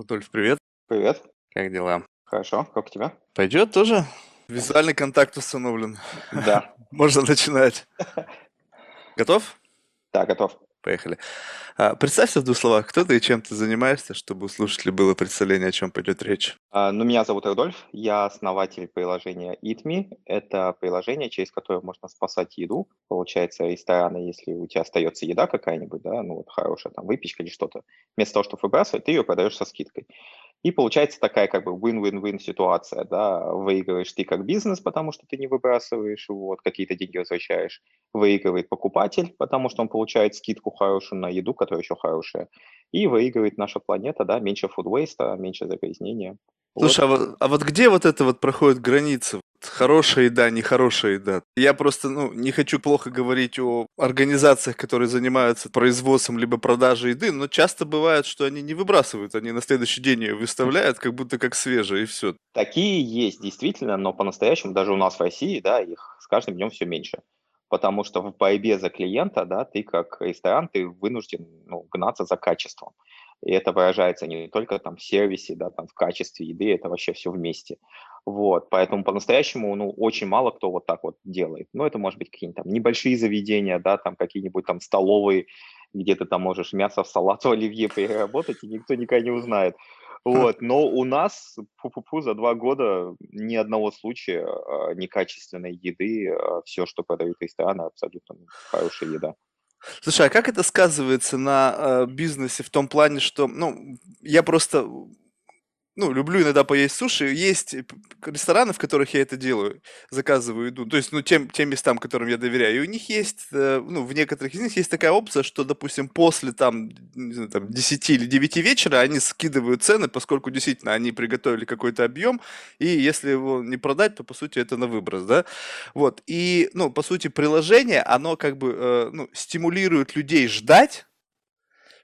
Рудольф, привет. Привет. Как дела? Хорошо. Как у тебя? Пойдет тоже? Визуальный контакт установлен. Да. Можно начинать. Готов? Да, готов. Поехали. А, представься в двух словах, кто ты и чем ты занимаешься, чтобы у слушателей было представление, о чем пойдет речь. А, ну, меня зовут Рудольф, я основатель приложения EatMe. Это приложение, через которое можно спасать еду. Получается, рестораны, если у тебя остается еда какая-нибудь, да, ну вот хорошая там выпечка или что-то, вместо того, чтобы выбрасывать, ты ее продаешь со скидкой. И получается такая как бы win-win-win ситуация, да, выигрываешь ты как бизнес, потому что ты не выбрасываешь, вот, какие-то деньги возвращаешь, выигрывает покупатель, потому что он получает скидку хорошую на еду, которая еще хорошая, и выигрывает наша планета, да, меньше food waste, меньше загрязнения. Слушай, вот. а, вот, а вот где вот это вот проходит граница? Хорошая еда, нехорошая еда. Я просто, ну, не хочу плохо говорить о организациях, которые занимаются производством либо продажей еды, но часто бывает, что они не выбрасывают, они на следующий день ее выставляют, как будто как свежее, и все. Такие есть, действительно, но по-настоящему даже у нас в России, да, их с каждым днем все меньше. Потому что в борьбе за клиента, да, ты как ресторан, ты вынужден ну, гнаться за качеством. И это выражается не только там в сервисе, да, там в качестве еды, это вообще все вместе. Вот, поэтому по-настоящему, ну, очень мало кто вот так вот делает. Ну, это может быть какие-нибудь там небольшие заведения, да, там какие-нибудь там столовые, где ты там можешь мясо в салат оливье переработать, и никто никогда не узнает. Вот, но у нас фу-фу-фу, за два года ни одного случая а, некачественной еды, а, все, что продают рестораны, абсолютно хорошая еда. Слушай, а как это сказывается на э, бизнесе в том плане, что, ну, я просто ну, люблю иногда поесть суши. Есть рестораны, в которых я это делаю, заказываю еду. То есть, ну, тем, тем местам, которым я доверяю. И у них есть, э, ну, в некоторых из них есть такая опция, что, допустим, после там, не знаю, там 10 или 9 вечера они скидывают цены, поскольку действительно они приготовили какой-то объем, и если его не продать, то, по сути, это на выброс, да. Вот. И, ну, по сути, приложение, оно как бы, э, ну, стимулирует людей ждать,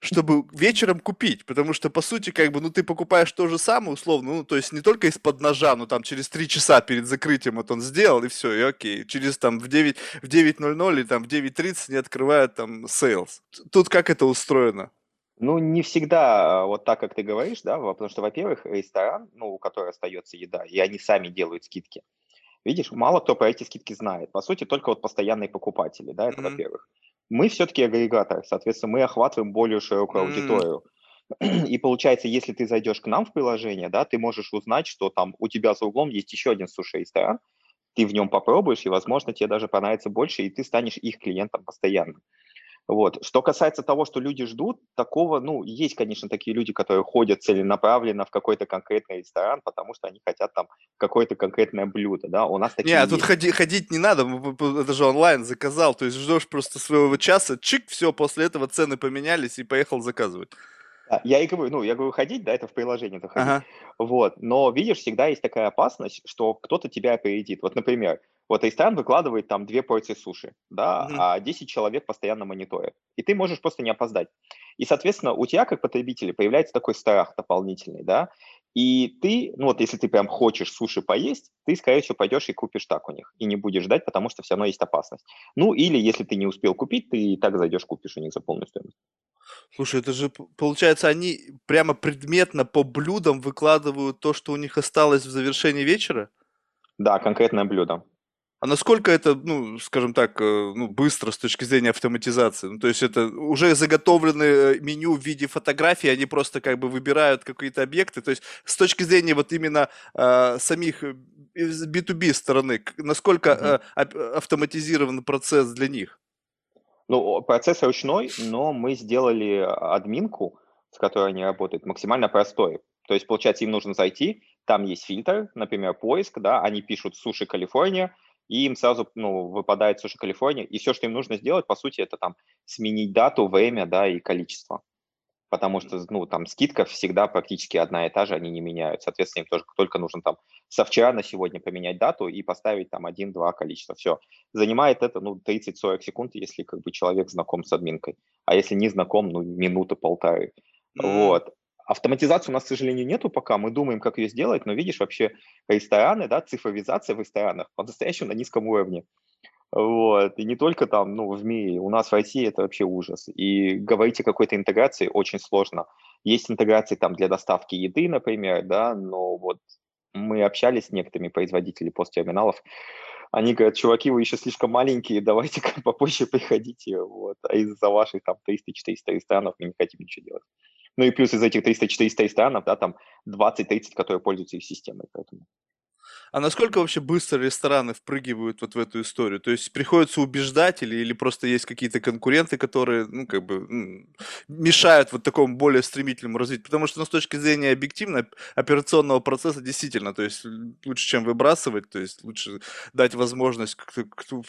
чтобы вечером купить, потому что, по сути, как бы, ну, ты покупаешь то же самое, условно, ну, то есть не только из-под ножа, но там через три часа перед закрытием вот он сделал, и все, и окей. Через там в 9, в 9.00 или там в 9.30 не открывают там sales. Тут как это устроено? Ну, не всегда вот так, как ты говоришь, да, потому что, во-первых, ресторан, ну, у которого остается еда, и они сами делают скидки. Видишь, мало кто про эти скидки знает. По сути, только вот постоянные покупатели, да, это mm-hmm. во-первых. Мы все-таки агрегатор, соответственно, мы охватываем более широкую mm. аудиторию. И получается, если ты зайдешь к нам в приложение, да, ты можешь узнать, что там у тебя за углом есть еще один суши-ресторан, ты в нем попробуешь, и, возможно, тебе даже понравится больше, и ты станешь их клиентом постоянно. Вот. Что касается того, что люди ждут, такого, ну, есть, конечно, такие люди, которые ходят целенаправленно в какой-то конкретный ресторан, потому что они хотят там какое-то конкретное блюдо, да, у нас такие Не, а тут ходи, ходить не надо, это же онлайн заказал, то есть ждешь просто своего часа, чик, все, после этого цены поменялись и поехал заказывать. Я и говорю, ну, я говорю, ходить, да, это в приложении заходить. Ага. Вот, но видишь, всегда есть такая опасность, что кто-то тебя опередит. Вот, например, вот ресторан выкладывает там две порции суши, да, mm-hmm. а 10 человек постоянно мониторят. И ты можешь просто не опоздать. И, соответственно, у тебя, как потребителя, появляется такой страх дополнительный, да, и ты, ну вот если ты прям хочешь суши поесть, ты, скорее всего, пойдешь и купишь так у них, и не будешь ждать, потому что все равно есть опасность. Ну или если ты не успел купить, ты и так зайдешь, купишь у них за полную стоимость. Слушай, это же, получается, они прямо предметно по блюдам выкладывают то, что у них осталось в завершении вечера? Да, конкретное блюдо. А насколько это, ну, скажем так, э, ну, быстро с точки зрения автоматизации? Ну, то есть это уже заготовленное меню в виде фотографий, они просто как бы выбирают какие-то объекты. То есть с точки зрения вот именно э, самих B2B стороны, насколько uh-huh. э, автоматизирован процесс для них? Ну, процесс ручной, но мы сделали админку, с которой они работают, максимально простой. То есть, получается, им нужно зайти, там есть фильтр, например, поиск, да, они пишут «Суши Калифорния», и им сразу ну, выпадает Суши Калифорния, и все, что им нужно сделать, по сути, это там сменить дату, время, да, и количество. Потому что, ну, там скидка всегда практически одна и та же, они не меняют. Соответственно, им тоже только нужно там со вчера на сегодня поменять дату и поставить там один-два количества. Все. Занимает это, ну, 30-40 секунд, если как бы человек знаком с админкой. А если не знаком, ну, минуты-полторы. Mm-hmm. Вот. Автоматизации у нас, к сожалению, нету пока. Мы думаем, как ее сделать, но видишь, вообще рестораны, да, цифровизация в ресторанах по-настоящему на низком уровне. Вот. И не только там, ну, в мире. У нас в России это вообще ужас. И говорить о какой-то интеграции очень сложно. Есть интеграции там для доставки еды, например, да, но вот мы общались с некоторыми производителями посттерминалов, они говорят, чуваки, вы еще слишком маленькие, давайте попозже приходите, вот, а из-за ваших там 300-400 ресторанов мы не хотим ничего делать. Ну и плюс из этих 300-400 ресторанов, да, там 20-30, которые пользуются их системой, поэтому. А насколько вообще быстро рестораны впрыгивают вот в эту историю? То есть приходится убеждать или, или просто есть какие-то конкуренты, которые, ну, как бы мешают вот такому более стремительному развитию? Потому что, ну, с точки зрения объективно операционного процесса действительно, то есть лучше, чем выбрасывать, то есть лучше дать возможность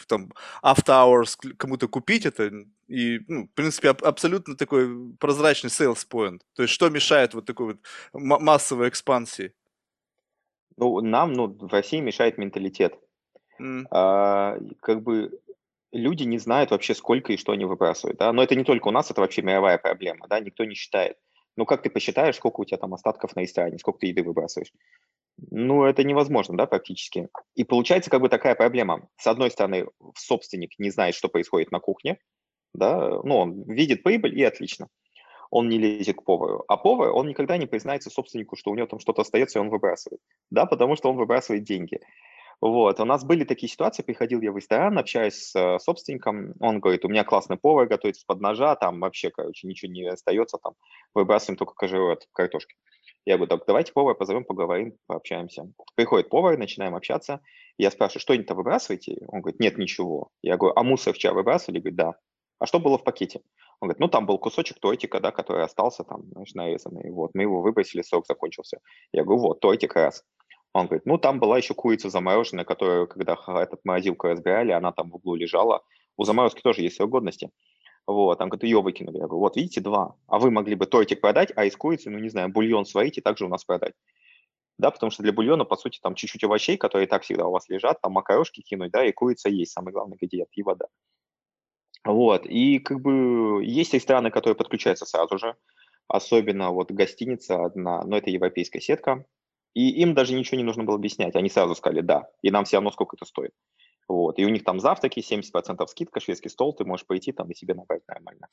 там, after hours кому-то купить это, и, ну, в принципе, аб- абсолютно такой прозрачный sales point. То есть что мешает вот такой вот массовой экспансии? Ну, нам, ну, в России мешает менталитет. М. А, как бы люди не знают вообще, сколько и что они выбрасывают, да. Но это не только у нас, это вообще мировая проблема, да, никто не считает. Ну, как ты посчитаешь, сколько у тебя там остатков на ресторане, сколько ты еды выбрасываешь? Ну, это невозможно, да, практически. И получается как бы такая проблема. С одной стороны, собственник не знает, что происходит на кухне, да, ну, он видит прибыль, и отлично он не лезет к повару. А повар, он никогда не признается собственнику, что у него там что-то остается, и он выбрасывает. Да, потому что он выбрасывает деньги. Вот, у нас были такие ситуации, приходил я в ресторан, общаюсь с э, собственником, он говорит, у меня классный повар, готовится под ножа, там вообще, короче, ничего не остается, там выбрасываем только кожурет картошки. Я говорю, так давайте повара позовем, поговорим, пообщаемся. Приходит повар, начинаем общаться, я спрашиваю, что-нибудь выбрасываете? Он говорит, нет, ничего. Я говорю, а мусор вчера выбрасывали? Говорит, да. А что было в пакете? Он говорит, ну, там был кусочек тортика, да, который остался там, знаешь, нарезанный. Вот, мы его выбросили, сок закончился. Я говорю, вот, тортик раз. Он говорит, ну, там была еще курица замороженная, которую, когда этот морозилку разбирали, она там в углу лежала. У заморозки тоже есть срок годности. Вот, там, говорит, ее выкинули. Я говорю, вот, видите, два. А вы могли бы тортик продать, а из курицы, ну, не знаю, бульон сварить и также у нас продать. Да, потому что для бульона, по сути, там чуть-чуть овощей, которые так всегда у вас лежат, там макарошки кинуть, да, и курица есть, самый главный ингредиент, и вода. Вот, и как бы есть рестораны, которые подключаются сразу же, особенно вот гостиница одна, но это европейская сетка, и им даже ничего не нужно было объяснять, они сразу сказали «да», и нам все равно сколько это стоит. Вот, и у них там завтраки, 70% скидка, шведский стол, ты можешь пойти там и себе набрать нормально.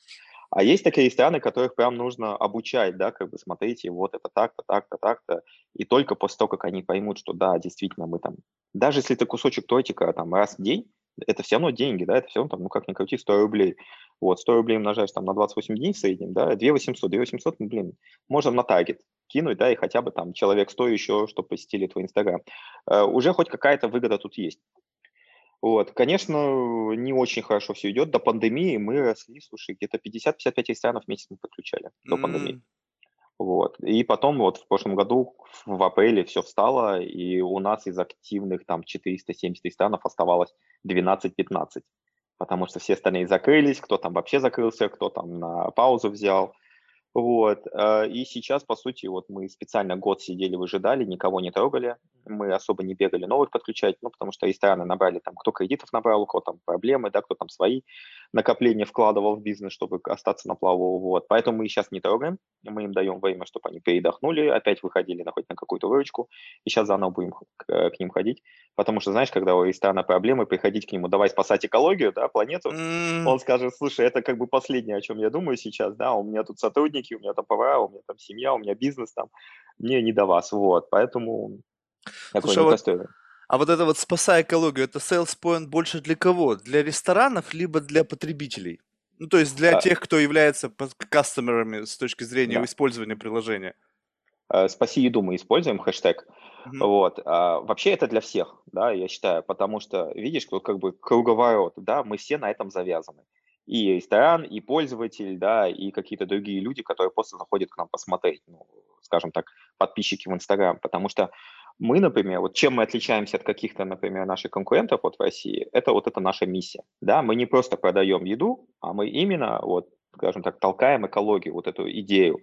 А есть такие рестораны, которых прям нужно обучать, да, как бы смотрите, вот это так-то, так-то, так-то, и только после того, как они поймут, что да, действительно мы там, даже если это кусочек тортика там раз в день, это все равно деньги, да, это все равно там, ну как ни крути, 100 рублей. Вот, 100 рублей умножаешь там на 28 дней в среднем, да, 2 800, 2 800, ну, блин, можно на таргет кинуть, да, и хотя бы там человек 100 еще, чтобы посетили твой Инстаграм. Uh, уже хоть какая-то выгода тут есть. Вот, конечно, не очень хорошо все идет. До пандемии мы росли, слушай, где-то 50-55 ресторанов в месяц мы подключали до mm-hmm. пандемии. Вот. И потом вот в прошлом году в апреле все встало, и у нас из активных там 470 ресторанов оставалось 12-15, потому что все остальные закрылись, кто там вообще закрылся, кто там на паузу взял. Вот. Э, и сейчас, по сути, вот мы специально год сидели, выжидали, никого не трогали, мы особо не бегали новых подключать, ну, потому что рестораны набрали там, кто кредитов набрал, у кого там проблемы, да, кто там свои накопления вкладывал в бизнес, чтобы остаться на плаву, вот. Поэтому мы сейчас не трогаем, мы им даем время, чтобы они передохнули, опять выходили на хоть на какую-то выручку, и сейчас заново будем к, к ним ходить, потому что, знаешь, когда у ресторана проблемы, приходить к нему, давай спасать экологию, да, планету, mm. он скажет, слушай, это как бы последнее, о чем я думаю сейчас, да, у меня тут сотрудники, у меня там повара, у меня там семья, у меня бизнес там, мне не до вас, вот, поэтому Слушай, а вот, а вот это вот спасая экологию, это sales point больше для кого? Для ресторанов, либо для потребителей? Ну, то есть для а, тех, кто является кастомерами с точки зрения да. использования приложения. Э, спаси еду мы используем, хэштег. Mm-hmm. Вот. А, вообще это для всех, да, я считаю, потому что, видишь, как бы круговорот, да, мы все на этом завязаны и ресторан, и пользователь, да, и какие-то другие люди, которые просто заходят к нам посмотреть, ну, скажем так, подписчики в Инстаграм, потому что мы, например, вот чем мы отличаемся от каких-то, например, наших конкурентов вот в России, это вот это наша миссия, да, мы не просто продаем еду, а мы именно, вот, скажем так, толкаем экологию, вот эту идею,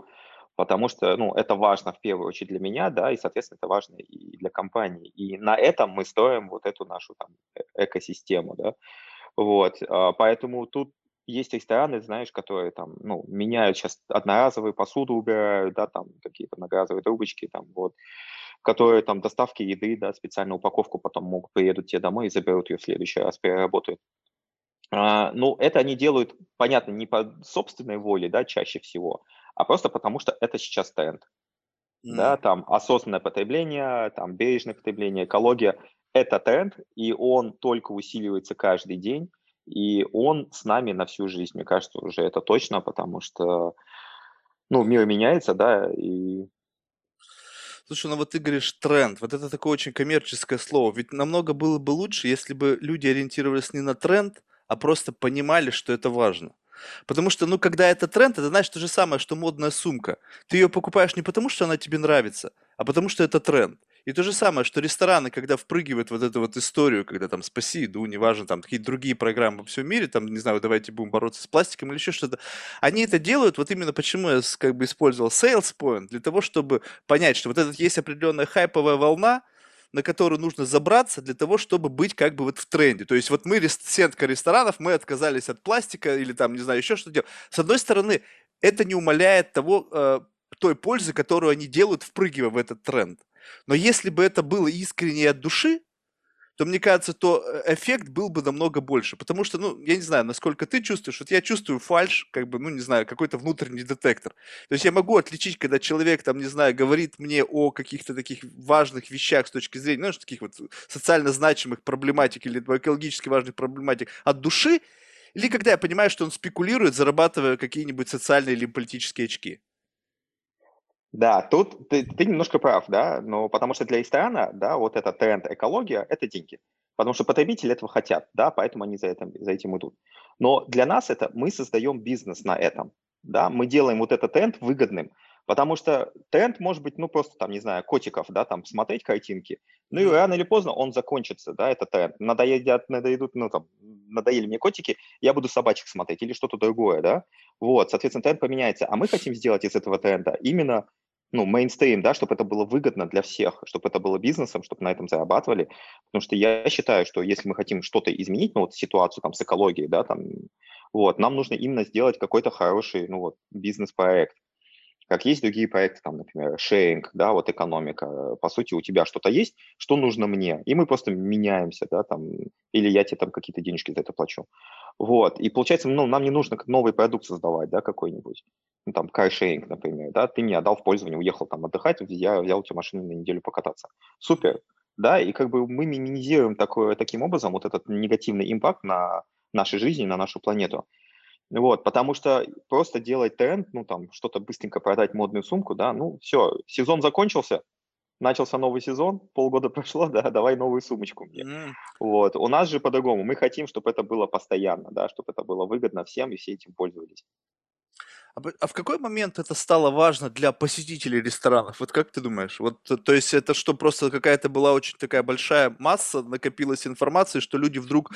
потому что, ну, это важно в первую очередь для меня, да, и, соответственно, это важно и для компании, и на этом мы строим вот эту нашу там э, экосистему, да, вот, а, поэтому тут есть рестораны, знаешь, которые там, ну, меняют сейчас одноразовую посуду убирают, да, там какие-то многоразовые трубочки, там, вот, которые там доставки еды, да, специальную упаковку потом могут приедут тебе домой и заберут ее в следующий раз, переработают. А, ну, это они делают, понятно, не по собственной воле, да, чаще всего, а просто потому что это сейчас тренд. Mm. Да, там осознанное потребление, там бережное потребление, экология – это тренд, и он только усиливается каждый день, и он с нами на всю жизнь. Мне кажется, уже это точно, потому что ну, мир меняется, да, и Слушай, ну вот ты говоришь тренд, вот это такое очень коммерческое слово. Ведь намного было бы лучше, если бы люди ориентировались не на тренд, а просто понимали, что это важно. Потому что, ну, когда это тренд, это значит то же самое, что модная сумка. Ты ее покупаешь не потому, что она тебе нравится, а потому что это тренд. И то же самое, что рестораны, когда впрыгивают вот эту вот историю, когда там «Спаси еду», неважно, там какие-то другие программы во всем мире, там, не знаю, давайте будем бороться с пластиком или еще что-то, они это делают, вот именно почему я как бы использовал sales point, для того, чтобы понять, что вот это есть определенная хайповая волна, на которую нужно забраться для того, чтобы быть как бы вот в тренде. То есть вот мы, сетка ресторанов, мы отказались от пластика или там, не знаю, еще что-то делать. С одной стороны, это не умаляет того, э, той пользы, которую они делают, впрыгивая в этот тренд. Но если бы это было искренне от души, то мне кажется, то э, эффект был бы намного больше. Потому что, ну, я не знаю, насколько ты чувствуешь, вот я чувствую фальш, как бы, ну, не знаю, какой-то внутренний детектор. То есть я могу отличить, когда человек, там, не знаю, говорит мне о каких-то таких важных вещах с точки зрения, ну, таких вот социально значимых проблематик или экологически важных проблематик от души, или когда я понимаю, что он спекулирует, зарабатывая какие-нибудь социальные или политические очки. Да, тут ты, ты немножко прав, да, но потому что для ресторана, да, вот этот тренд экология – это деньги. Потому что потребители этого хотят, да, поэтому они за этим, за этим идут. Но для нас это мы создаем бизнес на этом, да, мы делаем вот этот тренд выгодным, потому что тренд может быть, ну, просто там, не знаю, котиков, да, там, смотреть картинки, ну, и рано или поздно он закончится, да, это тренд. Надоедят, надоедут, ну, там, надоели мне котики, я буду собачек смотреть или что-то другое, да, вот, соответственно, тренд поменяется, а мы хотим сделать из этого тренда именно ну, мейнстрим, да, чтобы это было выгодно для всех, чтобы это было бизнесом, чтобы на этом зарабатывали. Потому что я считаю, что если мы хотим что-то изменить, ну, вот ситуацию там с экологией, да, там, вот, нам нужно именно сделать какой-то хороший, ну, вот, бизнес-проект. Как есть другие проекты, там, например, шейнг, да, вот экономика. По сути, у тебя что-то есть, что нужно мне, и мы просто меняемся, да, там, или я тебе там какие-то денежки за это плачу. Вот, и получается, ну, нам не нужно новый продукт создавать, да, какой-нибудь ну, там, каршеринг, например, да, ты мне отдал в пользование, уехал там отдыхать, я взял у тебя машину на неделю покататься. Супер, да, и как бы мы минимизируем такое, таким образом вот этот негативный импакт на нашей жизни, на нашу планету. Вот, потому что просто делать тренд, ну, там, что-то быстренько продать модную сумку, да, ну, все, сезон закончился, начался новый сезон, полгода прошло, да, давай новую сумочку мне. Mm. Вот, у нас же по-другому, мы хотим, чтобы это было постоянно, да, чтобы это было выгодно всем и все этим пользовались. А, а в какой момент это стало важно для посетителей ресторанов? Вот как ты думаешь? Вот, э, то есть это что, просто какая-то была очень такая большая масса, накопилась информации, что люди вдруг,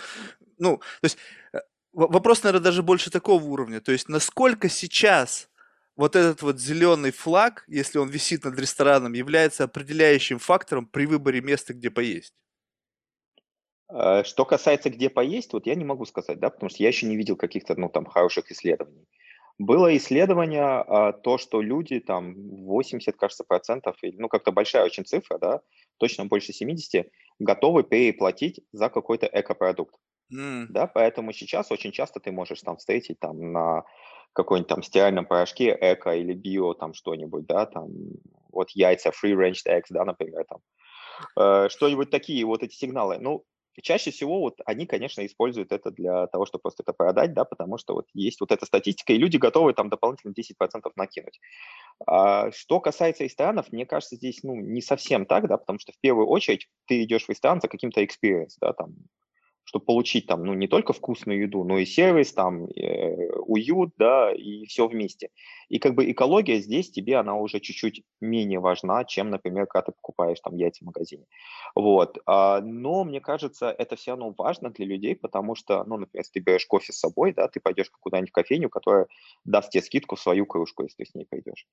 ну, то есть э, вопрос, наверное, даже больше такого уровня. То есть насколько сейчас вот этот вот зеленый флаг, если он висит над рестораном, является определяющим фактором при выборе места, где поесть? Э, что касается где поесть, вот я не могу сказать, да, потому что я еще не видел каких-то, ну, там, хороших исследований. Было исследование, а, то, что люди, там, 80, кажется, процентов, ну, как-то большая очень цифра, да, точно больше 70, готовы переплатить за какой-то экопродукт. Mm. Да, поэтому сейчас очень часто ты можешь там встретить там на какой-нибудь там стиральном порошке эко или био там что-нибудь, да, там вот яйца free-range eggs, да, например, там, э, что-нибудь такие вот эти сигналы. Ну, чаще всего вот они, конечно, используют это для того, чтобы просто это продать, да, потому что вот есть вот эта статистика, и люди готовы там дополнительно 10% накинуть. А, что касается ресторанов, мне кажется, здесь, ну, не совсем так, да, потому что в первую очередь ты идешь в ресторан за каким-то experience, да, там, чтобы получить там, ну, не только вкусную еду, но и сервис, там, э, уют, да, и все вместе. И как бы экология здесь тебе, она уже чуть-чуть менее важна, чем, например, когда ты покупаешь там яйца в магазине. Вот. А, но мне кажется, это все равно важно для людей, потому что, ну, например, если ты берешь кофе с собой, да, ты пойдешь куда-нибудь в кофейню, которая даст тебе скидку в свою кружку, если ты с ней пойдешь.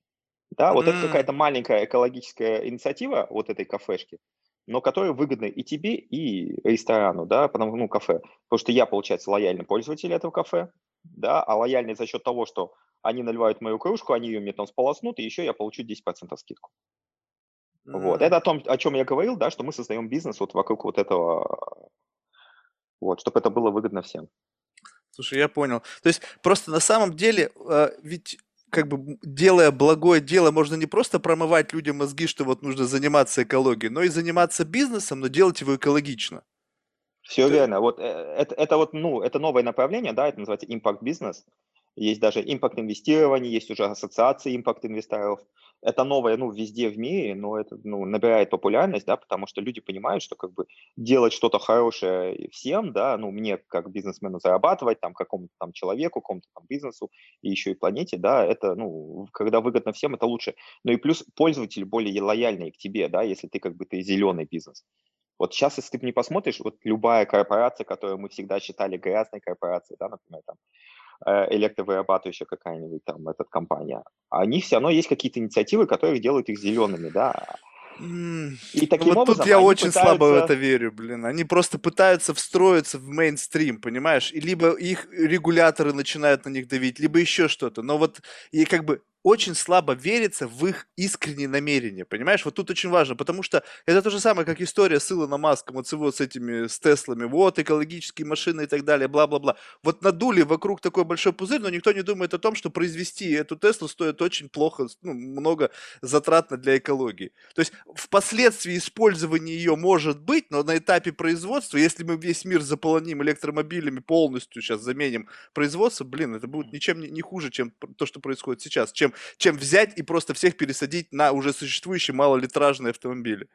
Да, вот mm. это какая-то маленькая экологическая инициатива вот этой кафешки, но которые выгодны и тебе, и ресторану, да, потому, ну, кафе. Потому что я, получается, лояльный пользователь этого кафе, да, а лояльный за счет того, что они наливают мою кружку, они ее мне там сполоснут, и еще я получу 10% скидку. Mm-hmm. Вот. Это о том, о чем я говорил, да, что мы создаем бизнес вот вокруг вот этого, вот, чтобы это было выгодно всем. Слушай, я понял. То есть просто на самом деле, э, ведь как бы делая благое дело, можно не просто промывать людям мозги, что вот нужно заниматься экологией, но и заниматься бизнесом, но делать его экологично. Все Ты... верно. Вот э, это, это вот, ну, это новое направление, да, это называется импакт бизнес. Есть даже импакт инвестирования, есть уже ассоциации импакт инвесторов это новое, ну, везде в мире, но это, ну, набирает популярность, да, потому что люди понимают, что, как бы, делать что-то хорошее всем, да, ну, мне, как бизнесмену, зарабатывать, там, какому-то там человеку, какому-то там бизнесу и еще и планете, да, это, ну, когда выгодно всем, это лучше. Ну, и плюс пользователь более лояльный к тебе, да, если ты, как бы, ты зеленый бизнес. Вот сейчас, если ты не посмотришь, вот любая корпорация, которую мы всегда считали грязной корпорацией, да, например, там, Э, электровырабатывающая какая-нибудь там эта компания, они все равно есть какие-то инициативы, которые делают их зелеными, да. И таким вот образом тут я очень пытаются... слабо в это верю, блин. Они просто пытаются встроиться в мейнстрим, понимаешь? И либо их регуляторы начинают на них давить, либо еще что-то. Но вот и как бы очень слабо верится в их искренние намерения, понимаешь? Вот тут очень важно, потому что это то же самое, как история с Илоном Маском, вот с его, с этими, с Теслами, вот, экологические машины и так далее, бла-бла-бла. Вот надули вокруг такой большой пузырь, но никто не думает о том, что произвести эту Теслу стоит очень плохо, ну, много затратно для экологии. То есть впоследствии использование ее может быть, но на этапе производства, если мы весь мир заполоним электромобилями полностью, сейчас заменим производство, блин, это будет ничем не, не хуже, чем то, что происходит сейчас, чем чем, взять и просто всех пересадить на уже существующие малолитражные автомобили.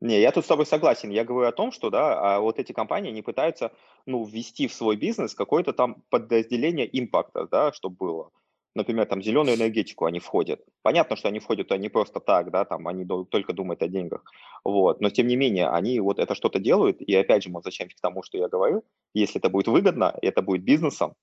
Не, я тут с тобой согласен. Я говорю о том, что да, а вот эти компании не пытаются ну, ввести в свой бизнес какое-то там подразделение импакта, да, чтобы было. Например, там зеленую энергетику они входят. Понятно, что они входят не просто так, да, там они только думают о деньгах. Вот. Но тем не менее, они вот это что-то делают. И опять же, мы возвращаемся к тому, что я говорю. Если это будет выгодно, это будет бизнесом,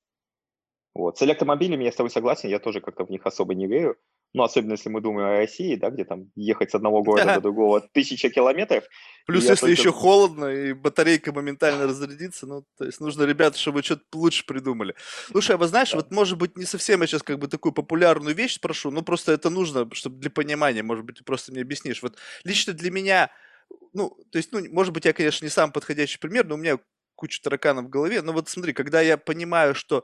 вот. С электромобилями я с тобой согласен, я тоже как-то в них особо не верю. Ну, особенно если мы думаем о России, да, где там ехать с одного города до другого тысяча километров. Плюс, если только... еще холодно и батарейка моментально разрядится, ну, то есть нужно, ребята, чтобы что-то лучше придумали. Слушай, а вы знаешь, да. вот, может быть, не совсем я сейчас как бы такую популярную вещь спрошу, но просто это нужно, чтобы для понимания, может быть, ты просто мне объяснишь. Вот лично для меня, ну, то есть, ну, может быть, я, конечно, не сам подходящий пример, но у меня куча тараканов в голове, но вот смотри, когда я понимаю, что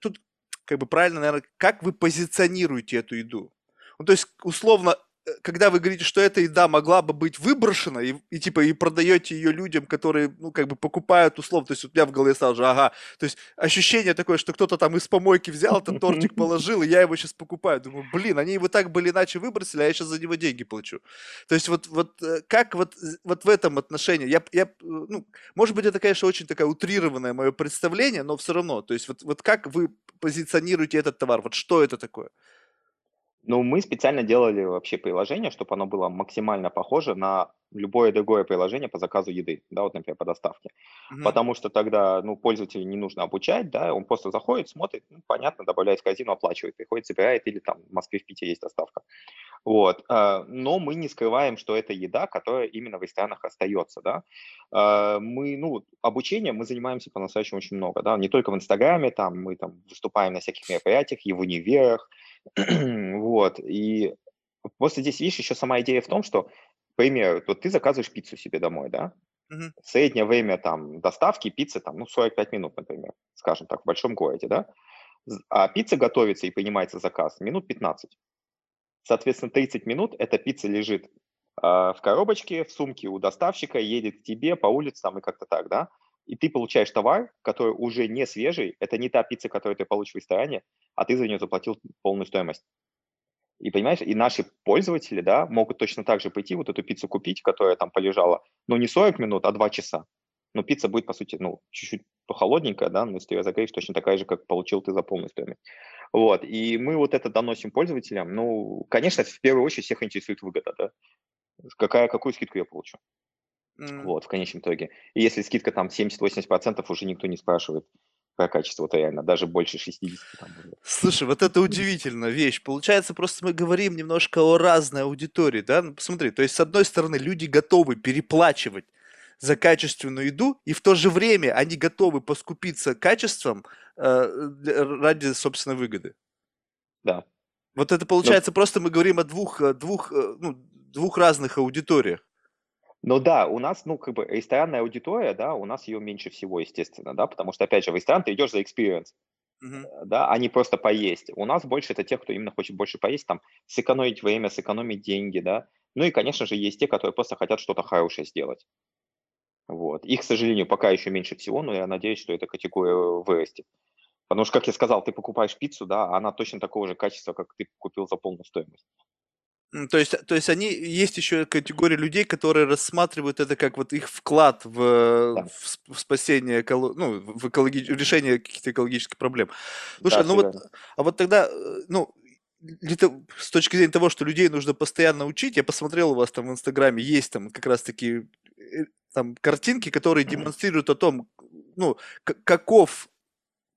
тут как бы правильно, наверное, как вы позиционируете эту еду? Ну, то есть, условно, когда вы говорите, что эта еда могла бы быть выброшена, и, и типа и продаете ее людям, которые, ну, как бы покупают условно, то есть у меня в голове сразу же, ага, то есть ощущение такое, что кто-то там из помойки взял этот тортик, положил, и я его сейчас покупаю. Думаю, блин, они его так были иначе выбросили, а я сейчас за него деньги плачу. То есть вот, вот э, как вот, вот в этом отношении, я, я, ну, может быть, это, конечно, очень такое утрированное мое представление, но все равно, то есть вот, вот как вы позиционируете этот товар, вот что это такое? Ну, мы специально делали вообще приложение, чтобы оно было максимально похоже на любое другое приложение по заказу еды, да, вот, например, по доставке. Мгм. Потому что тогда, ну, пользователю не нужно обучать, да, он просто заходит, смотрит, ну, понятно, добавляет в корзину, оплачивает, приходит, забирает, или там в Москве, в Питере есть доставка. Вот. а, Но мы не скрываем, что это еда, которая именно в ресторанах остается, да. А, Мы, ну, обучением мы занимаемся по-настоящему очень много, да, не только в Инстаграме, там мы там выступаем на всяких мероприятиях и в универах, вот, и просто здесь, видишь, еще сама идея в том, что, к примеру, вот ты заказываешь пиццу себе домой, да, Мгм. среднее время там доставки пиццы там, ну, 45 минут, например, скажем так, в большом городе, да, а пицца готовится и принимается заказ минут 15. Соответственно, 30 минут эта пицца лежит а, в коробочке, в сумке у доставщика, едет к тебе по улице там и как-то так, да, и ты получаешь товар, который уже не свежий, это не та пицца, которую ты получишь в ресторане, а ты за нее заплатил полную стоимость. И понимаешь, и наши пользователи, да, могут точно так же пойти вот эту пиццу купить, которая там полежала, но не 40 минут, а 2 часа. Но пицца будет, по сути, ну, чуть-чуть похолодненькая, да, но если ты ее загреешь, точно такая же, как получил ты за полную стоимость. Вот, и мы вот это доносим пользователям. Ну, конечно, в первую очередь всех интересует выгода, да. Какая, какую скидку я получу? Mm. Вот, в конечном итоге. И если скидка там 70-80%, уже никто не спрашивает про качество, то реально даже больше 60. Там, Слушай, вот это удивительная вещь. Получается, просто мы говорим немножко о разной аудитории, да? Ну, посмотри, то есть, с одной стороны, люди готовы переплачивать за качественную еду, и в то же время они готовы поскупиться качеством э, ради собственной выгоды. Да. Вот это получается, Но... просто мы говорим о двух, двух, э, ну, двух разных аудиториях. Ну да, у нас, ну, как бы ресторанная аудитория, да, у нас ее меньше всего, естественно, да, потому что, опять же, в ресторан ты идешь за experience. Мгм. да, а не просто поесть. У нас больше это те, кто именно хочет больше поесть, там, сэкономить время, сэкономить деньги, да. Ну и, конечно же, есть те, которые просто хотят что-то хорошее сделать. Вот. Их, к сожалению, пока еще меньше всего, но я надеюсь, что эта категория вырастет. Потому что, как я сказал, ты покупаешь пиццу, да, а она точно такого же качества, как ты купил за полную стоимость. То есть то есть они есть еще категория людей, которые рассматривают это как вот их вклад в Да, в в спасение ну, в экологи в решение каких-то экологических проблем. да, Слушай, ну всё вот, а вот тогда, э, ну, с точки зрения того, что людей нужно постоянно учить, я посмотрел у вас там в "Инстаграме", есть там как раз таки, э, там картинки, которые демонстрируют о том, ну, каков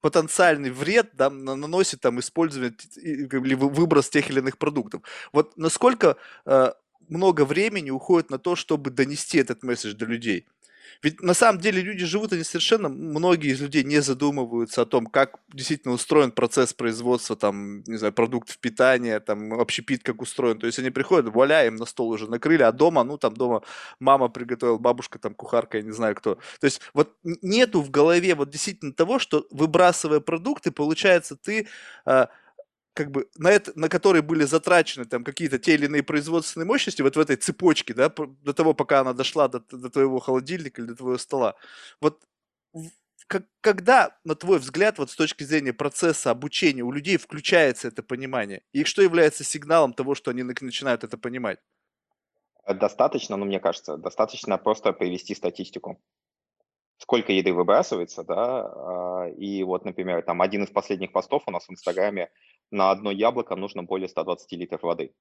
потенциальный вред, да, на наносит там использование или вы выброс тех или иных продуктов. Вот насколько, э, много времени уходит на то, чтобы донести этот месседж до людей? Ведь на самом деле люди живут, они совершенно многие из людей не задумываются о том, как действительно устроен процесс производства, там, не знаю, продуктов питания, там, общепит как устроен. То есть они приходят, вуаля, им на стол уже накрыли, а дома, ну, там дома мама приготовила, бабушка, там, кухарка, я не знаю кто. То есть вот нету в голове вот действительно того, что выбрасывая продукты, получается, ты а, как бы на это, на которые были затрачены там какие-то те или иные производственные мощности вот в этой цепочке, да, до того, пока она дошла до, до твоего холодильника или до твоего стола. Вот как- когда, на твой взгляд, вот с точки зрения процесса обучения у людей включается это понимание? И что является сигналом того, что они начинают это понимать? Достаточно, ну, мне кажется, достаточно просто привести статистику. Сколько еды выбрасывается, да, а, и вот, например, там один из последних постов у нас в Инстаграме, на одно яблоко нужно более 120 литров воды.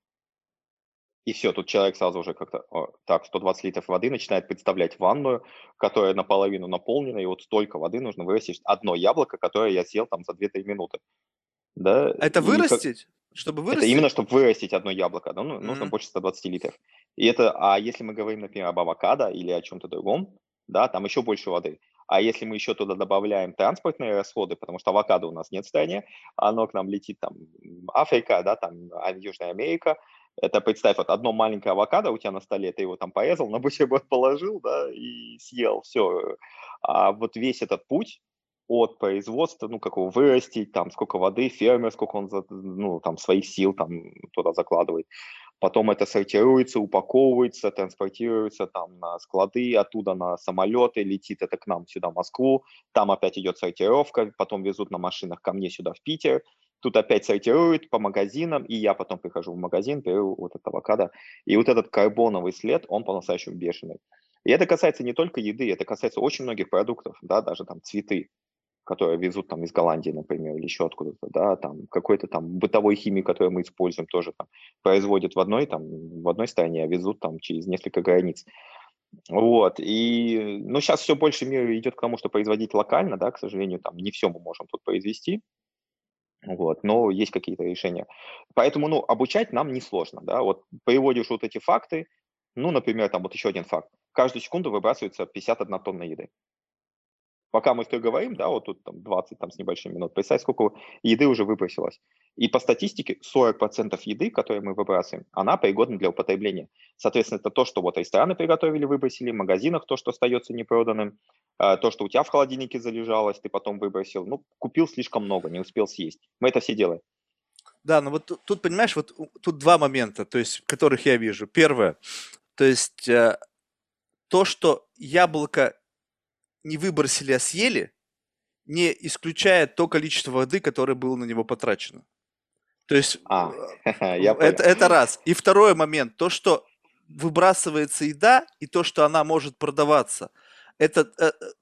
И все, тут человек сразу уже как-то, «О, так, 120 литров воды, начинает представлять ванную, которая наполовину наполнена, и вот столько воды нужно вырастить одно яблоко, которое я съел там за 2-3 минуты, да. А это И как вырастить? Чтобы это вырастить? именно, чтобы вырастить одно яблоко, да, ну, нужно Мгм. больше 120 литров. И это, а если мы говорим, например, об авокадо или о чем то другом, да, там еще больше воды. А если мы еще туда добавляем транспортные расходы, потому что авокадо у нас нет в стране, оно к нам летит там Африка, да, там а, Южная Америка. Это представь, вот одно маленькое авокадо у тебя на столе, ты его там порезал, на бутерброд положил, да, и съел, все. А вот весь этот путь от производства, ну, как его вырастить, там, сколько воды, фермер, сколько он, ну, там, своих сил там туда закладывает. Потом это сортируется, упаковывается, транспортируется там на склады, оттуда на самолеты, летит это к нам сюда, в Москву. Там опять идет сортировка, потом везут на машинах ко мне сюда, в Питер. Тут опять сортируют по магазинам, и я потом прихожу в магазин, беру вот это авокадо. И вот этот карбоновый след, он по-настоящему бешеный. И это касается не только еды, это касается очень многих продуктов, да, даже там цветы которые везут там из Голландии, например, или еще откуда-то, да, там какой-то там бытовой химии, которую мы используем, тоже там производят в одной там в одной стране, а везут там через несколько границ. Вот, и, ну, сейчас все больше мир идет к тому, что производить локально, да, к сожалению, там не все мы можем тут произвести, вот, но есть какие-то решения. Поэтому, ну, обучать нам несложно, да, вот приводишь вот эти факты, ну, например, там вот еще один факт. Каждую секунду выбрасывается 51 тонна еды. Пока мы с тобой говорим, да, вот тут там 20 там, с небольшим минут, представь, сколько еды уже выбросилось. И по статистике 40% еды, которую мы выбрасываем, она пригодна для употребления. Соответственно, это то, что вот рестораны приготовили, выбросили, в магазинах то, что остается непроданным, а, то, что у тебя в холодильнике залежалось, ты потом выбросил. Ну, купил слишком много, не успел съесть. Мы это все делаем. Да, но вот тут, понимаешь, вот тут два момента, то есть, которых я вижу. Первое, то есть э, то, что яблоко не выбросили, а съели, не исключает то количество воды, которое было на него потрачено. То есть А, э, это, это раз. И второй момент, то, что выбрасывается еда и то, что она может продаваться, это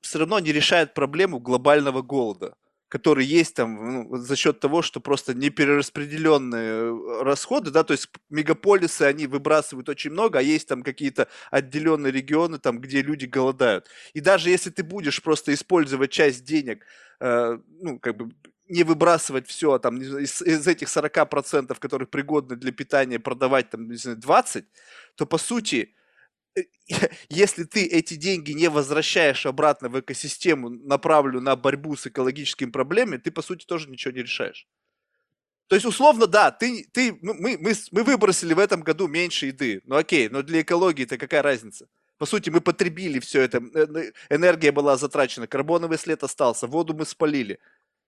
все равно не решает проблему глобального голода, который есть там ну, за счет того, что просто неперераспределенные э, расходы, да, то есть мегаполисы, они выбрасывают очень много, а есть там какие-то отделенные регионы, там, где люди голодают. И даже если ты будешь просто использовать часть денег, э, ну, как бы не выбрасывать все, там, не знаю, из, из этих 40%, которые пригодны для питания, продавать там, не знаю, 20, то по сути, если ты эти деньги не возвращаешь обратно в экосистему, направленную на борьбу с экологическими проблемами, ты по сути тоже ничего не решаешь. То есть, условно, да, ты, ты, ну, мы, мы, мы выбросили в этом году меньше еды. Ну окей, но для экологии-то какая разница? По сути, мы потребили все это, э, энергия была затрачена, карбоновый след остался, воду мы спалили.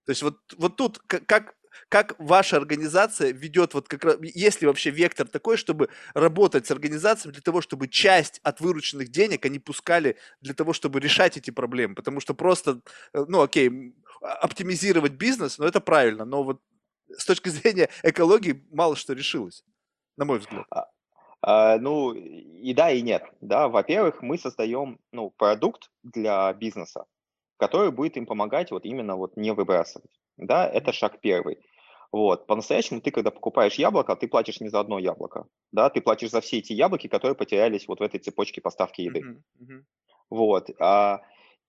То есть вот, вот тут как, как ваша организация ведет, вот как раз, есть ли вообще вектор такой, чтобы работать с организациями для того, чтобы часть от вырученных денег они пускали для того, чтобы решать эти проблемы? Потому что просто, э, ну окей, оптимизировать бизнес, ну это правильно, но вот с точки зрения экологии мало что решилось, на мой взгляд. А, а, ну, и да, и нет. Да, во-первых, мы создаем ну, продукт для бизнеса, который будет им помогать вот именно вот не выбрасывать. Да, это шаг первый. Вот. По-настоящему ты, когда покупаешь яблоко, ты платишь не за одно яблоко, да, ты платишь за все эти яблоки, которые потерялись вот в этой цепочке поставки еды. Вот. А,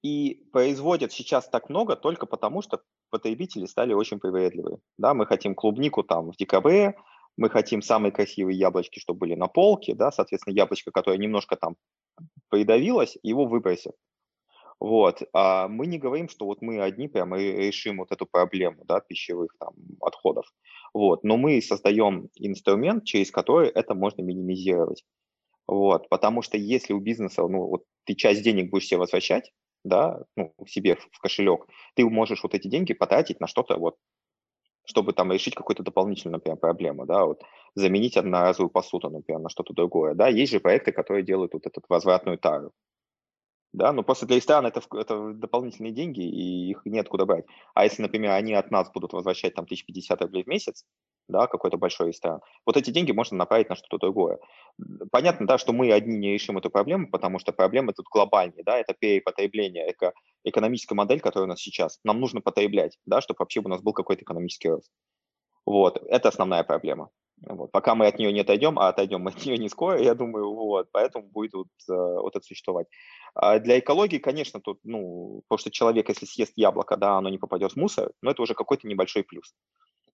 и производят сейчас так много только потому, что потребители стали очень привередливые. Да, мы хотим клубнику там в декабре, мы хотим самые красивые яблочки, чтобы были на полке, да, соответственно, яблочко, которое немножко там придавилось, его выбросят. Вот. А мы не говорим, что вот мы одни прямо решим вот эту проблему, да, пищевых там отходов. Вот. Но мы создаем инструмент, через который это можно минимизировать. Вот. Потому что если у бизнеса, ну, вот ты часть денег будешь себе возвращать, да, ну, себе в кошелек, ты можешь вот эти деньги потратить на что-то вот чтобы там решить какую-то дополнительную, например, проблему, да, вот заменить одноразовую посуду, например, на что-то другое, да, есть же проекты, которые делают вот эту возвратную тару, да, но просто для ресторана это, это дополнительные деньги, и их нет куда брать. А если, например, они от нас будут возвращать там 1050 рублей в месяц, да, какой-то большой ресторан, вот эти деньги можно направить на что-то другое. Понятно, да, что мы одни не решим эту проблему, потому что проблема тут глобальная, да, это перепотребление, эко, экономическая модель, которая у нас сейчас. Нам нужно потреблять, да, чтобы вообще у нас был какой-то экономический рост. Вот, это основная проблема. Вот. Пока мы от нее не отойдем, а отойдем мы от нее не скоро, я думаю, вот, поэтому будет вот, э, вот это существовать. А для экологии, конечно, тут, ну, потому что человек, если съест яблоко, да, оно не попадет в мусор, но это уже какой-то небольшой плюс.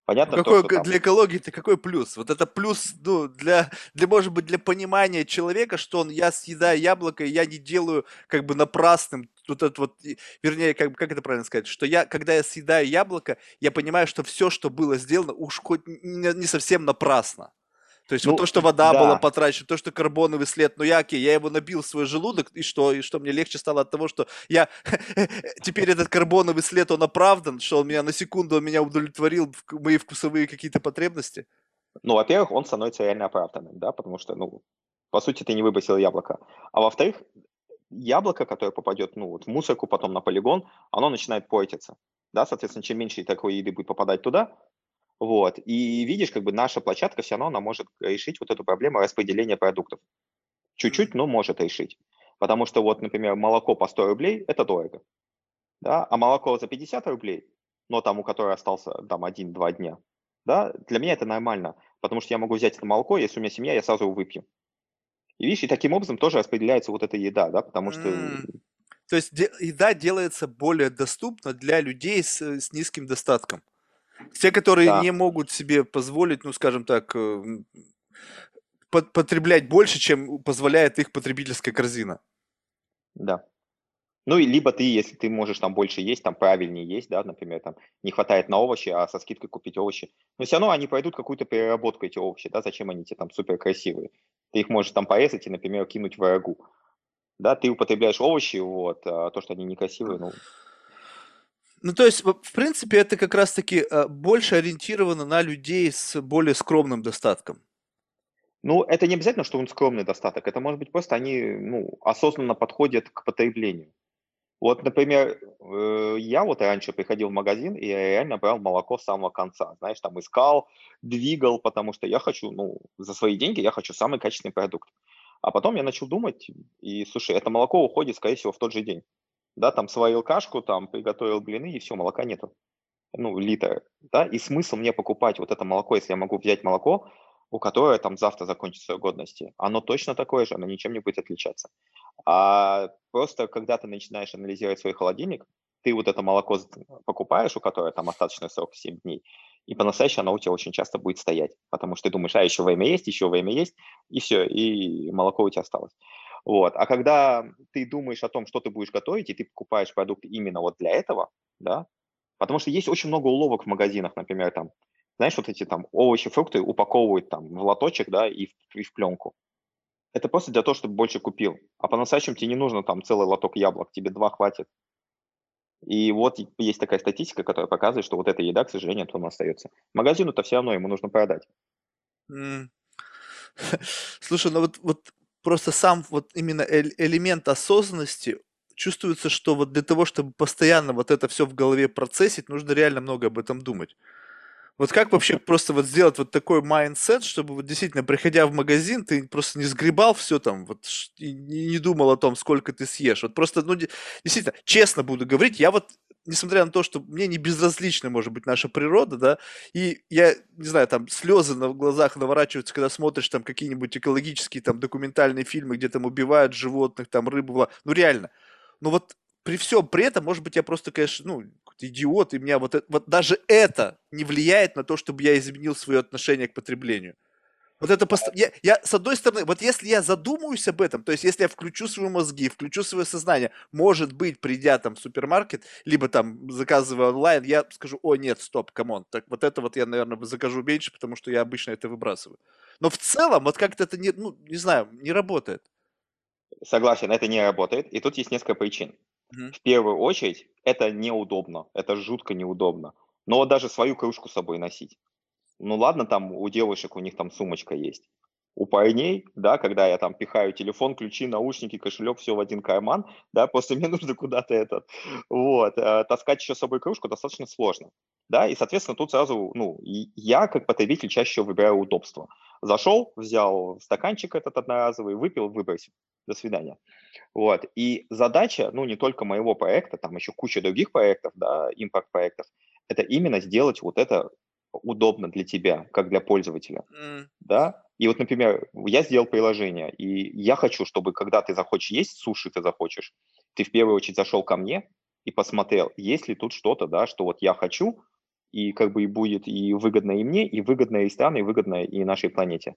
Понятно, какой, то, что там... Для экологии-то какой плюс? Вот это плюс, ну, для, для, может быть, для понимания человека, что он, я съедаю яблоко, и я не делаю как бы напрасным, вот это вот, вернее, как, как это правильно сказать, что я, когда я съедаю яблоко, я понимаю, что все, что было сделано, уж хоть не, не совсем напрасно. То есть ну, вот то, что вода да. была потрачена, то, что карбоновый след, ну я окей, я его набил в свой желудок, и что? И что мне легче стало от того, что я теперь этот карбоновый след, он оправдан, что он меня на секунду, он меня удовлетворил мои вкусовые какие-то потребности? Ну, во-первых, он становится реально оправданным, да, потому что, ну, по сути, ты не выбросил яблоко. А во-вторых, яблоко, которое попадет, ну, вот в мусорку, потом на полигон, оно начинает портиться. Да, соответственно, чем меньше такой еды будет попадать туда, вот. И видишь, как бы наша площадка все равно она может решить вот эту проблему распределения продуктов. Чуть-чуть, но может решить. Потому что вот, например, молоко по 100 рублей – это дорого. Да? А молоко за 50 рублей, но там у которого остался там один-два дня, да, для меня это нормально. Потому что я могу взять это молоко, если у меня семья, я сразу его выпью. И видишь, и таким образом тоже распределяется вот эта еда, да, потому что... Mm. То есть еда делается более доступна для людей с, с низким достатком. Те, которые да. не могут себе позволить, ну, скажем так, э, потреблять больше, чем позволяет их потребительская корзина. Да. Ну, и либо ты, если ты можешь там больше есть, там правильнее есть, да, например, там не хватает на овощи, а со скидкой купить овощи. Но все равно они пройдут какую-то переработку, эти овощи, да, зачем они тебе там супер красивые. Ты их можешь там порезать и, например, кинуть в рагу. Да, ты употребляешь овощи, вот, а то, что они некрасивые, ну, ну, то есть, в принципе, это как раз-таки э, больше ориентировано на людей с более скромным достатком. Ну, это не обязательно, что он скромный достаток. Это может быть просто они ну, осознанно подходят к потреблению. Вот, например, э, я вот раньше приходил в магазин, и я реально брал молоко с самого конца. Знаешь, там искал, двигал, потому что я хочу, ну, за свои деньги я хочу самый качественный продукт. А потом я начал думать, и, слушай, это молоко уходит, скорее всего, в тот же день да, там сварил кашку, там приготовил блины, и все, молока нету. Ну, литр, да, и смысл мне покупать вот это молоко, если я могу взять молоко, у которого там завтра закончится срок годности, оно точно такое же, оно ничем не будет отличаться. А просто когда ты начинаешь анализировать свой холодильник, ты вот это молоко покупаешь, у которого там остаточный срок 7 дней, и по-настоящему оно у тебя очень часто будет стоять, потому что ты думаешь, а еще время есть, еще время есть, и все, и молоко у тебя осталось. Вот. А когда ты думаешь о том, что ты будешь готовить, и ты покупаешь продукт именно вот для этого, да, потому что есть очень много уловок в магазинах, например, там, знаешь, вот эти там овощи, фрукты упаковывают там в лоточек, да, и в, и в пленку. Это просто для того, чтобы больше купил. А по-настоящему тебе не нужно там целый лоток яблок, тебе два хватит. И вот есть такая статистика, которая показывает, что вот эта еда, к сожалению, потом остается. Магазину-то все равно ему нужно продать. М. Слушай, ну вот вот просто сам вот именно элемент осознанности чувствуется, что вот для того, чтобы постоянно вот это все в голове процессить, нужно реально много об этом думать. Вот как вообще просто вот сделать вот такой mindset, чтобы вот действительно, приходя в магазин, ты просто не сгребал все там, вот и не, думал о том, сколько ты съешь. Вот просто, ну, действительно, честно буду говорить, я вот несмотря на то, что мне не безразлична, может быть, наша природа, да, и я, не знаю, там слезы на глазах наворачиваются, когда смотришь там какие-нибудь экологические там документальные фильмы, где там убивают животных, там рыбу, ну реально. Ну вот при всем при этом, может быть, я просто, конечно, ну, идиот, и меня вот, это, вот даже это не влияет на то, чтобы я изменил свое отношение к потреблению. Вот это пост... я, я, с одной стороны, вот если я задумаюсь об этом, то есть если я включу свои мозги, включу свое сознание, может быть, придя там в супермаркет, либо там заказывая онлайн, я скажу, о, нет, стоп, come on, так вот это вот я, наверное, закажу меньше, потому что я обычно это выбрасываю. Но в целом, вот как-то это не, ну, не знаю, не работает. Согласен, это не работает, и тут есть несколько причин. Мгм. В первую очередь, это неудобно, это жутко неудобно. Но даже свою кружку с собой носить. Ну ладно, там у девушек, у них там сумочка есть. У парней, да, когда я там пихаю телефон, ключи, наушники, кошелек, все в один карман, да, просто мне нужно куда-то этот, вот, э, таскать еще с собой кружку достаточно сложно, да, и, соответственно, тут сразу, ну, я как потребитель чаще выбираю удобство. Зашел, взял стаканчик этот одноразовый, выпил, выбросил. До свидания. Вот. И задача, ну, не только моего проекта, там еще куча других проектов, да, импорт-проектов, это именно сделать вот это удобно для тебя, как для пользователя, mm. да. И вот, например, я сделал приложение, и я хочу, чтобы когда ты захочешь есть суши, ты захочешь, ты в первую очередь зашел ко мне и посмотрел, есть ли тут что-то, да, что вот я хочу, и как бы и будет и выгодно и мне, и выгодно и стране, и выгодно и нашей планете.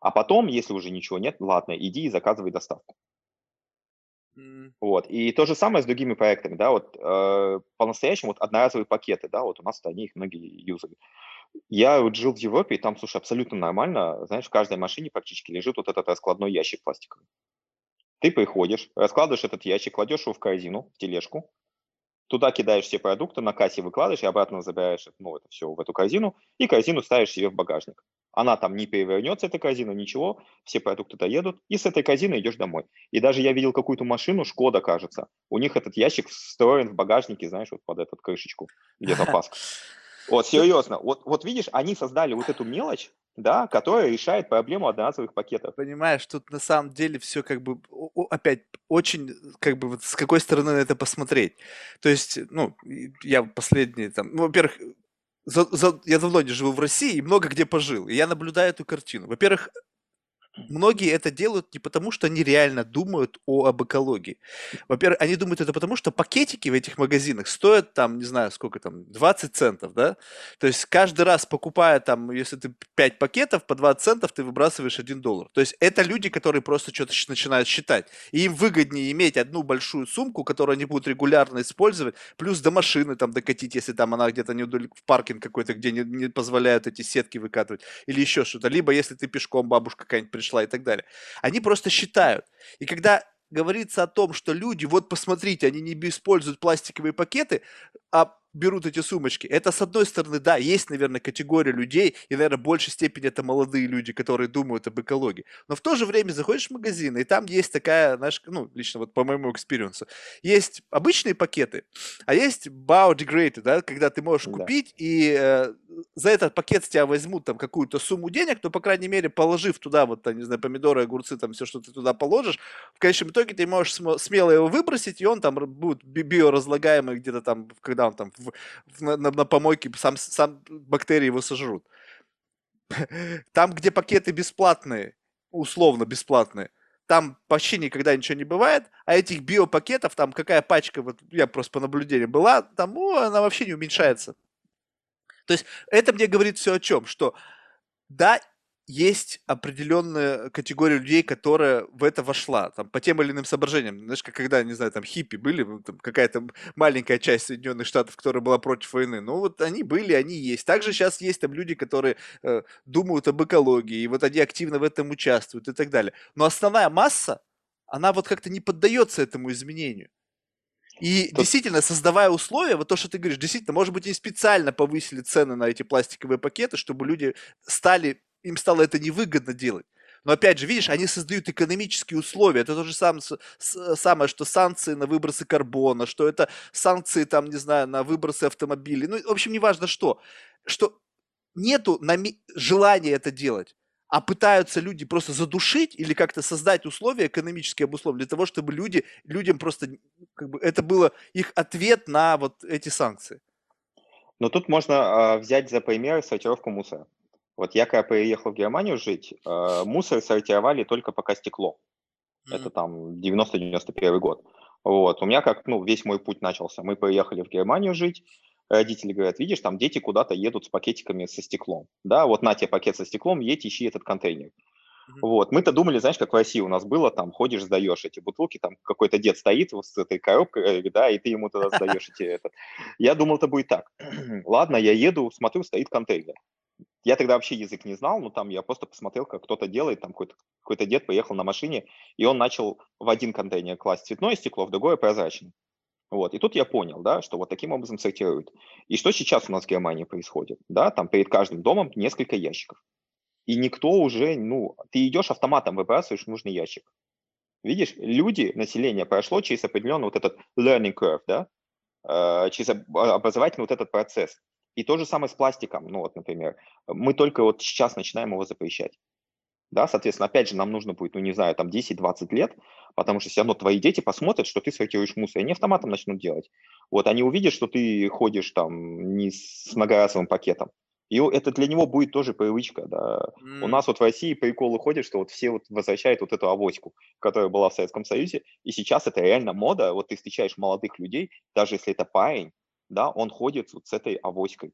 А потом, если уже ничего нет, ладно, иди и заказывай доставку. Mm. Вот. И то же самое с другими проектами, да, вот э, по-настоящему вот одноразовые пакеты, да, вот у нас они их многие юзают. Я вот жил в Европе, и там, слушай, абсолютно нормально, знаешь, в каждой машине практически лежит вот этот раскладной ящик пластиковый. Ты приходишь, раскладываешь этот ящик, кладешь его в корзину, в тележку, Туда кидаешь все продукты, на кассе выкладываешь и обратно забираешь ну, это все в эту корзину, и корзину ставишь себе в багажник. Она там не перевернется, эта корзина, ничего, все продукты доедут, и с этой корзины идешь домой. И даже я видел какую-то машину, Шкода, кажется, у них этот ящик встроен в багажнике, знаешь, вот под эту крышечку, где запаска. Вот, серьезно. Вот, вот видишь, они создали вот эту мелочь, да, которая решает проблему одноразовых пакетов. Понимаешь, тут на самом деле все как бы, опять, очень, как бы, вот с какой стороны на это посмотреть. То есть, ну, я последний там, ну, во-первых, за, за, я давно не живу в России и много где пожил. И я наблюдаю эту картину. Во-первых, многие это делают не потому, что они реально думают о, об экологии. Во-первых, они думают это потому, что пакетики в этих магазинах стоят там, не знаю, сколько там, 20 центов, да? То есть каждый раз покупая там, если ты 5 пакетов, по 20 центов ты выбрасываешь 1 доллар. То есть это люди, которые просто что-то начинают считать. И им выгоднее иметь одну большую сумку, которую они будут регулярно использовать, плюс до машины там докатить, если там она где-то не в паркинг какой-то, где не, не позволяют эти сетки выкатывать, или еще что-то. Либо если ты пешком, бабушка какая-нибудь пришла, пришла и так далее. Они просто считают. И когда говорится о том, что люди, вот посмотрите, они не используют пластиковые пакеты, а берут эти сумочки. Это, с одной стороны, да, есть, наверное, категория людей, и, наверное, в большей степени это молодые люди, которые думают об экологии. Но в то же время заходишь в магазин, и там есть такая, знаешь, ну, лично вот по моему experience у, есть обычные пакеты, а есть biodegraded, да, когда ты можешь да. купить, и э, за этот пакет с тебя возьмут там какую-то сумму денег, то, по крайней мере, положив туда вот, там, не знаю, помидоры, огурцы, там все, что ты туда положишь, в конечном итоге ты можешь смело его выбросить, и он там будет биоразлагаемый где-то там, когда он там в, в, на, на помойке, сам, сам бактерии его сожрут. Там, где пакеты бесплатные, условно бесплатные, там почти никогда ничего не бывает, а этих биопакетов, там какая пачка, вот я просто по наблюдению была, там, о, она вообще не уменьшается. То есть это мне говорит все о чем, что да, есть определенная категория людей, которая в это вошла, там, по тем или иным соображениям. Знаешь, как когда, не знаю, там, хиппи были, там, какая-то маленькая часть Соединенных Штатов, которая была против войны. Ну, вот они были, они есть. Также сейчас есть там люди, которые э, думают об экологии, и вот они активно в этом участвуют и так далее. Но основная масса, она вот как-то не поддается этому изменению. И Тут действительно, создавая условия, вот то, что ты говоришь, действительно, может быть, они специально повысили цены на эти пластиковые пакеты, чтобы люди стали, им стало это невыгодно делать. Но опять же, видишь, они создают экономические условия. Это то же самое, самое, что санкции на выбросы карбона, что это санкции, там, не знаю, на выбросы автомобилей. Ну, в общем, неважно что. Что нету нами- желания это делать а пытаются люди просто задушить или как-то создать условия экономические обусловленные для того, чтобы люди, людям просто, как бы, это было их ответ на вот эти санкции. Но тут можно э, взять за пример сортировку мусора. Вот я когда приехал в Германию жить, э, мусор сортировали только пока стекло. Mm-hmm. Это там 90-91 год. Вот. У меня как, ну, весь мой путь начался. Мы приехали в Германию жить, родители говорят, видишь, там дети куда-то едут с пакетиками со стеклом. Да, вот на тебе пакет со стеклом, едь, ищи этот контейнер. Mm-hmm. Вот, мы-то думали, знаешь, как в России у нас было, там, ходишь, сдаешь эти бутылки, там какой-то дед стоит вот с этой коробкой, э, да, и ты ему тогда сдаешь эти, этот. Я думал, это будет так. Ладно, я еду, смотрю, стоит контейнер. Я тогда вообще язык не знал, но там я просто посмотрел, как кто-то делает, там какой-то какой дед поехал на машине, и он начал в один контейнер класть цветное стекло, в другое прозрачное. Вот. И тут я понял, да, что вот таким образом сортируют. И что сейчас у нас в Германии происходит? Да, там перед каждым домом несколько ящиков. И никто уже, ну, ты идешь автоматом, выбрасываешь нужный ящик. Видишь, люди, население прошло через определенный вот этот learning curve, да, э, через образовательный вот этот процесс. И то же самое с пластиком, ну вот, например, мы только вот сейчас начинаем его запрещать. Да, соответственно, опять же, нам нужно будет, ну, не знаю, там 10-20 лет, потому что все равно твои дети посмотрят, что ты сортируешь мусор, и они автоматом начнут делать. Вот, они увидят, что ты ходишь там не с многоразовым пакетом. И это для него будет тоже привычка, да. Mm. У нас вот в России приколы ходят, что вот все вот возвращают вот эту авоську, которая была в Советском Союзе, и сейчас это реально мода, вот ты встречаешь молодых людей, даже если это парень, да, он ходит вот с этой авоськой.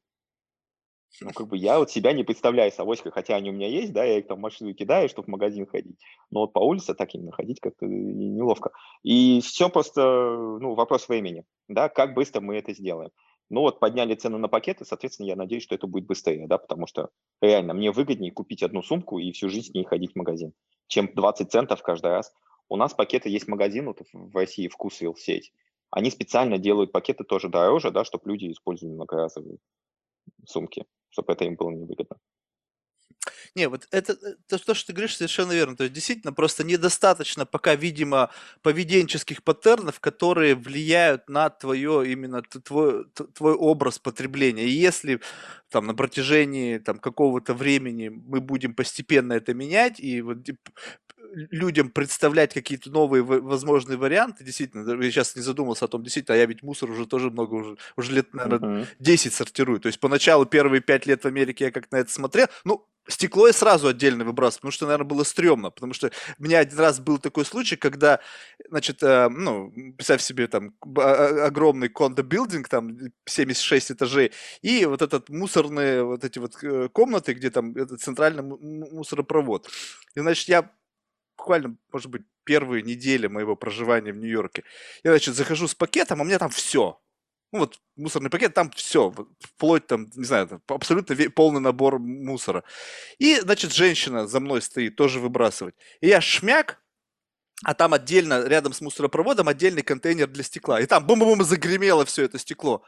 Ну, как бы я вот себя не представляю с авоськой, хотя они у меня есть, да, я их там в машину кидаю, чтобы в магазин ходить. Но вот по улице так именно ходить как-то неловко. И все просто, ну, вопрос времени, да, как быстро мы это сделаем. Ну вот подняли цены на пакеты, соответственно, я надеюсь, что это будет быстрее, да, потому что реально мне выгоднее купить одну сумку и всю жизнь с ней ходить в магазин, чем 20 центов каждый раз. У нас пакеты есть магазин вот в России, вкусвилл сеть. Они специально делают пакеты тоже дороже, да, чтобы люди использовали многоразовые сумки чтобы это им было невыгодно. Не, вот это, это то, что ты говоришь, совершенно верно. То есть действительно просто недостаточно пока, видимо, поведенческих паттернов, которые влияют на твое именно твой, твой образ потребления. И если там на протяжении там какого-то времени мы будем постепенно это менять и вот людям представлять какие-то новые возможные варианты, действительно, я сейчас не задумался о том, действительно, а я ведь мусор уже тоже много, уже, уже лет, наверное, uh-huh. 10 сортирую. То есть поначалу первые 5 лет в Америке я как на это смотрел, ну, Стекло я сразу отдельно выбрасывал, потому что, наверное, было стрёмно, потому что у меня один раз был такой случай, когда, значит, э, ну, представь себе там огромный кондо-билдинг, там 76 этажей, и вот этот мусорные вот эти вот э, комнаты, где там этот центральный мусоропровод. И, значит, я буквально, может быть, первые недели моего проживания в Нью-Йорке. Я, значит, захожу с пакетом, а у меня там все. Ну вот мусорный пакет, там все, вплоть там, не знаю, там, абсолютно полный набор мусора. И, значит, женщина за мной стоит, тоже выбрасывать. И я шмяк, а там отдельно, рядом с мусоропроводом, отдельный контейнер для стекла. И там бум-бум загремело все это стекло.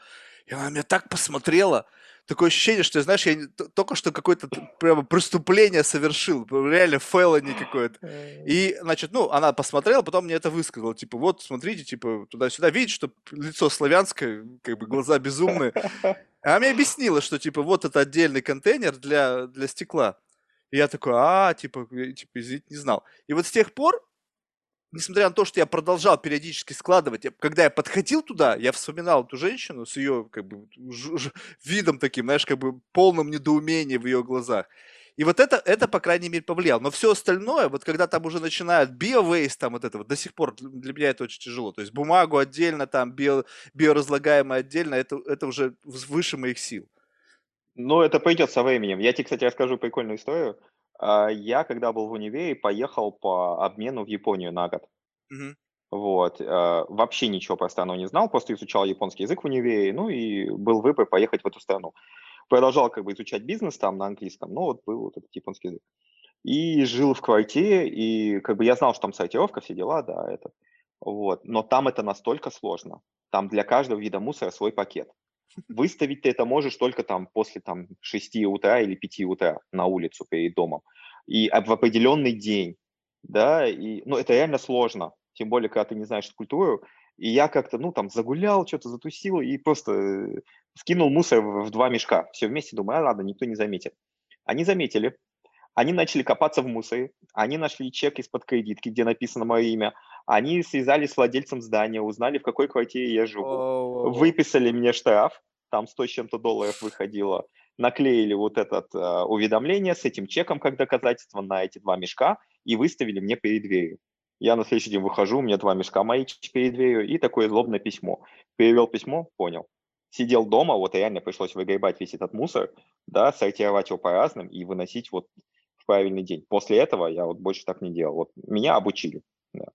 И она меня так посмотрела, такое ощущение, что, знаешь, я только что какое-то прямо преступление совершил, реально фейлони какое-то. И, значит, ну, она посмотрела, потом мне это высказала, типа, вот, смотрите, типа, туда-сюда, видите, что лицо славянское, как бы глаза безумные. А она мне объяснила, что, типа, вот это отдельный контейнер для, для стекла. И я такой, а, типа, типа, извините, не знал. И вот с тех пор несмотря на то, что я продолжал периодически складывать, когда я подходил туда, я вспоминал эту женщину с ее как бы видом таким, знаешь, как бы полным недоумением в ее глазах. И вот это, это, по крайней мере, повлияло. Но все остальное, вот когда там уже начинают биовейс, там вот это вот, до сих пор для меня это очень тяжело. То есть бумагу отдельно, там био, биоразлагаемое отдельно, это, это уже выше моих сил. Ну, это пойдет со временем. Я тебе, кстати, расскажу прикольную историю. А, я, когда был в универе, поехал по обмену в Японию на год. Мгм. Вот. а, Вообще ничего про страну не знал, просто изучал японский язык в универе, ну и был выбор поехать в эту страну. Продолжал как бы изучать бизнес там на английском, но вот был вот этот японский язык. И жил в квартире, и как бы я знал, что там сортировка, все дела, да, это. Вот. Но там это настолько сложно. там для каждого вида мусора свой пакет. Выставить ты это можешь только там после там 6 утра или 5 утра на улицу перед домом. И в определенный день, да, и, ну, это реально сложно, тем более, когда ты не знаешь культуру. И я как-то, ну, там, загулял, что-то затусил и просто э, скинул мусор в, два мешка. Все вместе, думаю, а ладно, никто не заметит. Они заметили, они начали копаться в мусоре, они нашли чек из-под кредитки, где написано мое имя, они связались с владельцем здания, узнали, в какой квартире я живу, выписали мне штраф, там 100 с чем-то долларов выходило, наклеили вот это э, уведомление с этим чеком как доказательство на эти два мешка и выставили мне перед дверью. Я на следующий день выхожу, у меня два мешка мои перед дверью и такое злобное письмо. Перевел письмо, понял. Сидел дома, вот реально пришлось выгребать весь этот мусор, да, сортировать его по разным и выносить вот правильный день. После этого я вот больше так не делал. Вот меня обучили. Да.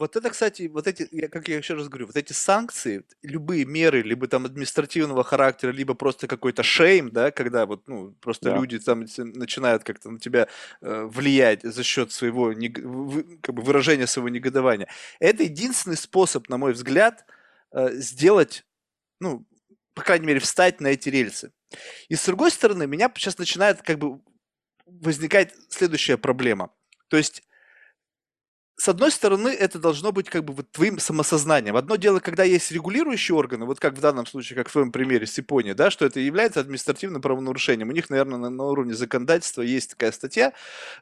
Вот это, кстати, вот эти, я, как я еще раз говорю, вот эти санкции, любые меры, либо там административного характера, либо просто какой-то шейм, да, когда вот, ну, просто да. люди там начинают как-то на тебя э, влиять за счет своего, как бы выражения своего негодования. Это единственный способ, на мой взгляд, э, сделать, ну, по крайней мере, встать на эти рельсы. И с другой стороны, меня сейчас начинает как бы возникать следующая проблема. То есть с одной стороны, это должно быть как бы вот твоим самосознанием. Одно дело, когда есть регулирующие органы, вот как в данном случае, как в твоем примере с Японией, да, что это является административным правонарушением. У них, наверное, на, на уровне законодательства есть такая статья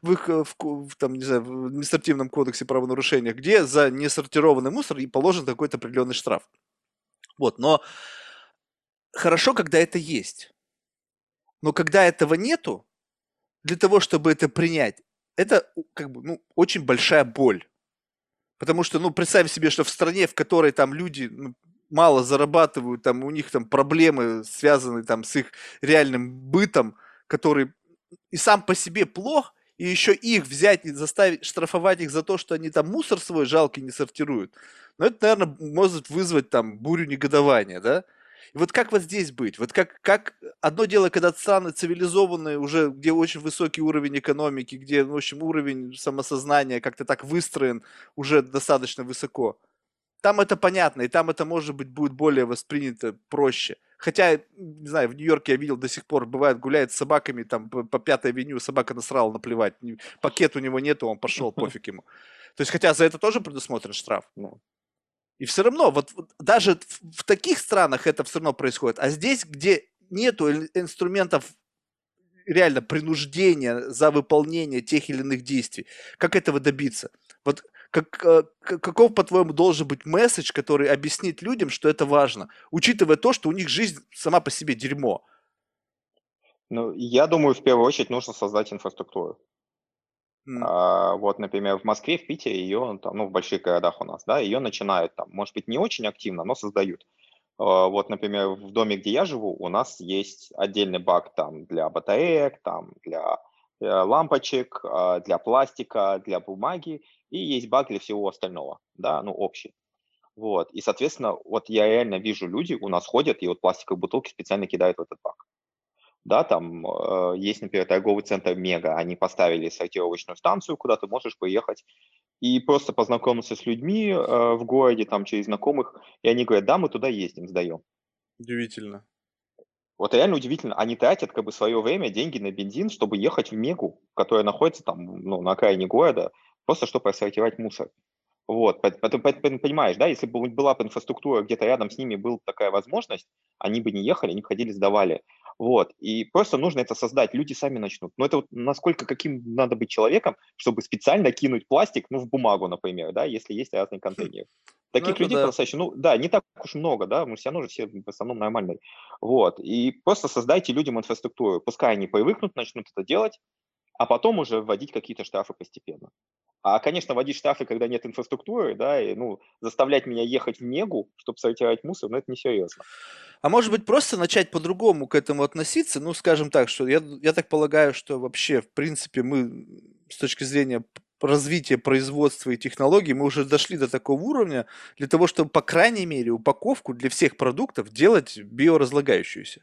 в их в, в, там, не знаю, в административном кодексе правонарушения, где за несортированный мусор и положен какой-то определенный штраф. Вот, но хорошо, когда это есть. Но когда этого нету, для того, чтобы это принять, это как бы, ну, очень большая боль. Потому что, ну, представь себе, что в стране, в которой там люди ну, мало зарабатывают, там у них там проблемы, связанные там с их реальным бытом, который и сам по себе плох, и еще их взять и заставить штрафовать их за то, что они там мусор свой жалкий не сортируют. Ну, это, наверное, может вызвать там бурю негодования, да? И вот как вот здесь быть? Вот как, как одно дело, когда страны цивилизованные, уже где очень высокий уровень экономики, где, в общем, уровень самосознания как-то так выстроен уже достаточно высоко. Там это понятно, и там это, может быть, будет более воспринято проще. Хотя, не знаю, в Нью-Йорке я видел до сих пор, бывает, гуляет с собаками, там по, по пятой авеню собака насрала наплевать. Пакет у него нету, он пошел, пофиг ему. То есть, хотя за это тоже предусмотрен штраф. Ну. И все равно, вот, даже в, в таких странах это все равно происходит. А здесь, где нету инструментов реально принуждения за выполнение тех или иных действий, как этого добиться? Вот как, э, каков, по-твоему, должен быть месседж, который объяснит людям, что это важно, учитывая то, что у них жизнь сама по себе дерьмо? Ну, я думаю, в первую очередь нужно создать инфраструктуру. Mm. А, вот, например, в Москве, в Питере ее, там, ну, в больших городах у нас, да, ее начинают там, может быть, не очень активно, но создают. А, вот, например, в доме, где я живу, у нас есть отдельный бак там для батареек, там для э, лампочек, а, для пластика, для бумаги, и есть бак для всего остального, да, ну, общий. Вот, и, соответственно, вот я реально вижу, люди у нас ходят, и вот пластиковые бутылки специально кидают в этот бак да, там э, есть, например, торговый центр Мега, они поставили сортировочную станцию, куда ты можешь поехать и просто познакомиться с людьми э, в городе, там, через знакомых, и они говорят, да, мы туда ездим, сдаем. Удивительно. Вот реально удивительно, они тратят как бы свое время, деньги на бензин, чтобы ехать в Мегу, которая находится там, ну, на окраине города, просто чтобы рассортировать мусор. Вот, понимаешь, да, если бы была бы инфраструктура где-то рядом с ними была такая возможность, они бы не ехали, они бы ходили, сдавали. Вот, и просто нужно это создать, люди сами начнут. Но это вот насколько, каким надо быть человеком, чтобы специально кинуть пластик, ну, в бумагу, например, да, если есть разные контейнеры. Таких ну, людей да. достаточно, ну, да, не так уж много, да, мы все равно же все в основном нормальные. Вот, и просто создайте людям инфраструктуру, пускай они привыкнут, начнут это делать, а потом уже вводить какие-то штрафы постепенно. А, конечно, вводить штрафы, когда нет инфраструктуры, да, и, ну, заставлять меня ехать в Негу, чтобы сортировать мусор, ну, это несерьезно. А может быть, просто начать по-другому к этому относиться? Ну, скажем так, что я, я так полагаю, что вообще, в принципе, мы с точки зрения развития производства и технологий, мы уже дошли до такого уровня для того, чтобы, по крайней мере, упаковку для всех продуктов делать биоразлагающуюся.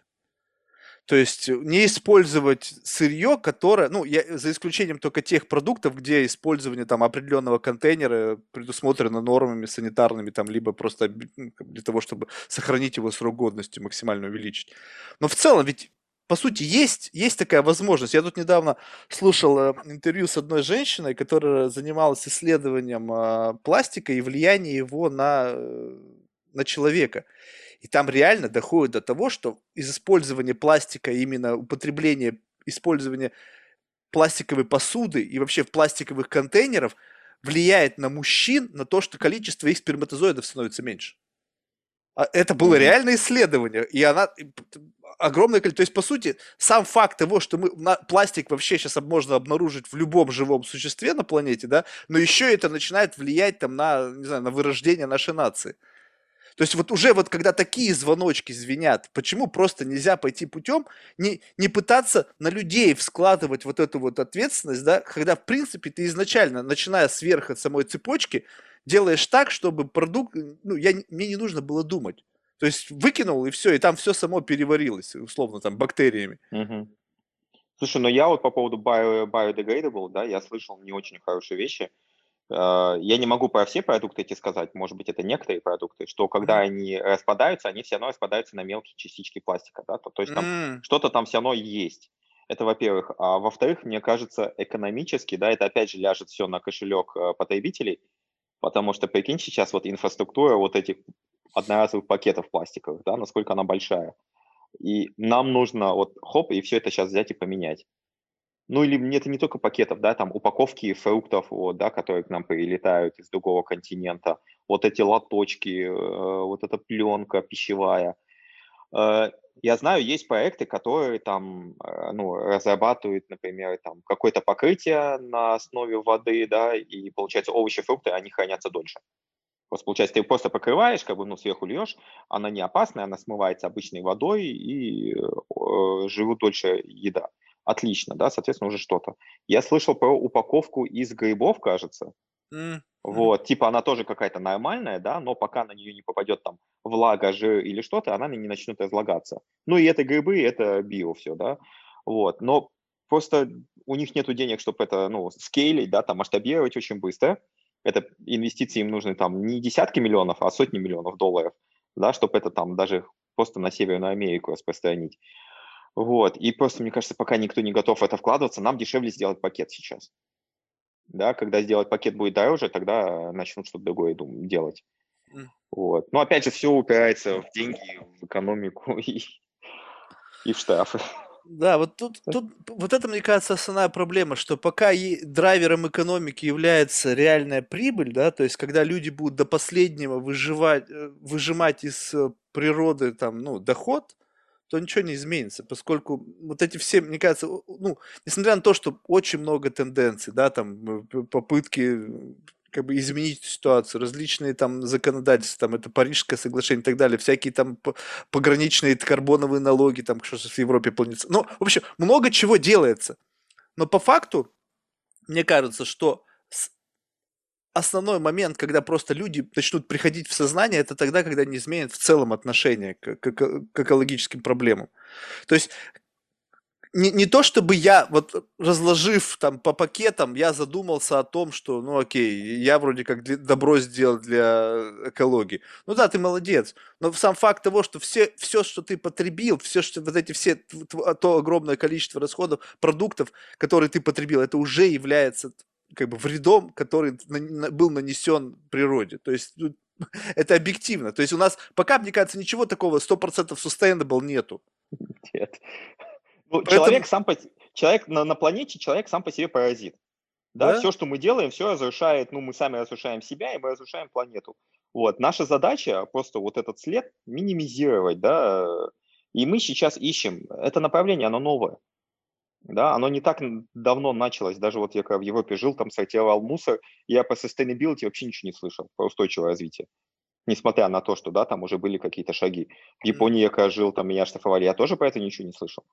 То есть не использовать сырье, которое, ну, я, за исключением только тех продуктов, где использование там определенного контейнера предусмотрено нормами санитарными, там, либо просто ну, для того, чтобы сохранить его срок годности, максимально увеличить. Но в целом ведь по сути, есть, есть такая возможность. Я тут недавно слушал э, интервью с одной женщиной, которая занималась исследованием э, пластика и влияния его на, э, на человека. И там реально доходит до того, что из использования пластика, именно употребления, использования пластиковой посуды и вообще пластиковых контейнеров влияет на мужчин на то, что количество их сперматозоидов становится меньше. А это было mm-hmm. реальное исследование, и она огромное количество. То есть, по сути, сам факт того, что мы на, пластик вообще сейчас можно обнаружить в любом живом существе на планете, да, но еще это начинает влиять там на, не знаю, на вырождение нашей нации. То есть вот уже вот когда такие звоночки звенят, почему просто нельзя пойти путем, не, не пытаться на людей вскладывать вот эту вот ответственность, да, когда в принципе ты изначально, начиная сверху от самой цепочки, делаешь так, чтобы продукт, ну, я, мне не нужно было думать. То есть выкинул и все, и там все само переварилось, условно, там, бактериями. Слушай, ну я вот по поводу bio, biodegradable, да, я слышал не очень хорошие вещи. Э, я не могу про все продукты эти сказать, может быть, это некоторые продукты, что когда mm. они распадаются, они все равно распадаются на мелкие частички пластика, да, то, то есть там mm. что-то там все равно есть. Это во-первых. А во-вторых, мне кажется, экономически, да, это опять же ляжет все на кошелек э, потребителей, потому что, прикинь, сейчас вот инфраструктура вот этих одноразовых пакетов пластиковых, да, насколько она большая. И нам нужно вот хоп, и все это сейчас взять и поменять. Ну или это не только пакетов, да, там упаковки фруктов, вот, да, которые к нам прилетают из другого континента, вот эти лоточки, э, вот эта пленка пищевая. Э, я знаю, есть проекты, которые там, э, ну, разрабатывают, например, там какое-то покрытие на основе воды, да, и получается овощи, фрукты, они хранятся дольше. Просто, получается, ты просто покрываешь, как бы, ну, сверху льешь, она не опасная, она смывается обычной водой и э, живут дольше еда. Отлично, да, соответственно, уже что-то. Я слышал про упаковку из грибов, кажется. Mm-hmm. Вот, типа она тоже какая-то нормальная, да, но пока на нее не попадет там влага, жир или что-то, она не начнет разлагаться. Ну и это грибы, это био все, да. Вот, но просто у них нет денег, чтобы это, ну, скейлить, да, там масштабировать очень быстро это инвестиции им нужны там не десятки миллионов, а сотни миллионов долларов, да, чтобы это там даже просто на Северную Америку распространить. Вот, и просто, мне кажется, пока никто не готов в это вкладываться, нам дешевле сделать пакет сейчас. Да, когда сделать пакет будет дороже, тогда начнут что-то другое делать. Mm. Вот. Но опять же, все упирается в деньги, в экономику и, и в штрафы. Да, вот тут, тут, вот это, мне кажется, основная проблема, что пока и драйвером экономики является реальная прибыль, да, то есть когда люди будут до последнего выживать, э, выжимать из э, природы там, ну, доход, то ничего не изменится, поскольку вот эти все, мне кажется, ну, несмотря на то, что очень много тенденций, да, там э, попытки как бы изменить ситуацию, различные там законодательства, там это Парижское соглашение и так далее, всякие там пограничные карбоновые налоги, там что в Европе планируется. Ну, в общем, много чего делается. Но по факту, мне кажется, что основной момент, когда просто люди начнут приходить в сознание, это тогда, когда они изменят в целом отношение к, к, к экологическим проблемам. То есть не, не то чтобы я, вот разложив там по пакетам, я задумался о том, что, ну окей, я вроде как добро сделал для экологии. Ну да, ты молодец. Но сам факт того, что все, все что ты потребил, все, что вот эти все, то огромное количество расходов, продуктов, которые ты потребил, это уже является как бы вредом, который был нанесен природе. То есть это объективно. То есть у нас пока, мне кажется, ничего такого 100% sustainable нету. Нет. Ну, Поэтому... человек сам по... человек на, на планете, человек сам по себе паразит. Да? да, все, что мы делаем, все разрушает, ну, мы сами разрушаем себя, и мы разрушаем планету. Вот, наша задача просто вот этот след минимизировать, да, и мы сейчас ищем, это направление, оно новое, да, оно не так давно началось, даже вот я когда в Европе жил, там сортировал мусор, я по sustainability вообще ничего не слышал, про устойчивое развитие, несмотря на то, что, да, там уже были какие-то шаги. В Японии я когда жил, там меня штрафовали, я тоже про это ничего не слышал.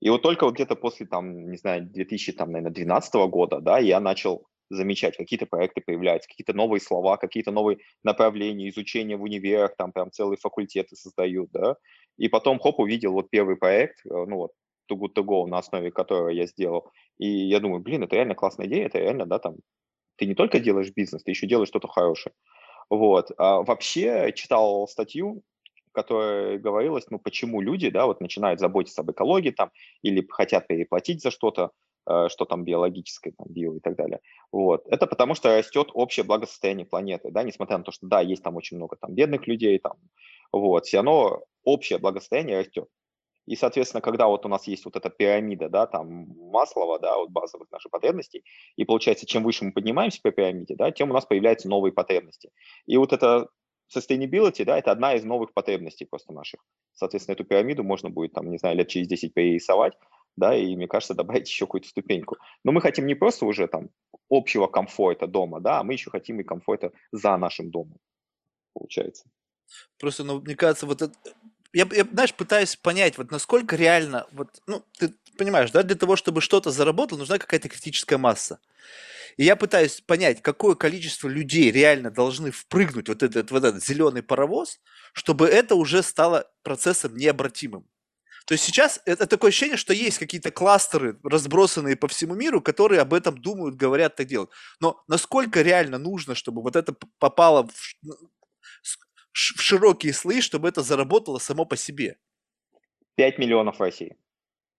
И вот только вот где-то после, там, не знаю, 2012 года, да, я начал замечать, какие-то проекты появляются, какие-то новые слова, какие-то новые направления, изучения в универах, там прям целые факультеты создают, да, и потом, хоп, увидел вот первый проект, э, ну вот, Too Good To Go, на основе которого я сделал, и я думаю, блин, это реально классная идея, это реально, да, там, ты не только делаешь бизнес, ты еще делаешь что-то хорошее. Вот. А вообще читал статью, которая говорилось, ну, почему люди, да, вот начинают заботиться об экологии там, или хотят переплатить за что-то, э, что там биологическое, там, био и так далее. Вот. Это потому что растет общее благосостояние планеты, да, несмотря на то, что, да, есть там очень много там бедных людей, там, вот, все равно общее благосостояние растет. И, соответственно, когда вот у нас есть вот эта пирамида, да, там Маслова, да, вот базовых наших потребностей, и получается, чем выше мы поднимаемся по пирамиде, да, тем у нас появляются новые потребности. И вот это sustainability, да, это одна из новых потребностей просто наших. Соответственно, эту пирамиду можно будет, там, не знаю, лет через 10 перерисовать, да, и, мне кажется, добавить еще какую-то ступеньку. Но мы хотим не просто уже там общего комфорта дома, да, а мы еще хотим и комфорта за нашим домом, получается. Просто, ну, мне кажется, вот это, я, я, знаешь, пытаюсь понять, вот насколько реально, вот, ну, ты понимаешь, да, для того, чтобы что-то заработало, нужна какая-то критическая масса. И я пытаюсь понять, какое количество людей реально должны впрыгнуть вот этот, вот этот зеленый паровоз, чтобы это уже стало процессом необратимым. То есть сейчас это такое ощущение, что есть какие-то кластеры, разбросанные по всему миру, которые об этом думают, говорят, так делают. Но насколько реально нужно, чтобы вот это попало в, в широкие слои, чтобы это заработало само по себе. 5 миллионов в России.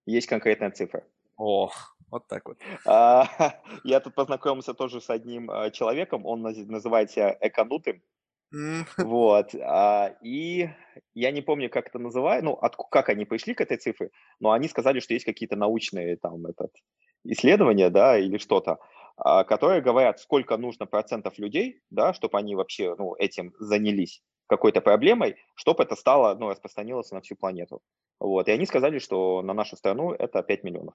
Есть конкретная цифра. Ох, вот так вот. А, я тут познакомился тоже с одним а, человеком, он называется Эконутым. Вот. А, и я не помню, как это называют, ну, от, как они пришли к этой цифре, но они сказали, что есть какие-то научные там этот, исследования, да, или что-то, которые говорят, сколько нужно процентов людей, да, чтобы они вообще, ну, этим занялись какой-то проблемой, чтобы это стало, ну, распространилось на всю планету. Вот. И они сказали, что на нашу страну это 5 миллионов.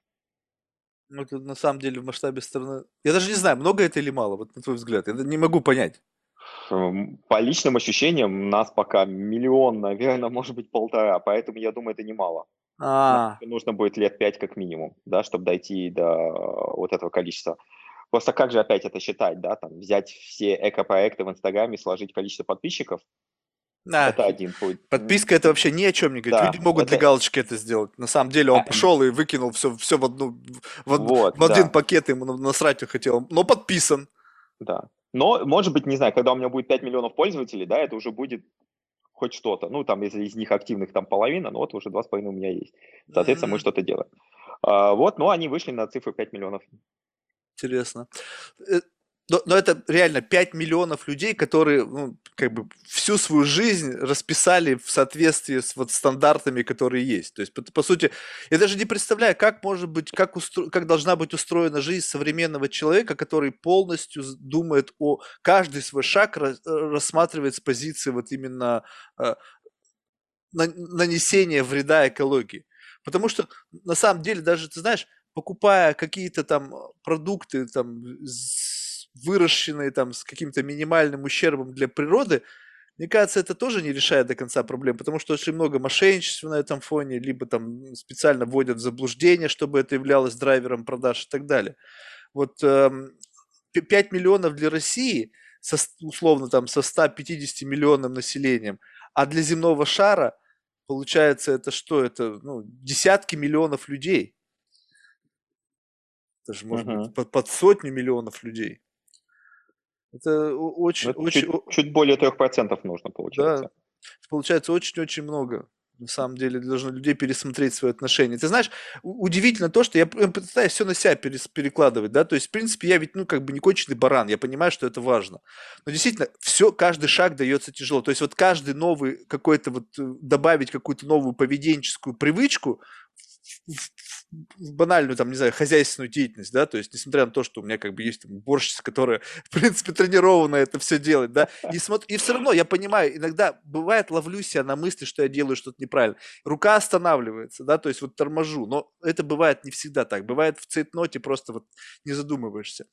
Ну, это на самом деле в масштабе страны... Я даже не знаю, много это или мало, вот на твой взгляд. Я не могу понять. По личным ощущениям, нас пока миллион, наверное, может быть полтора, поэтому я думаю, это немало. А. Нужно будет лет пять как минимум, да, чтобы дойти до вот этого количества. Просто как же опять это считать, да, там, взять все эко-проекты в Инстаграме, сложить количество подписчиков, да. Это один путь. Подписка это вообще ни о чем не говорит. Да, Люди могут это... для галочки это сделать. На самом деле он пошел и выкинул все, все в, одну, в, вот, в один да. пакет, ему насрать хотел. Но подписан. Да. Но, может быть, не знаю, когда у меня будет 5 миллионов пользователей, да, это уже будет хоть что-то. Ну, там, если из них активных там половина, ну вот уже 2,5 у меня есть. Соответственно, mm-hmm. мы что-то делаем. А, вот, но они вышли на цифру 5 миллионов. Интересно. Э, но, но это реально 5 миллионов людей, которые ну, как бы всю свою жизнь расписали в соответствии с вот стандартами, которые есть. То есть, по, по сути, я даже не представляю, как может быть, как, устро, как должна быть устроена жизнь современного человека, который полностью думает о каждый свой шаг рассматривает с позиции вот именно э, нанесения вреда экологии. Потому что на самом деле даже, ты знаешь, покупая какие-то там продукты там выращенные там с каким-то минимальным ущербом для природы, мне кажется, это тоже не решает до конца проблем, потому что очень много мошенничества на этом фоне, либо там специально вводят в заблуждение, чтобы это являлось драйвером продаж и так далее. Вот эм, 5 миллионов для России, со, условно там со 150 миллионным населением, а для земного шара, получается, это что? Это ну, десятки миллионов людей. Это же может uh-huh. быть под, под сотню миллионов людей. Это очень, ну, очень... Чуть, чуть более трех процентов нужно, получается. Да, получается очень-очень много. На самом деле должны людей пересмотреть свои отношения. Ты знаешь, удивительно то, что я пытаюсь все на себя перекладывать, да, то есть, в принципе, я ведь, ну, как бы не конченый баран, я понимаю, что это важно. Но действительно, все, каждый шаг дается тяжело. То есть, вот каждый новый какой-то вот, э, добавить какую-то новую поведенческую привычку, в банальную, там, не знаю, хозяйственную деятельность, да, то есть, несмотря на то, что у меня как бы есть там, уборщица, которая, в принципе, тренирована это все делать, да, и, смотр... и все равно я понимаю, иногда бывает, ловлю себя на мысли, что я делаю что-то неправильно. Рука останавливается, да, то есть вот торможу, но это бывает не всегда так. Бывает в цейтноте просто вот не задумываешься.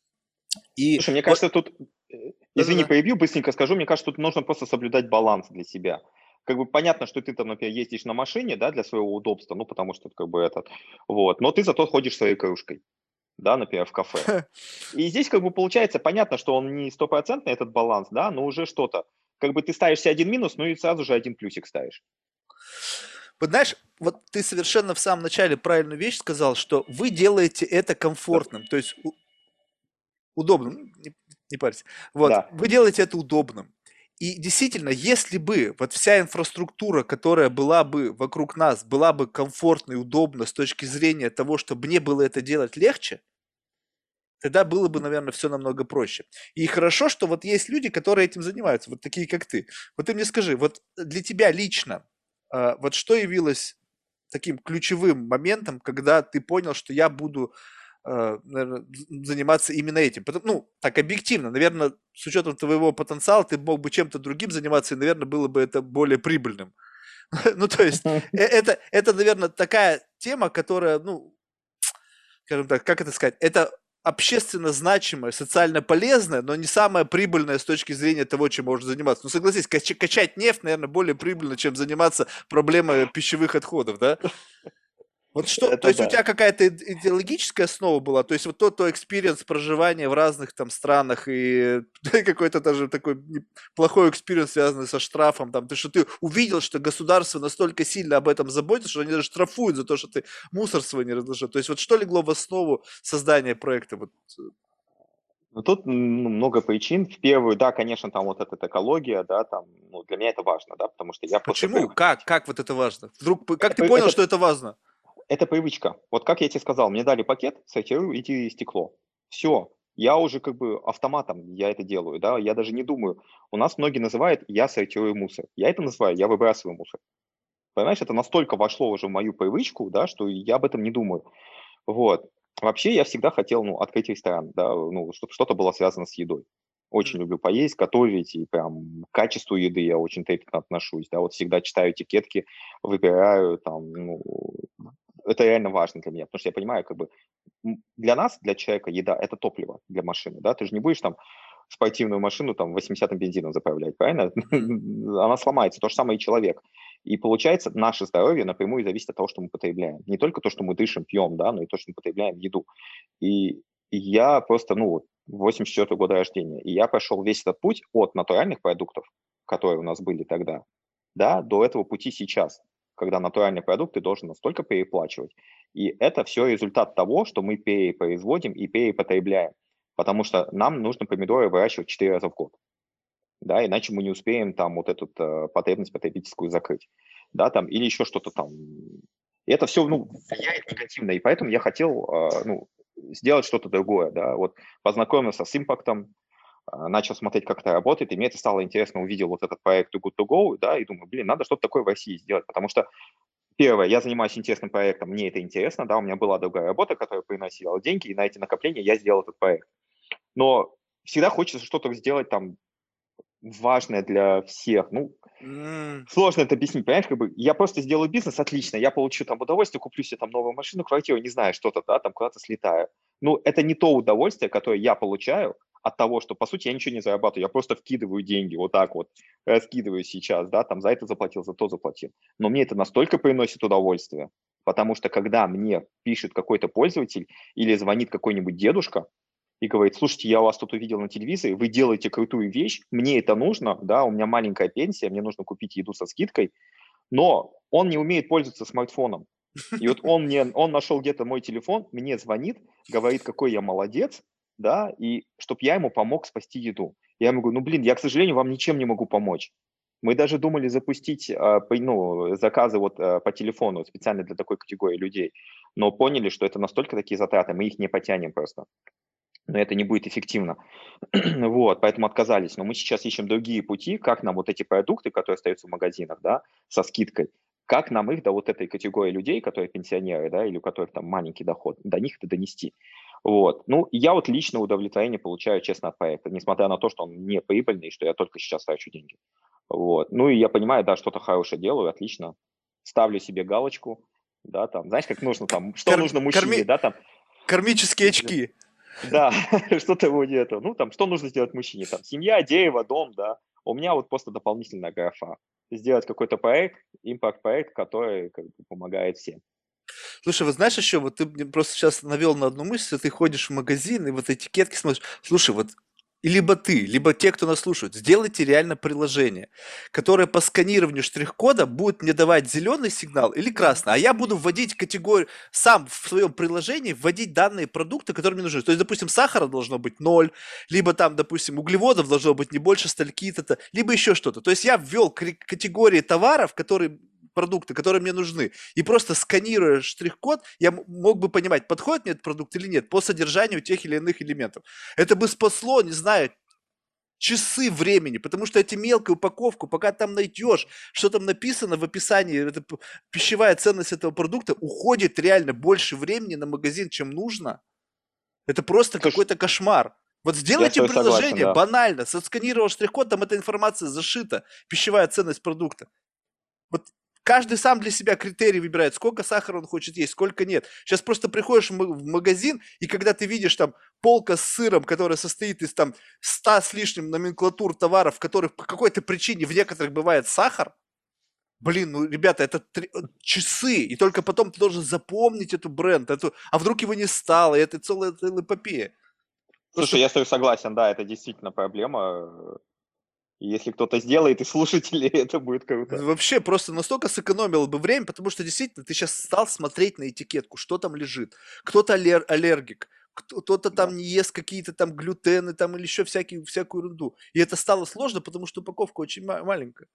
И Слушай, мне кажется, тут, э, извини, перебью, быстренько скажу, мне кажется, тут нужно просто соблюдать баланс для себя как бы понятно, что ты там, например, ездишь на машине, да, для своего удобства, ну, потому что как бы этот, вот, но ты зато ходишь своей кружкой. да, например, в кафе. И здесь как бы получается понятно, что он не стопроцентный этот баланс, да, но уже что-то. Как бы ты ставишь себе один минус, ну и сразу же один плюсик ставишь. Вот знаешь, вот ты совершенно в самом начале правильную вещь сказал, что вы делаете это комфортным, то есть удобным, ну, не, не парься. Вот, да. вы делаете это удобным. И действительно, если бы вот вся инфраструктура, которая была бы вокруг нас, была бы комфортной, удобна с точки зрения того, чтобы мне было это делать легче, тогда было бы, наверное, все намного проще. И хорошо, что вот есть люди, которые этим занимаются, вот такие, как ты. Вот ты мне скажи, вот для тебя лично, а, вот что явилось таким ключевым моментом, когда ты понял, что я буду наверное, заниматься именно этим. Потому, ну, так объективно, наверное, с учетом твоего потенциала ты мог бы чем-то другим заниматься, и, наверное, было бы это более прибыльным. ну, то есть, э, это, это, наверное, такая тема, которая, ну, скажем так, как это сказать, это общественно значимое, социально полезное, но не самое прибыльное с точки зрения того, чем можно заниматься. Ну, согласись, кач- качать нефть, наверное, более прибыльно, чем заниматься проблемой пищевых отходов, да? Вот что, это то есть да. у тебя какая-то идеологическая основа была, то есть вот тот то experience проживания в разных там странах и какой-то даже такой плохой experience, связанный со штрафом, там, ты что ты увидел, что государство настолько сильно об этом заботится, что они даже штрафуют за то, что ты мусор свой не разложил. То есть вот что легло в основу создания проекта? Вот. Ну, тут ну, много причин. В первую, да, конечно, там вот эта экология, да, там, ну, для меня это важно, да, потому что я Почему? Как? Как вот это важно? Вдруг, как это, ты понял, это, что это важно? Это привычка. Вот как я тебе сказал, мне дали пакет, сортирую эти стекло. Все, я уже как бы автоматом я это делаю, да, я даже не думаю. У нас многие называют «я сортирую мусор». Я это называю «я выбрасываю мусор». Понимаешь, это настолько вошло уже в мою привычку, да, что я об этом не думаю. Вот. Вообще я всегда хотел, ну, открыть ресторан, да, ну, чтобы что-то было связано с едой. Очень люблю поесть, готовить, и прям к качеству еды я очень трепетно отношусь, да, вот всегда читаю этикетки, выбираю там, ну, это реально важно для меня, потому что я понимаю, как бы для нас, для человека, еда – это топливо для машины, да, ты же не будешь там спортивную машину там 80-м бензином заправлять, правильно? Она сломается, то же самое и человек. И получается, наше здоровье напрямую зависит от того, что мы потребляем. Не только то, что мы дышим, пьем, да, но и то, что мы потребляем еду. И я просто, ну, 84 года рождения, и я прошел весь этот путь от натуральных продуктов, которые у нас были тогда, да, до этого пути сейчас когда натуральный продукт ты должен настолько переплачивать. И это все результат того, что мы перепроизводим и перепотребляем. Потому что нам нужно помидоры выращивать 4 раза в год. Да, иначе мы не успеем там вот эту э, потребность потребительскую закрыть. Да, там, или еще что-то там. И это все ну, влияет негативно. И поэтому я хотел э, ну, сделать что-то другое. Да, вот познакомился с импактом, начал смотреть, как это работает, и мне это стало интересно, увидел вот этот проект Too Good To Go, да, и думаю, блин, надо что-то такое в России сделать, потому что Первое, я занимаюсь интересным проектом, мне это интересно, да, у меня была другая работа, которая приносила деньги, и на эти накопления я сделал этот проект. Но всегда хочется что-то сделать там важное для всех. Ну, mm. сложно это объяснить, понимаешь, как бы я просто сделаю бизнес, отлично, я получу там удовольствие, куплю себе там новую машину, квартиру, не знаю, что-то, да, там куда-то слетаю. Ну, это не то удовольствие, которое я получаю, от того, что, по сути, я ничего не зарабатываю, я просто вкидываю деньги вот так вот, раскидываю сейчас, да, там за это заплатил, за то заплатил. Но мне это настолько приносит удовольствие, потому что когда мне пишет какой-то пользователь или звонит какой-нибудь дедушка и говорит, слушайте, я вас тут увидел на телевизоре, вы делаете крутую вещь, мне это нужно, да, у меня маленькая пенсия, мне нужно купить еду со скидкой, но он не умеет пользоваться смартфоном. И вот он мне, он нашел где-то мой телефон, мне звонит, говорит, какой я молодец, да, и чтобы я ему помог спасти еду. Я ему говорю, ну, блин, я, к сожалению, вам ничем не могу помочь. Мы даже думали запустить э, ну, заказы вот э, по телефону специально для такой категории людей, но поняли, что это настолько такие затраты, мы их не потянем просто. Но это не будет эффективно. вот, поэтому отказались. Но мы сейчас ищем другие пути, как нам вот эти продукты, которые остаются в магазинах, да, со скидкой, как нам их до вот этой категории людей, которые пенсионеры, да, или у которых там маленький доход, до них это донести. Вот. Ну, я вот лично удовлетворение получаю, честно, от проекта, несмотря на то, что он не прибыльный, что я только сейчас трачу деньги. Вот. Ну, и я понимаю, да, что-то хорошее делаю, отлично. Ставлю себе галочку, да, там, знаешь, как нужно там, что Кор- нужно мужчине, корми... да, там. Кармические очки. Да, что-то вроде этого. Ну, там, что нужно сделать мужчине? Там, семья, дерево, дом, да. У меня вот просто дополнительная графа. Сделать какой-то проект, импакт-проект, который как бы, помогает всем. Слушай, вот знаешь еще, вот ты просто сейчас навел на одну мысль, ты ходишь в магазин и вот этикетки смотришь. Слушай, вот либо ты, либо те, кто нас слушает, сделайте реально приложение, которое по сканированию штрих-кода будет мне давать зеленый сигнал или красный, а я буду вводить категорию, сам в своем приложении вводить данные продукты, которые мне нужны. То есть, допустим, сахара должно быть ноль, либо там, допустим, углеводов должно быть не больше стальки-то, либо еще что-то. То есть я ввел категории товаров, которые продукты, которые мне нужны. И просто сканируя штрих-код, я мог бы понимать, подходит мне этот продукт или нет по содержанию тех или иных элементов. Это бы спасло, не знаю, часы времени, потому что эти мелкую упаковку, пока там найдешь, что там написано в описании, это пищевая ценность этого продукта, уходит реально больше времени на магазин, чем нужно. Это просто какой-то кошмар. Вот сделайте приложение согласен, да. банально, сосканировал штрих-код, там эта информация зашита, пищевая ценность продукта. Вот Каждый сам для себя критерий выбирает, сколько сахара он хочет есть, сколько нет. Сейчас просто приходишь в магазин, и когда ты видишь там полка с сыром, которая состоит из там 100 с лишним номенклатур товаров, в которых по какой-то причине в некоторых бывает сахар, Блин, ну, ребята, это три, э, часы, и только потом ты должен запомнить эту бренд, эту, а вдруг его не стало, и это целая, эпопея. Слушай, что... я с тобой согласен, да, это действительно проблема. Если кто-то сделает и слушатели, это будет круто. Вообще просто настолько сэкономил бы время, потому что действительно ты сейчас стал смотреть на этикетку, что там лежит. Кто-то аллер- аллергик, кто-то там да. не ест какие-то там глютены там или еще всякие, всякую ерунду. И это стало сложно, потому что упаковка очень ма- маленькая.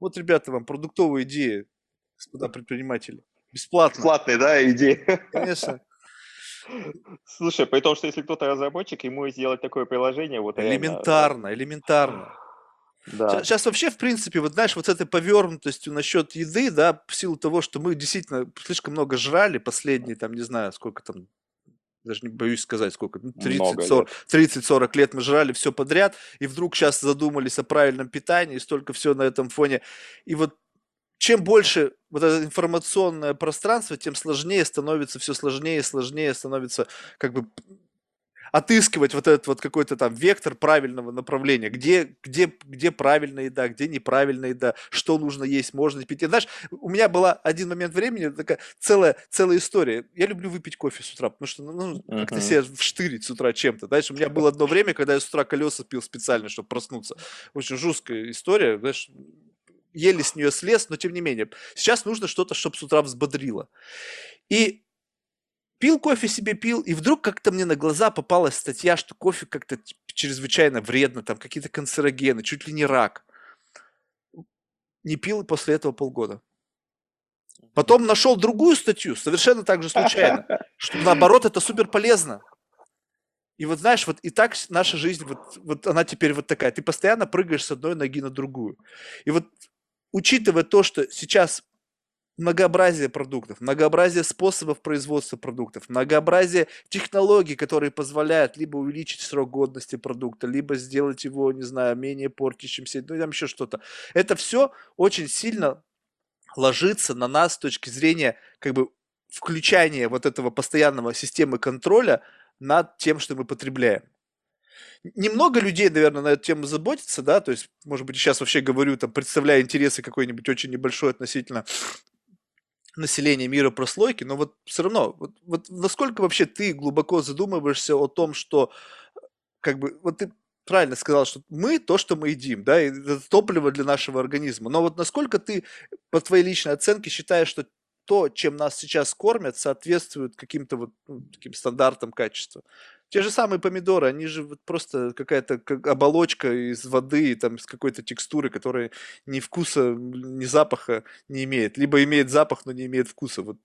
Вот, ребята, вам продуктовые идеи, господа предприниматели. Бесплатно. Бесплатные, да, идеи. Конечно. Слушай, при том, что если кто-то разработчик, ему сделать такое приложение, вот элементарно, реально... элементарно. Да. Сейчас вообще, в принципе, вот знаешь, вот с этой повернутостью насчет еды, да, в силу того, что мы действительно слишком много жрали последние, там, не знаю, сколько там, даже не боюсь сказать, сколько, 30-40 ну, лет мы жрали все подряд, и вдруг сейчас задумались о правильном питании, и столько все на этом фоне. И вот чем больше вот это информационное пространство, тем сложнее становится, все сложнее и сложнее становится как бы отыскивать вот этот вот какой-то там вектор правильного направления, где, где, где правильная еда, где неправильная еда, что нужно есть, можно пить. И, знаешь, у меня была один момент времени, такая целая, целая история. Я люблю выпить кофе с утра, потому что ну, uh-huh. как-то себя вштырить с утра чем-то. Знаешь, у меня было одно время, когда я с утра колеса пил специально, чтобы проснуться. Очень жесткая история, знаешь, еле с нее слез, но тем не менее. Сейчас нужно что-то, чтобы с утра взбодрило. И пил кофе себе, пил, и вдруг как-то мне на глаза попалась статья, что кофе как-то чрезвычайно вредно, там какие-то канцерогены, чуть ли не рак. Не пил после этого полгода. Потом нашел другую статью, совершенно так же случайно, что наоборот это супер полезно. И вот знаешь, вот и так наша жизнь, вот, вот она теперь вот такая. Ты постоянно прыгаешь с одной ноги на другую. И вот учитывая то, что сейчас многообразие продуктов, многообразие способов производства продуктов, многообразие технологий, которые позволяют либо увеличить срок годности продукта, либо сделать его, не знаю, менее портящимся, ну там еще что-то. Это все очень сильно ложится на нас с точки зрения как бы включания вот этого постоянного системы контроля над тем, что мы потребляем немного людей, наверное, на эту тему заботится, да, то есть, может быть, сейчас вообще говорю, там, представляя интересы какой-нибудь очень небольшой относительно населения мира прослойки, но вот все равно, вот, вот насколько вообще ты глубоко задумываешься о том, что как бы, вот ты правильно сказал, что мы то, что мы едим, да, и это топливо для нашего организма. Но вот насколько ты, по твоей личной оценке, считаешь, что то, чем нас сейчас кормят, соответствует каким-то вот ну, таким стандартам качества? Те же самые помидоры, они же вот просто какая-то как оболочка из воды, там, с какой-то текстуры, которая ни вкуса, ни запаха не имеет. Либо имеет запах, но не имеет вкуса. Вот.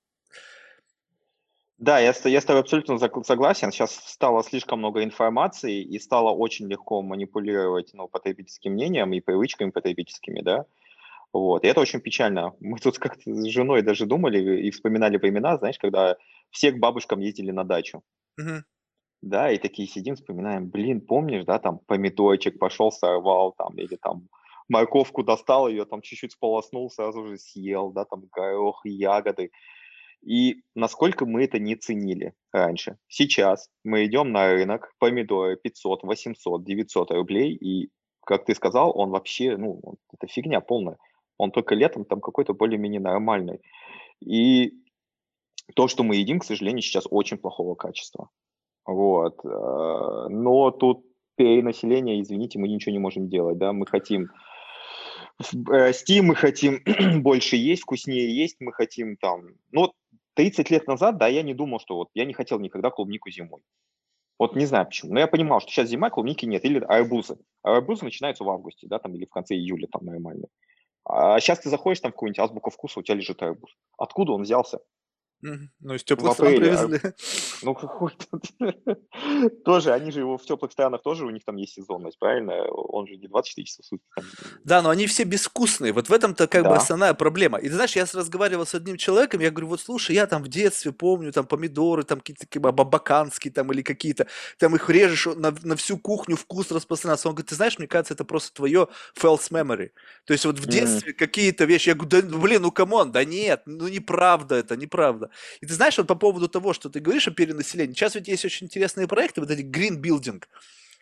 Да, я, я с тобой абсолютно согласен. Сейчас стало слишком много информации, и стало очень легко манипулировать ну, потребительским мнением и привычками потребительскими, да. Вот. И это очень печально. Мы тут как-то с женой даже думали и вспоминали времена, знаешь, когда все к бабушкам ездили на дачу. Угу. Да, и такие сидим, вспоминаем, блин, помнишь, да, там помидорчик пошел, сорвал, там, или там морковку достал, ее там чуть-чуть сполоснул, сразу же съел, да, там горох, ягоды. И насколько мы это не ценили раньше. Сейчас мы идем на рынок, помидоры 500, 800, 900 рублей, и, как ты сказал, он вообще, ну, это фигня полная. Он только летом там какой-то более-менее нормальный. И то, что мы едим, к сожалению, сейчас очень плохого качества. Вот. Э, но тут перенаселение, извините, мы ничего не можем делать, да, мы хотим э, Steam, мы хотим больше есть, вкуснее есть, мы хотим там, ну, 30 лет назад, да, я не думал, что вот, я не хотел никогда клубнику зимой. Вот не знаю почему, но я понимал, что сейчас зима, клубники нет, или арбузы. А арбузы начинаются в августе, да, там, или в конце июля, там, нормально. А сейчас ты заходишь там в какую-нибудь азбуку вкуса, у тебя лежит арбуз. Откуда он взялся? Ну, из теплых стран апреле, а привезли. Ну, какой Тоже, они же его в теплых странах тоже, у них там есть сезонность, правильно? Он же не 24 часа в сутки. там. Да, но они все безвкусные. Вот в этом-то как бы основная проблема. И ты знаешь, я разговаривал с одним человеком, я говорю, вот слушай, я там в детстве помню, там помидоры, там какие-то такие бабаканские там или какие-то, там их режешь на, на всю кухню, вкус распространяется. Он говорит, ты знаешь, мне кажется, это просто твое false memory. То есть вот в детстве какие-то вещи, я говорю, да блин, ну come on, да нет, ну неправда это, неправда. И ты знаешь, вот по поводу того, что ты говоришь о перенаселении, сейчас ведь есть очень интересные проекты, вот эти green building,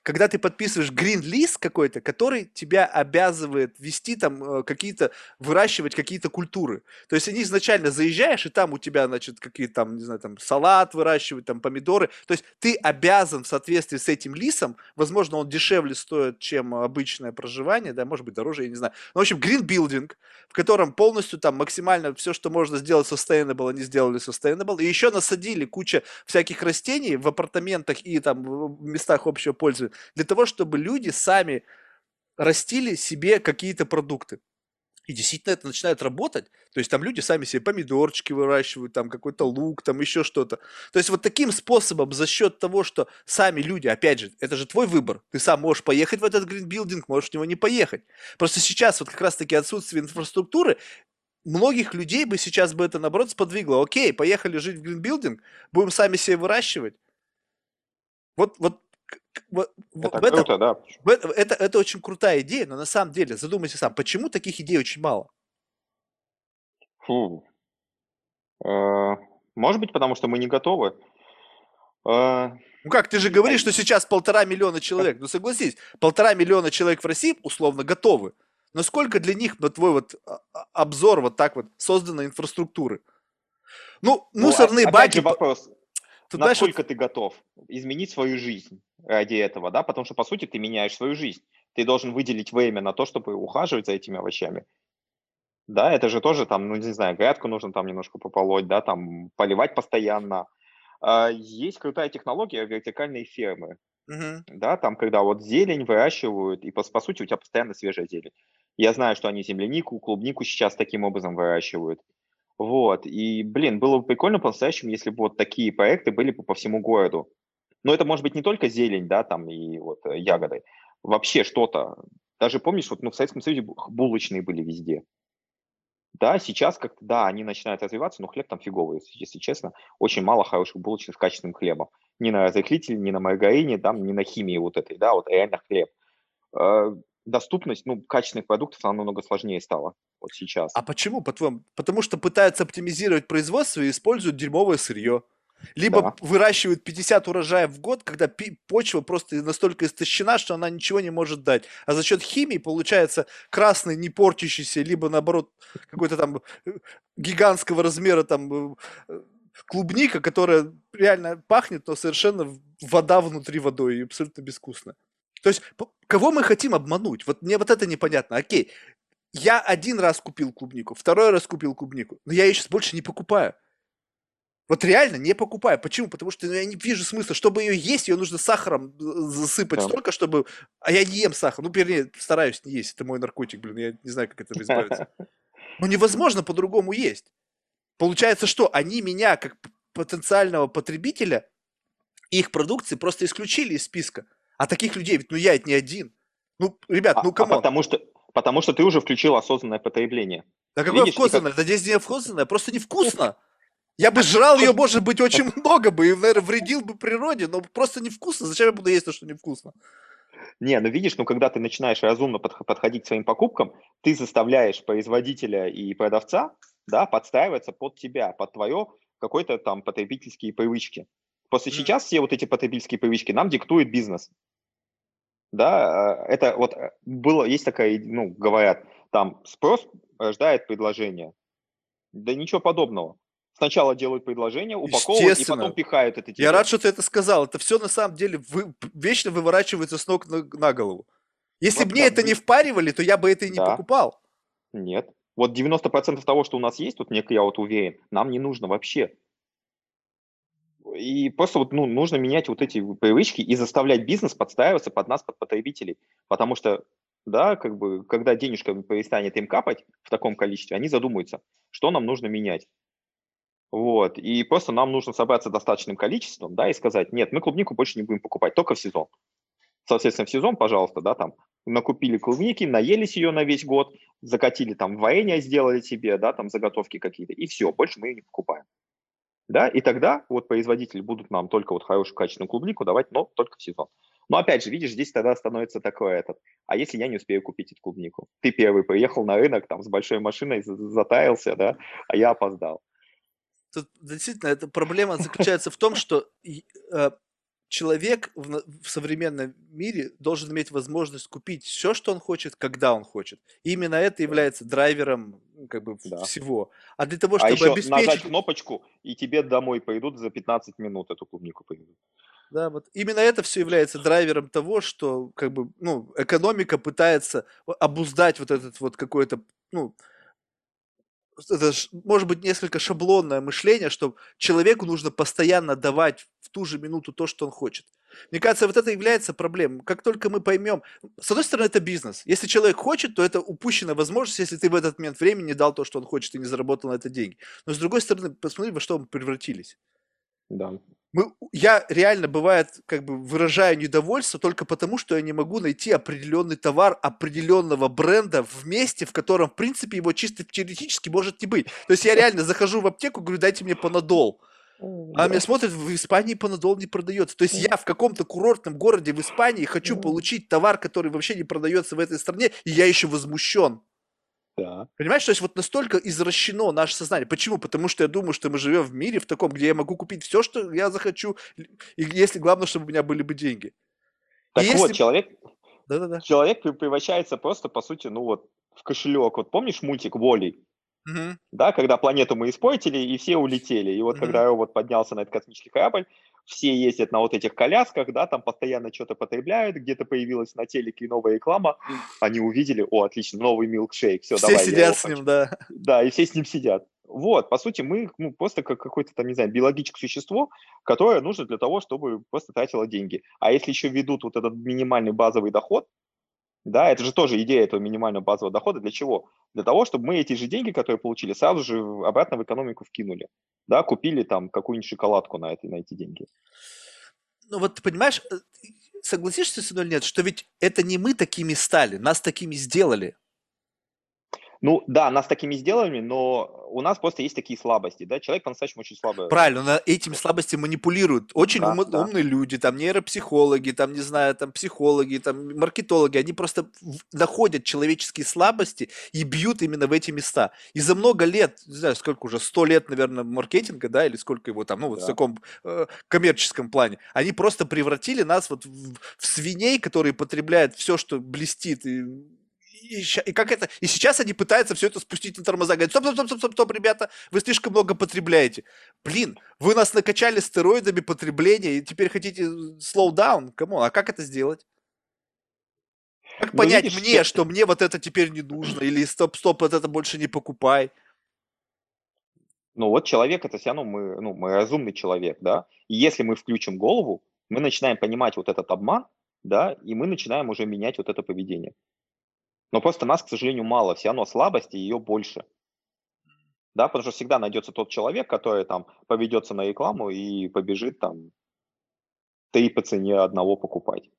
когда ты подписываешь lease какой-то, который тебя обязывает вести там э, какие-то, выращивать какие-то культуры. То есть они изначально заезжаешь, и там у тебя, значит, какие-то там, не знаю, там салат выращивать, там помидоры. То есть ты обязан в соответствии с этим lease ом, возможно, он дешевле стоит, чем обычное проживание, да, может быть, дороже, я не знаю. Ну, в общем, building, в котором полностью там максимально все, что можно сделать sustainable, они сделали sustainable. И еще насадили куча всяких растений в апартаментах и там в местах общего пользования для того, чтобы люди сами растили себе какие-то продукты. И действительно это начинает работать. То есть там люди сами себе помидорчики выращивают, там какой-то лук, там еще что-то. То есть вот таким способом, за счет того, что сами люди, опять же, это же твой выбор. Ты сам можешь поехать в этот гринбилдинг, можешь в него не поехать. Просто сейчас вот как раз-таки отсутствие инфраструктуры многих людей бы сейчас бы это, наоборот, сподвигло. Окей, поехали жить в гринбилдинг, будем сами себе выращивать. Вот, вот, в Это в этом, круто, да. в это, это, очень крутая идея, но на самом деле, задумайся сам, почему таких идей очень мало? Фу. Э, Может быть, потому что мы не готовы. Э, Ну как, ты же говоришь, что сейчас полтора миллиона человек. Ну согласись, полтора миллиона человек в России условно готовы. Но сколько для них, на твой вот а, а, обзор, вот так вот, созданной инфраструктуры? Ну, Ну, мусорные о- опять баки, же вопрос, вот насколько ты готов изменить свою жизнь ради этого, да? Потому что, по сути, ты меняешь свою жизнь. Ты должен выделить время на то, чтобы ухаживать за этими овощами. Да, это же тоже там, ну, не знаю, грядку нужно там немножко пополоть, да, там поливать постоянно. А, Есть крутая технология вертикальной фермы, Мгм. да, там, когда вот зелень выращивают, и по, по сути у тебя постоянно свежая зелень. Я знаю, что они землянику, клубнику сейчас таким образом выращивают. Вот, и, блин, было бы прикольно по-настоящему, если бы вот такие проекты были бы по всему городу. Но это может быть не только зелень, да, там и вот э, ягоды, вообще что-то. Даже помнишь, вот ну, в Советском Союзе бу- булочные были везде. Да, сейчас как-то, да, они начинают развиваться, но хлеб там фиговый, если честно. Очень мало хороших булочных с качественным хлебом. Ни на разрыхлителе, ни на маргарине, там, ни на химии вот этой, да, вот реально хлеб. Доступность, ну, качественных продуктов, она намного сложнее стала вот сейчас. А почему, по-твоему? Потому что пытаются оптимизировать производство и используют дерьмовое сырье. Либо Да. выращивают 50 урожаев в год, когда почва просто настолько истощена, что она ничего не может дать. А за счет химии получается красный, не портящийся, либо наоборот какой-то там э, гигантского размера там э, э, клубника, которая реально пахнет, но совершенно вода внутри водой и абсолютно безвкусно. То есть кого мы хотим обмануть? Вот мне вот это непонятно. Окей, я один раз купил клубнику, второй раз купил клубнику, но я ее сейчас больше не покупаю. Вот реально не покупаю. Почему? Потому что ну, я не вижу смысла. Чтобы ее есть, ее нужно сахаром э, засыпать Да. столько, чтобы... А я не ем сахар. Ну, вернее, стараюсь не есть. Это мой наркотик, блин. Я не знаю, как от этого избавиться. Ну, невозможно по-другому есть. Получается, что они меня, как потенциального потребителя, их продукции просто исключили из списка. А таких людей, ведь ну я это не один. Ну, ребят, А, ну а come on. потому что, потому что ты уже включил осознанное потребление. Да какое видишь, и как- вкусное? Это здесь не вкусное, просто невкусно. Я бы жрал ее, может быть, очень много бы и, наверное, вредил бы природе, но просто невкусно. Зачем я буду есть то, что невкусно? Не, ну видишь, ну когда ты начинаешь разумно подх- подходить к своим покупкам, ты заставляешь производителя и продавца, да, подстраиваться под тебя, под твое какой-то там потребительские привычки. Просто Мгм. сейчас все вот эти потребительские привычки нам диктует бизнес. Да, э, это вот э, было, есть такая, ну, говорят, там спрос рождает предложение. Да ничего подобного. Сначала делают предложение, упаковывают и потом пихают это тебе. Я рад, что ты это сказал. Это все на самом деле вы, вечно выворачивается с ног на, на голову. Если вот, бы мне да, это не впаривали, то я бы это и не да. покупал. Нет. Вот 90% того, что у нас есть, тут я вот уверен, нам не нужно вообще. И просто вот, ну, нужно менять вот эти привычки и заставлять бизнес подстраиваться под нас, под потребителей. Потому что, да, как бы, когда денежка перестанет им капать в таком количестве, они задумаются, что нам нужно менять. Вот. И просто нам нужно собраться достаточным количеством, да, и сказать, нет, мы клубнику больше не будем покупать, только в сезон. Соответственно, в сезон, пожалуйста, да, там, накупили клубники, наелись ее на весь год, закатили там варенье, сделали себе, да, там заготовки какие-то, и все, больше мы ее не покупаем. Да, и тогда вот производители будут нам только вот хорошую качественную клубнику давать, но только в сезон. Но опять же, видишь, здесь тогда становится такое этот, а если я не успею купить эту клубнику? Ты первый приехал на рынок там с большой машиной, затаялся, да, а я опоздал. Тут действительно эта проблема заключается в том, что э, человек в, в современном мире должен иметь возможность купить все, что он хочет, когда он хочет. И именно это является драйвером как бы да. всего. А для того, а чтобы а еще обеспечить... нажать кнопочку, и тебе домой пойдут за 15 минут эту клубнику поведут. Да, вот именно это все является драйвером того, что как бы, ну, экономика пытается обуздать вот этот вот какой-то, ну, это может быть несколько шаблонное мышление, что человеку нужно постоянно давать в ту же минуту то, что он хочет. Мне кажется, вот это является проблемой. Как только мы поймем, с одной стороны, это бизнес. Если человек хочет, то это упущенная возможность, если ты в этот момент времени не дал то, что он хочет, и не заработал на это деньги. Но с другой стороны, посмотри, во что мы превратились. Да мы, я реально бывает как бы выражаю недовольство только потому, что я не могу найти определенный товар определенного бренда в месте, в котором, в принципе, его чисто теоретически может не быть. То есть я реально захожу в аптеку, говорю, дайте мне панадол. А меня смотрят, в Испании панадол не продается. То есть я в каком-то курортном городе в Испании хочу получить товар, который вообще не продается в этой стране, и я еще возмущен. Да. Понимаешь, то есть вот настолько извращено наше сознание. Почему? Потому что я думаю, что мы живем в мире в таком, где я могу купить все, что я захочу, и если главное, чтобы у меня были бы деньги. Так и вот, если... человек, Да-да-да. человек превращается просто, по сути, ну вот, в кошелек. Вот помнишь мультик Волей? Угу. Да, когда планету мы испортили, и все улетели. И вот угу. когда робот поднялся на этот космический корабль, все ездят на вот этих колясках, да, там постоянно что-то потребляют, где-то появилась на телеке новая реклама, они увидели, о, отлично, новый милкшейк, все, все давай. Все сидят с ним, да. Да, и все с ним сидят. Вот, по сути, мы ну, просто как какое-то там, не знаю, биологическое существо, которое нужно для того, чтобы просто тратило деньги. А если еще ведут вот этот минимальный базовый доход, да, это же тоже идея этого минимального базового дохода. Для чего? Для того, чтобы мы эти же деньги, которые получили, сразу же обратно в экономику вкинули. Да, купили там какую-нибудь шоколадку на, эти, на эти деньги. Ну вот, понимаешь, э, согласишься со мной или нет, что ведь это не мы такими стали, нас такими сделали. Ну да, нас такими сделали, но у нас просто есть такие слабости, да, человек по-настоящему очень слабый. Правильно, но этими слабостями манипулируют очень да, ум, да. умные люди, там нейропсихологи, там, не знаю, там психологи, там маркетологи, они просто находят человеческие слабости и бьют именно в эти места. И за много лет, не знаю, сколько уже, сто лет, наверное, маркетинга, да, или сколько его там, ну вот да. в таком э, коммерческом плане, они просто превратили нас вот в, в свиней, которые потребляют все, что блестит и и, и как это? И сейчас они пытаются все это спустить на тормоза. Говорят, стоп, стоп, стоп, стоп, стоп, стоп, ребята, вы слишком много потребляете. Блин, вы нас накачали стероидами потребления, и теперь хотите slow down? Кому? А как это сделать? Как ну, понять видишь, мне, что мне вот это теперь не нужно, или стоп, стоп, вот это больше не покупай? Ну вот человек это все равно мы, ну, мы разумный человек, да. И если мы включим голову, мы начинаем понимать вот этот обман, да, и мы начинаем уже менять вот это поведение. Но просто нас, к сожалению, мало, все равно слабости, ее больше. Да, потому что всегда найдется тот человек, который там поведется на рекламу и побежит там три по цене одного покупать.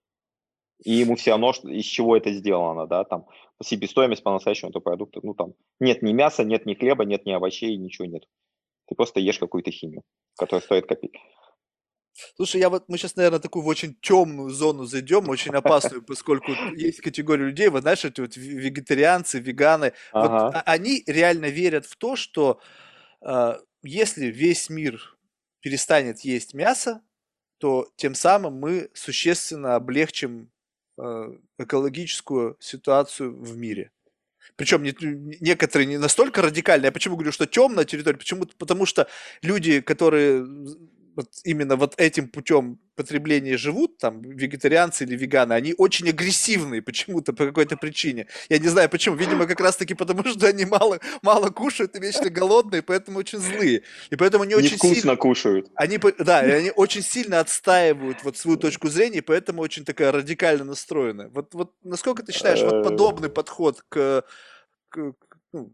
И ему все равно, из чего это сделано, да, там себестоимость по-настоящему этого продукта, ну там нет ни мяса, нет ни хлеба, нет ни овощей, ничего нет. Ты просто ешь какую-то химию, которая стоит копить. Слушай, я вот мы сейчас, наверное, такую в очень темную зону зайдем, очень опасную, поскольку есть категория людей, вот знаешь, эти вот вегетарианцы, веганы, вот а- они реально верят в то, что э, если весь мир перестанет есть мясо, то тем самым мы существенно облегчим э, экологическую ситуацию в мире. Причем не, некоторые не настолько радикальные. Я почему говорю, что темная территория? Почему? Потому что люди, которые вот именно вот этим путем потребления живут, там, вегетарианцы или веганы, они очень агрессивные почему-то, по какой-то причине. Я не знаю почему. Видимо, как раз-таки потому, что они мало, мало кушают и вечно голодные, поэтому очень злые. И поэтому они очень Невкусно сильно... кушают. Они, да, и они очень сильно отстаивают вот свою точку зрения, и поэтому очень такая радикально настроена. Вот, вот насколько ты считаешь, вот э. подобный подход к, к, ну,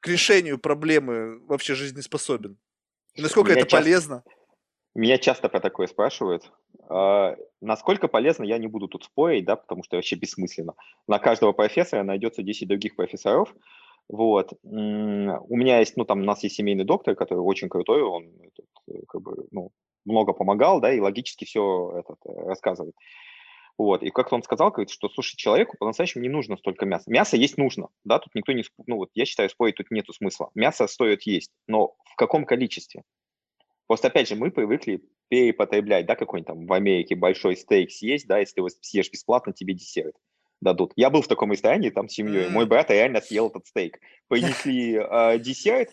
к решению проблемы вообще жизнеспособен? И насколько это полезно? Меня часто про такое спрашивают. А, насколько полезно, я не буду тут спорить, да, потому что вообще бессмысленно. На каждого профессора найдется 10 других профессоров. Вот. У меня есть, ну, там, у нас есть семейный доктор, который очень крутой, он этот, как бы, ну, много помогал, да, и логически все этот, рассказывает. Вот, и как-то он сказал, говорит, что, слушай, человеку по-настоящему не нужно столько мяса. Мясо есть нужно, да, тут никто не, ну, вот я считаю, спорить тут нету смысла. Мясо стоит есть, но в каком количестве? Просто, опять же, мы привыкли перепотреблять, да, какой-нибудь там в Америке большой стейк съесть, да, если ты его съешь бесплатно, тебе десерт дадут. Я был в таком ресторане там с семьей, mm. мой брат реально съел этот стейк. Принесли э, десерт,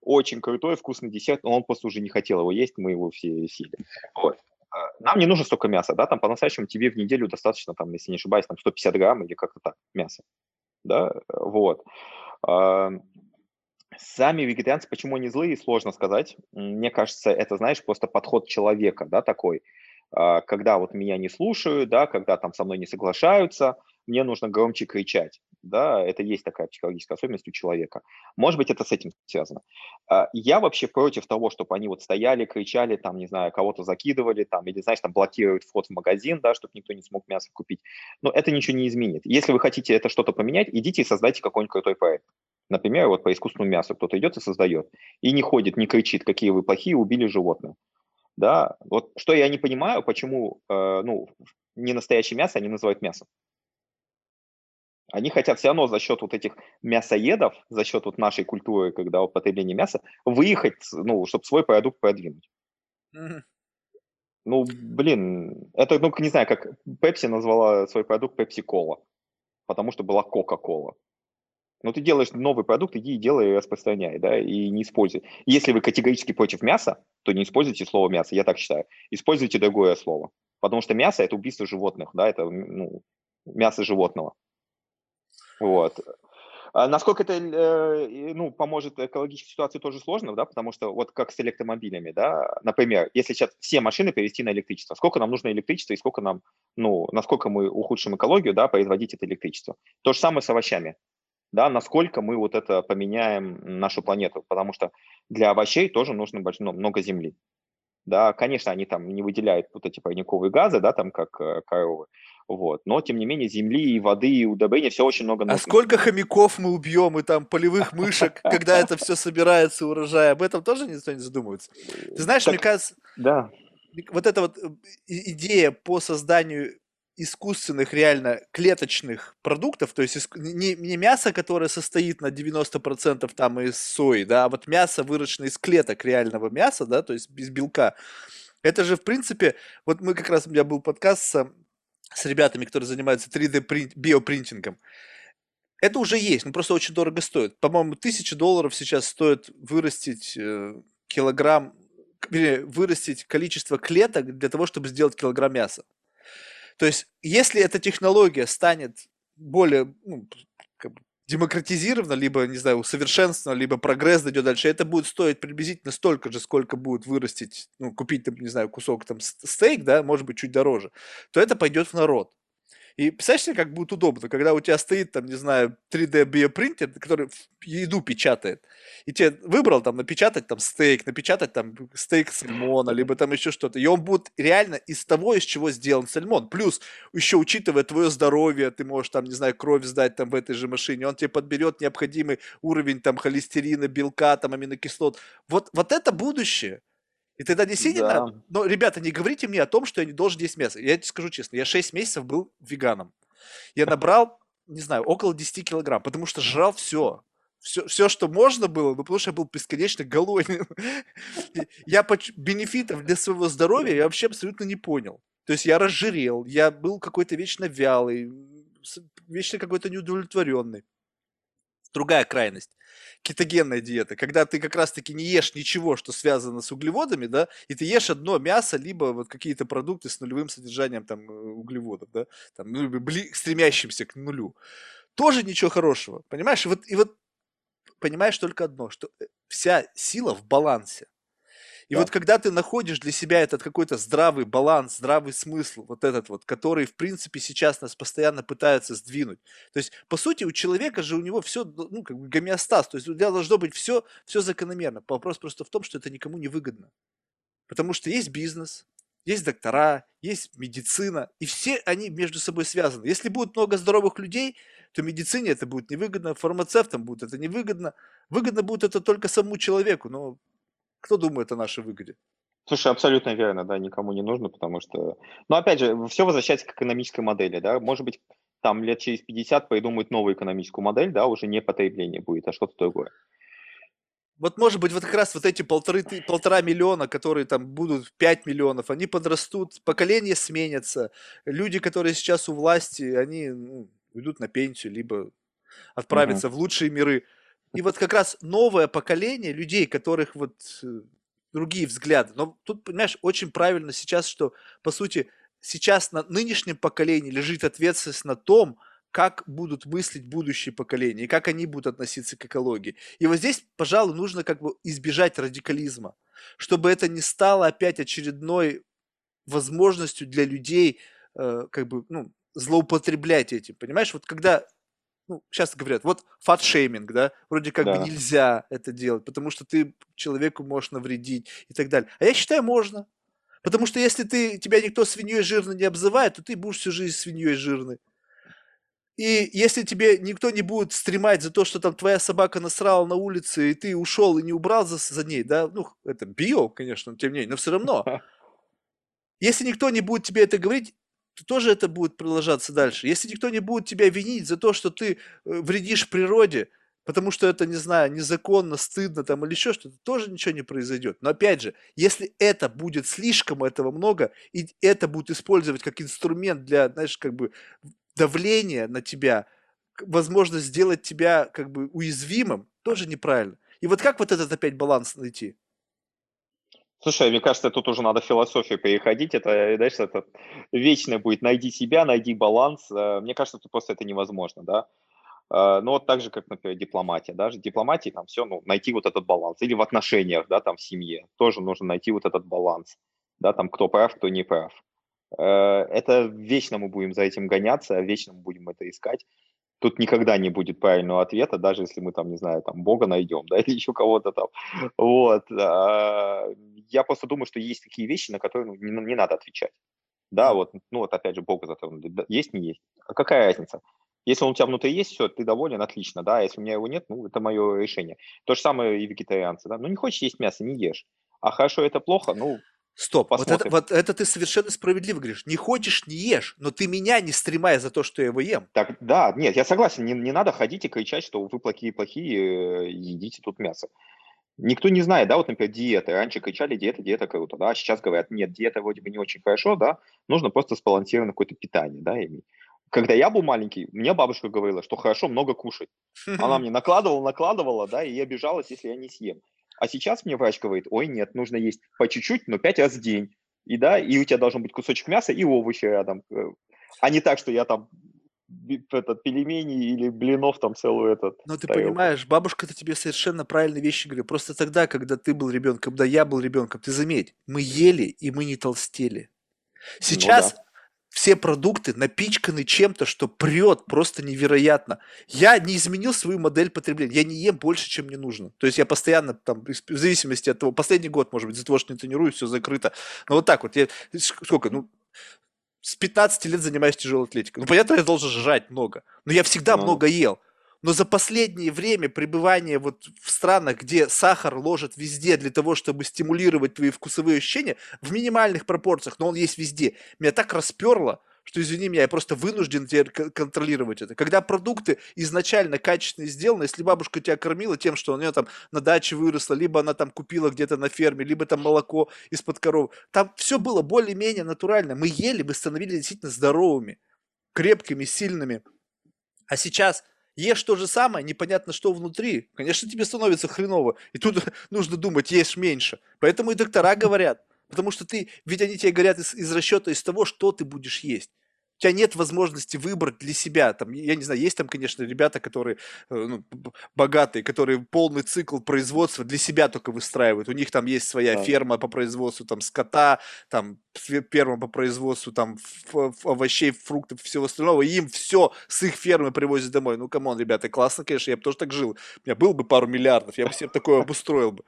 очень крутой, вкусный десерт, но он просто уже не хотел его есть, мы его все съели. Вот. А, нам не нужно столько мяса, да, там по-настоящему тебе в неделю достаточно, там, если не ошибаюсь, там 150 грамм или как-то так мяса, да, вот. Сами вегетарианцы, почему они злые, сложно сказать. Мне кажется, это, знаешь, просто подход человека, да, такой. А, когда вот меня не слушают, да, когда там со мной не соглашаются, мне нужно громче кричать, да, это есть такая психологическая особенность у человека. Может быть, это с этим связано. А, я вообще против того, чтобы они вот стояли, кричали, там, не знаю, кого-то закидывали, там, или, знаешь, там, блокируют вход в магазин, да, чтобы никто не смог мясо купить. Но это ничего не изменит. Если вы хотите это что-то поменять, идите и создайте какой-нибудь крутой проект. Например, вот по искусственному мясу кто-то идет и создает, и не ходит, не кричит, какие вы плохие, убили животное. Да, вот что я не понимаю, почему, э, ну, не настоящее мясо они называют мясом. Они хотят все равно за счет вот этих мясоедов, за счет вот нашей культуры, когда употребление мяса, выехать, ну, чтобы свой продукт продвинуть. Mm-hmm. Ну, блин, это, ну, не знаю, как Пепси назвала свой продукт Пепси-кола, потому что была Кока-кола. Но ты делаешь новый продукт, иди и делай и распространяй, да, и не используй. Если вы категорически против мяса, то не используйте слово мясо, я так считаю. Используйте другое слово. Потому что мясо – это убийство животных, да, это ну, мясо животного. Вот. А насколько это э, ну, поможет экологической ситуации, тоже сложно, да, потому что вот как с электромобилями, да, например, если сейчас все машины перевести на электричество, сколько нам нужно электричества и сколько нам, ну, насколько мы ухудшим экологию, да, производить это электричество. То же самое с овощами да, насколько мы вот это поменяем нашу планету, потому что для овощей тоже нужно ну, много земли. Да, конечно, они там не выделяют вот эти парниковые газы, да, там как э, коровы, вот, но тем не менее земли и воды и удобрения все очень много а нужно. А сколько хомяков мы убьем и там полевых мышек, когда это все собирается урожай, об этом тоже никто не задумывается. Ты знаешь, мне кажется, да. вот эта вот э, идея по созданию искусственных, реально клеточных продуктов, то есть не, не мясо, которое состоит на 90% там из сои, да, а вот мясо, выращенное из клеток реального мяса, да, то есть без белка. Это же, в принципе, вот мы как раз, у меня был подкаст с, с ребятами, которые занимаются 3D биопринтингом. Это уже есть, но просто очень дорого стоит. По-моему, тысяча долларов сейчас стоит вырастить э, килограмм, вырастить количество клеток для того, чтобы сделать килограмм мяса. То есть, если эта технология станет более ну, как бы демократизирована, либо, не знаю, усовершенствована, либо прогресс дойдет дальше, это будет стоить приблизительно столько же, сколько будет вырастить, ну, купить, там, не знаю, кусок там стейк, да, может быть, чуть дороже, то это пойдет в народ. И представляешь себе, как будет удобно, когда у тебя стоит, там, не знаю, 3D биопринтер, который еду печатает, и тебе выбрал там напечатать там стейк, напечатать там стейк сальмона, либо там еще что-то, и он будет реально из того, из чего сделан сальмон. Плюс, еще учитывая твое здоровье, ты можешь там, не знаю, кровь сдать там в этой же машине, он тебе подберет необходимый уровень там холестерина, белка, там аминокислот. Вот, вот это будущее. И тогда действительно, да. но, ребята, не говорите мне о том, что я не должен есть мясо. Я тебе скажу честно, я 6 месяцев был веганом. Я набрал, не знаю, около 10 килограмм, потому что жрал все. Все, все, что можно было, но потому что я был бесконечно голоден. Я бенефитов для своего здоровья я вообще абсолютно не понял. То есть я разжирел, я был какой-то вечно вялый, вечно какой-то неудовлетворенный. Другая крайность. Кетогенная диета, когда ты как раз-таки не ешь ничего, что связано с углеводами, да, и ты ешь одно мясо, либо вот какие-то продукты с нулевым содержанием там э, углеводов, да, там, ну, бли, стремящимся к нулю. Тоже ничего хорошего, понимаешь? И вот, и вот понимаешь только одно, что э, вся сила в балансе. И да. вот когда ты находишь для себя этот какой-то здравый баланс, здравый смысл, вот этот вот, который, в принципе, сейчас нас постоянно пытаются сдвинуть. То есть, по сути, у человека же у него все, ну, как бы гомеостаз, то есть у тебя должно быть все, все закономерно. Вопрос просто в том, что это никому не выгодно. Потому что есть бизнес, есть доктора, есть медицина, и все они между собой связаны. Если будет много здоровых людей, то медицине это будет невыгодно, фармацевтам будет это невыгодно. Выгодно будет это только самому человеку, но кто думает о нашей выгоде? Слушай, абсолютно верно, да, никому не нужно, потому что... Но опять же, все возвращается к экономической модели, да, может быть, там лет через 50 придумают новую экономическую модель, да, уже не потребление будет, а что-то другое. Вот может быть вот как раз вот эти полторы, полтора миллиона, которые там будут 5 миллионов, они подрастут, поколения сменятся, люди, которые сейчас у власти, они ну, уйдут на пенсию, либо отправятся угу. в лучшие миры. И вот как раз новое поколение людей, которых вот э, другие взгляды. Но тут, понимаешь, очень правильно сейчас, что, по сути, сейчас на нынешнем поколении лежит ответственность на том, как будут мыслить будущие поколения и как они будут относиться к экологии. И вот здесь, пожалуй, нужно как бы избежать радикализма, чтобы это не стало опять очередной возможностью для людей э, как бы, ну, злоупотреблять этим, понимаешь? Вот когда ну, сейчас говорят, вот фат-шейминг, да, вроде как да. бы нельзя это делать, потому что ты человеку можешь навредить и так далее. А я считаю, можно. Потому что если ты, тебя никто свиньей жирной не обзывает, то ты будешь всю жизнь свиньей жирной. И если тебе никто не будет стремать за то, что там твоя собака насрала на улице, и ты ушел и не убрал за, за ней, да, ну, это био, конечно, тем не менее, но все равно. Если никто не будет тебе это говорить, то тоже это будет продолжаться дальше. Если никто не будет тебя винить за то, что ты э, вредишь природе, потому что это, не знаю, незаконно, стыдно там или еще что-то, тоже ничего не произойдет. Но опять же, если это будет слишком этого много, и это будет использовать как инструмент для, знаешь, как бы давления на тебя, возможно сделать тебя как бы уязвимым, тоже неправильно. И вот как вот этот опять баланс найти? Слушай, мне кажется, тут уже надо в философию переходить. Это, знаешь, это вечно будет найди себя, найди баланс. Э, мне кажется, тут просто это невозможно, да. Э, ну, вот так же, как, например, дипломатия. Даже дипломатии там все, ну, найти вот этот баланс. Или в отношениях, да, там в семье. Тоже нужно найти вот этот баланс. Да, там кто прав, кто не прав. Э, это вечно мы будем за этим гоняться, вечно мы будем это искать тут никогда не будет правильного ответа, даже если мы там, не знаю, там Бога найдем, да, или еще кого-то там. Вот. А, я просто думаю, что есть такие вещи, на которые ну, не, не надо отвечать. Да, вот, ну вот опять же, Бога затронули. Есть, не есть. А какая разница? Если он у тебя внутри есть, все, ты доволен, отлично, да, если у меня его нет, ну, это мое решение. То же самое и вегетарианцы, да, ну, не хочешь есть мясо, не ешь. А хорошо, это плохо, ну, Стоп, вот это, вот это ты совершенно справедливо говоришь. Не хочешь, не ешь, но ты меня не стремай за то, что я его ем. Так, да, нет, я согласен, не, не надо ходить и кричать, что вы плохие-плохие, э, едите тут мясо. Никто не знает, да, вот, например, диеты. Раньше кричали, диета, диета круто, да, сейчас говорят, нет, диета вроде бы не очень хорошо, да, нужно просто сбалансированное какое-то питание, да, иметь. Когда я был маленький, мне бабушка говорила, что хорошо много кушать. Она мне накладывала, накладывала, да, и я обижалась, если я не съем. А сейчас мне врач говорит, ой, нет, нужно есть по чуть-чуть, но пять раз в день. И да, и у тебя должен быть кусочек мяса и овощи рядом. Э, а не так, что я там этот пельмени или блинов там целую этот. Но ты тарелку. понимаешь, бабушка-то тебе совершенно правильные вещи говорит. Просто тогда, когда ты был ребенком, когда я был ребенком, ты заметь, мы ели и мы не толстели. Сейчас ну, да все продукты напичканы чем-то, что прет просто невероятно. Я не изменил свою модель потребления. Я не ем больше, чем мне нужно. То есть я постоянно, там, в зависимости от того, последний год, может быть, из-за того, что не тренируюсь, все закрыто. Но вот так вот, я, сколько, ну, с 15 лет занимаюсь тяжелой атлетикой. Ну, понятно, я должен жрать много. Но я всегда ну, много ел. Но за последнее время пребывания вот в странах, где сахар ложат везде для того, чтобы стимулировать твои вкусовые ощущения, в минимальных пропорциях, но он есть везде, меня так расперло, что, извини меня, я просто вынужден теперь контролировать это. Когда продукты изначально качественно сделаны, если бабушка тебя кормила тем, что у нее там на даче выросло, либо она там купила где-то на ферме, либо там молоко из-под коров, там все было более-менее натурально. Мы ели, мы становились действительно здоровыми, крепкими, сильными. А сейчас ешь то же самое, непонятно что внутри, конечно, тебе становится хреново. И тут нужно думать, ешь меньше. Поэтому и доктора говорят. Потому что ты, ведь они тебе говорят из, из расчета из того, что ты будешь есть у тебя нет возможности выбрать для себя. Там, я не знаю, есть там, конечно, ребята, которые э, ну, богатые, которые полный цикл производства для себя только выстраивают. У них там есть своя да. ферма по производству там скота, там ферма по производству там овощей, фруктов, всего остального. И им все с их фермы привозят домой. Ну, come on, ребята, классно, конечно, я бы тоже так жил. У меня было бы пару миллиардов, я бы себе такое обустроил бы.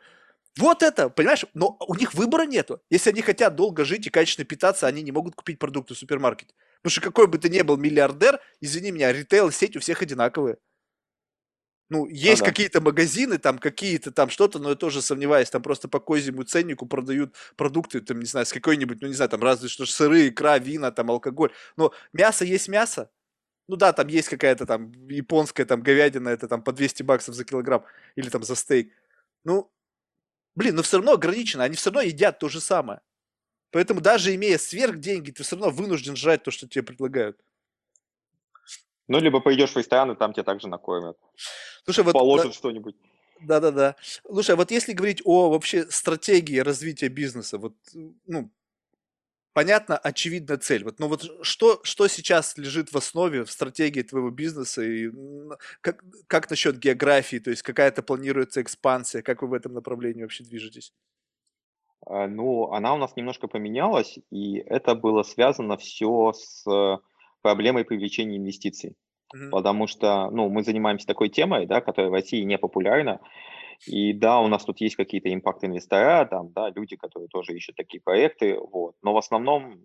Вот это, понимаешь? Но у них выбора нету. Если они хотят долго жить и качественно питаться, они не могут купить продукты в супермаркете. Потому что какой бы ты ни был миллиардер, извини меня, ритейл сеть у всех одинаковые. Ну, есть а, какие-то магазины, там какие-то там что-то, но я тоже сомневаюсь, там просто по козьему ценнику продают продукты, там, не знаю, с какой-нибудь, ну, не знаю, там разве что сыры, икра, вина, там, алкоголь. Но мясо есть мясо. Ну да, там есть какая-то там японская там говядина, это там по 200 баксов за килограмм или там за стейк. Ну, Блин, но все равно ограничено, они все равно едят то же самое. Поэтому даже имея сверх деньги, ты все равно вынужден жрать то, что тебе предлагают. Ну, либо пойдешь в ресторан, и там тебя также накормят. Слушай, вот, Положат да, что-нибудь. Да-да-да. Слушай, а вот если говорить о вообще стратегии развития бизнеса, вот, ну, понятно, очевидная цель. Вот, но вот что, что сейчас лежит в основе, в стратегии твоего бизнеса? И как, как насчет географии? То есть какая-то планируется экспансия? Как вы в этом направлении вообще движетесь? А, ну, она у нас немножко поменялась, и это было связано все с проблемой привлечения инвестиций. Mm-hmm. Потому что, ну, мы занимаемся такой темой, да, которая в России не популярна, и да, у нас тут есть какие-то импакт-инвестора, там, да, люди, которые тоже ищут такие проекты, вот. Но в основном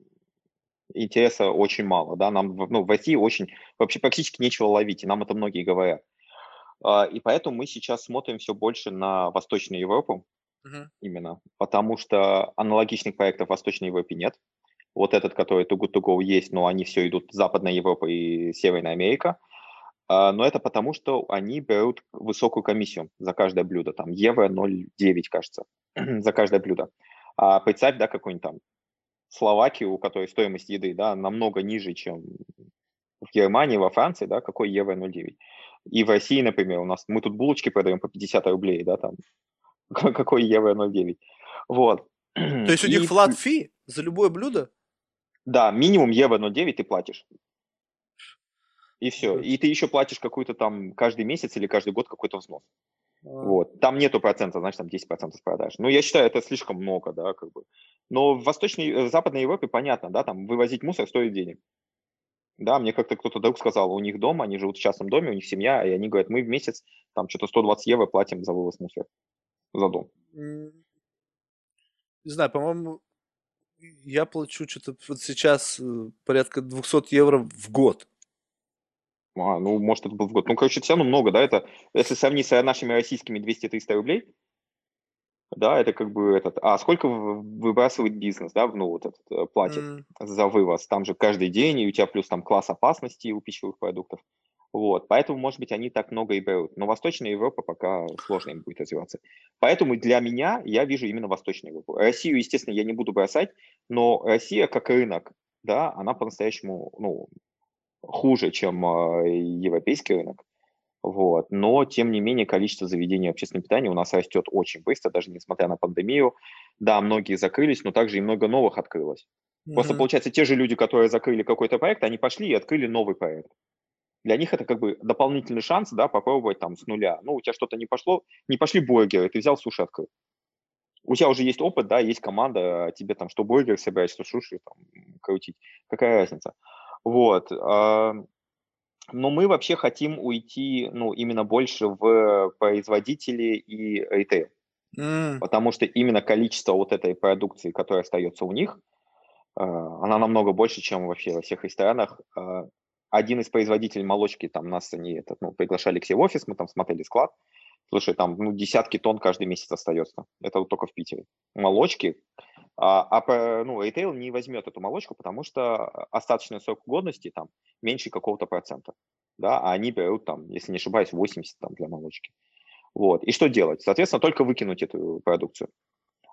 интереса очень мало, да, нам, ну, в России очень, вообще практически нечего ловить, и нам это многие говорят. А, и поэтому мы сейчас смотрим все больше на Восточную Европу, uh-huh. именно, потому что аналогичных проектов в Восточной Европе нет. Вот этот, который Too Good To Go есть, но они все идут Западная Европа и Северная Америка. А, но это потому, что они берут высокую комиссию за каждое блюдо, там евро 0,9, кажется, за каждое блюдо. А представь, да, какой-нибудь там Словакию, у которой стоимость еды, да, намного ниже, чем в Германии, во Франции, да, какой евро 0,9. И в России, например, у нас, мы тут булочки продаем по 50 рублей, да, там, какой евро 0,9. Вот. То есть у них flat fee за любое блюдо? Да, минимум евро 0,9 ты платишь. И все. И ты еще платишь какую-то там каждый месяц или каждый год какой-то взнос. А. Вот. Там нету процента, значит, там 10% с продаж. Ну, я считаю, это слишком много, да, как бы. Но в Восточной, в Западной Европе понятно, да, там вывозить мусор стоит денег. Да, мне как-то кто-то друг сказал, у них дом, они живут в частном доме, у них семья, и они говорят, мы в месяц там что-то 120 евро платим за вывоз мусора, за дом. Не знаю, по-моему, я плачу что-то вот сейчас э, порядка 200 евро в год. А, ну, может, это был в год. Ну, короче, все равно много, да, это, если сравнить с нашими российскими 200-300 рублей, да, это как бы этот, а сколько выбрасывает бизнес, да, ну, вот этот, э, платит mm. за вывоз, там же каждый день, и у тебя плюс там класс опасности у пищевых продуктов, вот, поэтому, может быть, они так много и берут, но Восточная Европа пока сложно им будет развиваться. Поэтому для меня я вижу именно Восточную Европу. Россию, естественно, я не буду бросать, но Россия как рынок, да, она по-настоящему, ну, хуже, чем а, европейский рынок. Вот. Но, тем не менее, количество заведений общественного питания у нас растет очень быстро, даже несмотря на пандемию. Да, многие закрылись, но также и много новых открылось. Mm-hmm. Просто, получается, те же люди, которые закрыли какой-то проект, они пошли и открыли новый проект. Для них это как бы дополнительный шанс, да, попробовать там с нуля. Ну, у тебя что-то не пошло, не пошли бургеры, ты взял суши открыл. У тебя уже есть опыт, да, есть команда, а тебе там что бургер собирать, что суши там крутить. Какая разница? Вот. А, но мы вообще хотим уйти, ну, именно больше в производители и ритейл. Mm. Потому что именно количество вот этой продукции, которая остается у них, а, она намного больше, чем вообще во всех ресторанах. Один из производителей молочки, там нас они этот, ну, приглашали к себе в офис, мы там смотрели склад. Слушай, там ну, десятки тонн каждый месяц остается. Это вот только в Питере. Молочки, а, а ну, ритейл не возьмет эту молочку, потому что остаточный срок годности там меньше какого-то процента. Да, а они берут там, если не ошибаюсь, 80 там для молочки. Вот. И что делать? Соответственно, только выкинуть эту продукцию.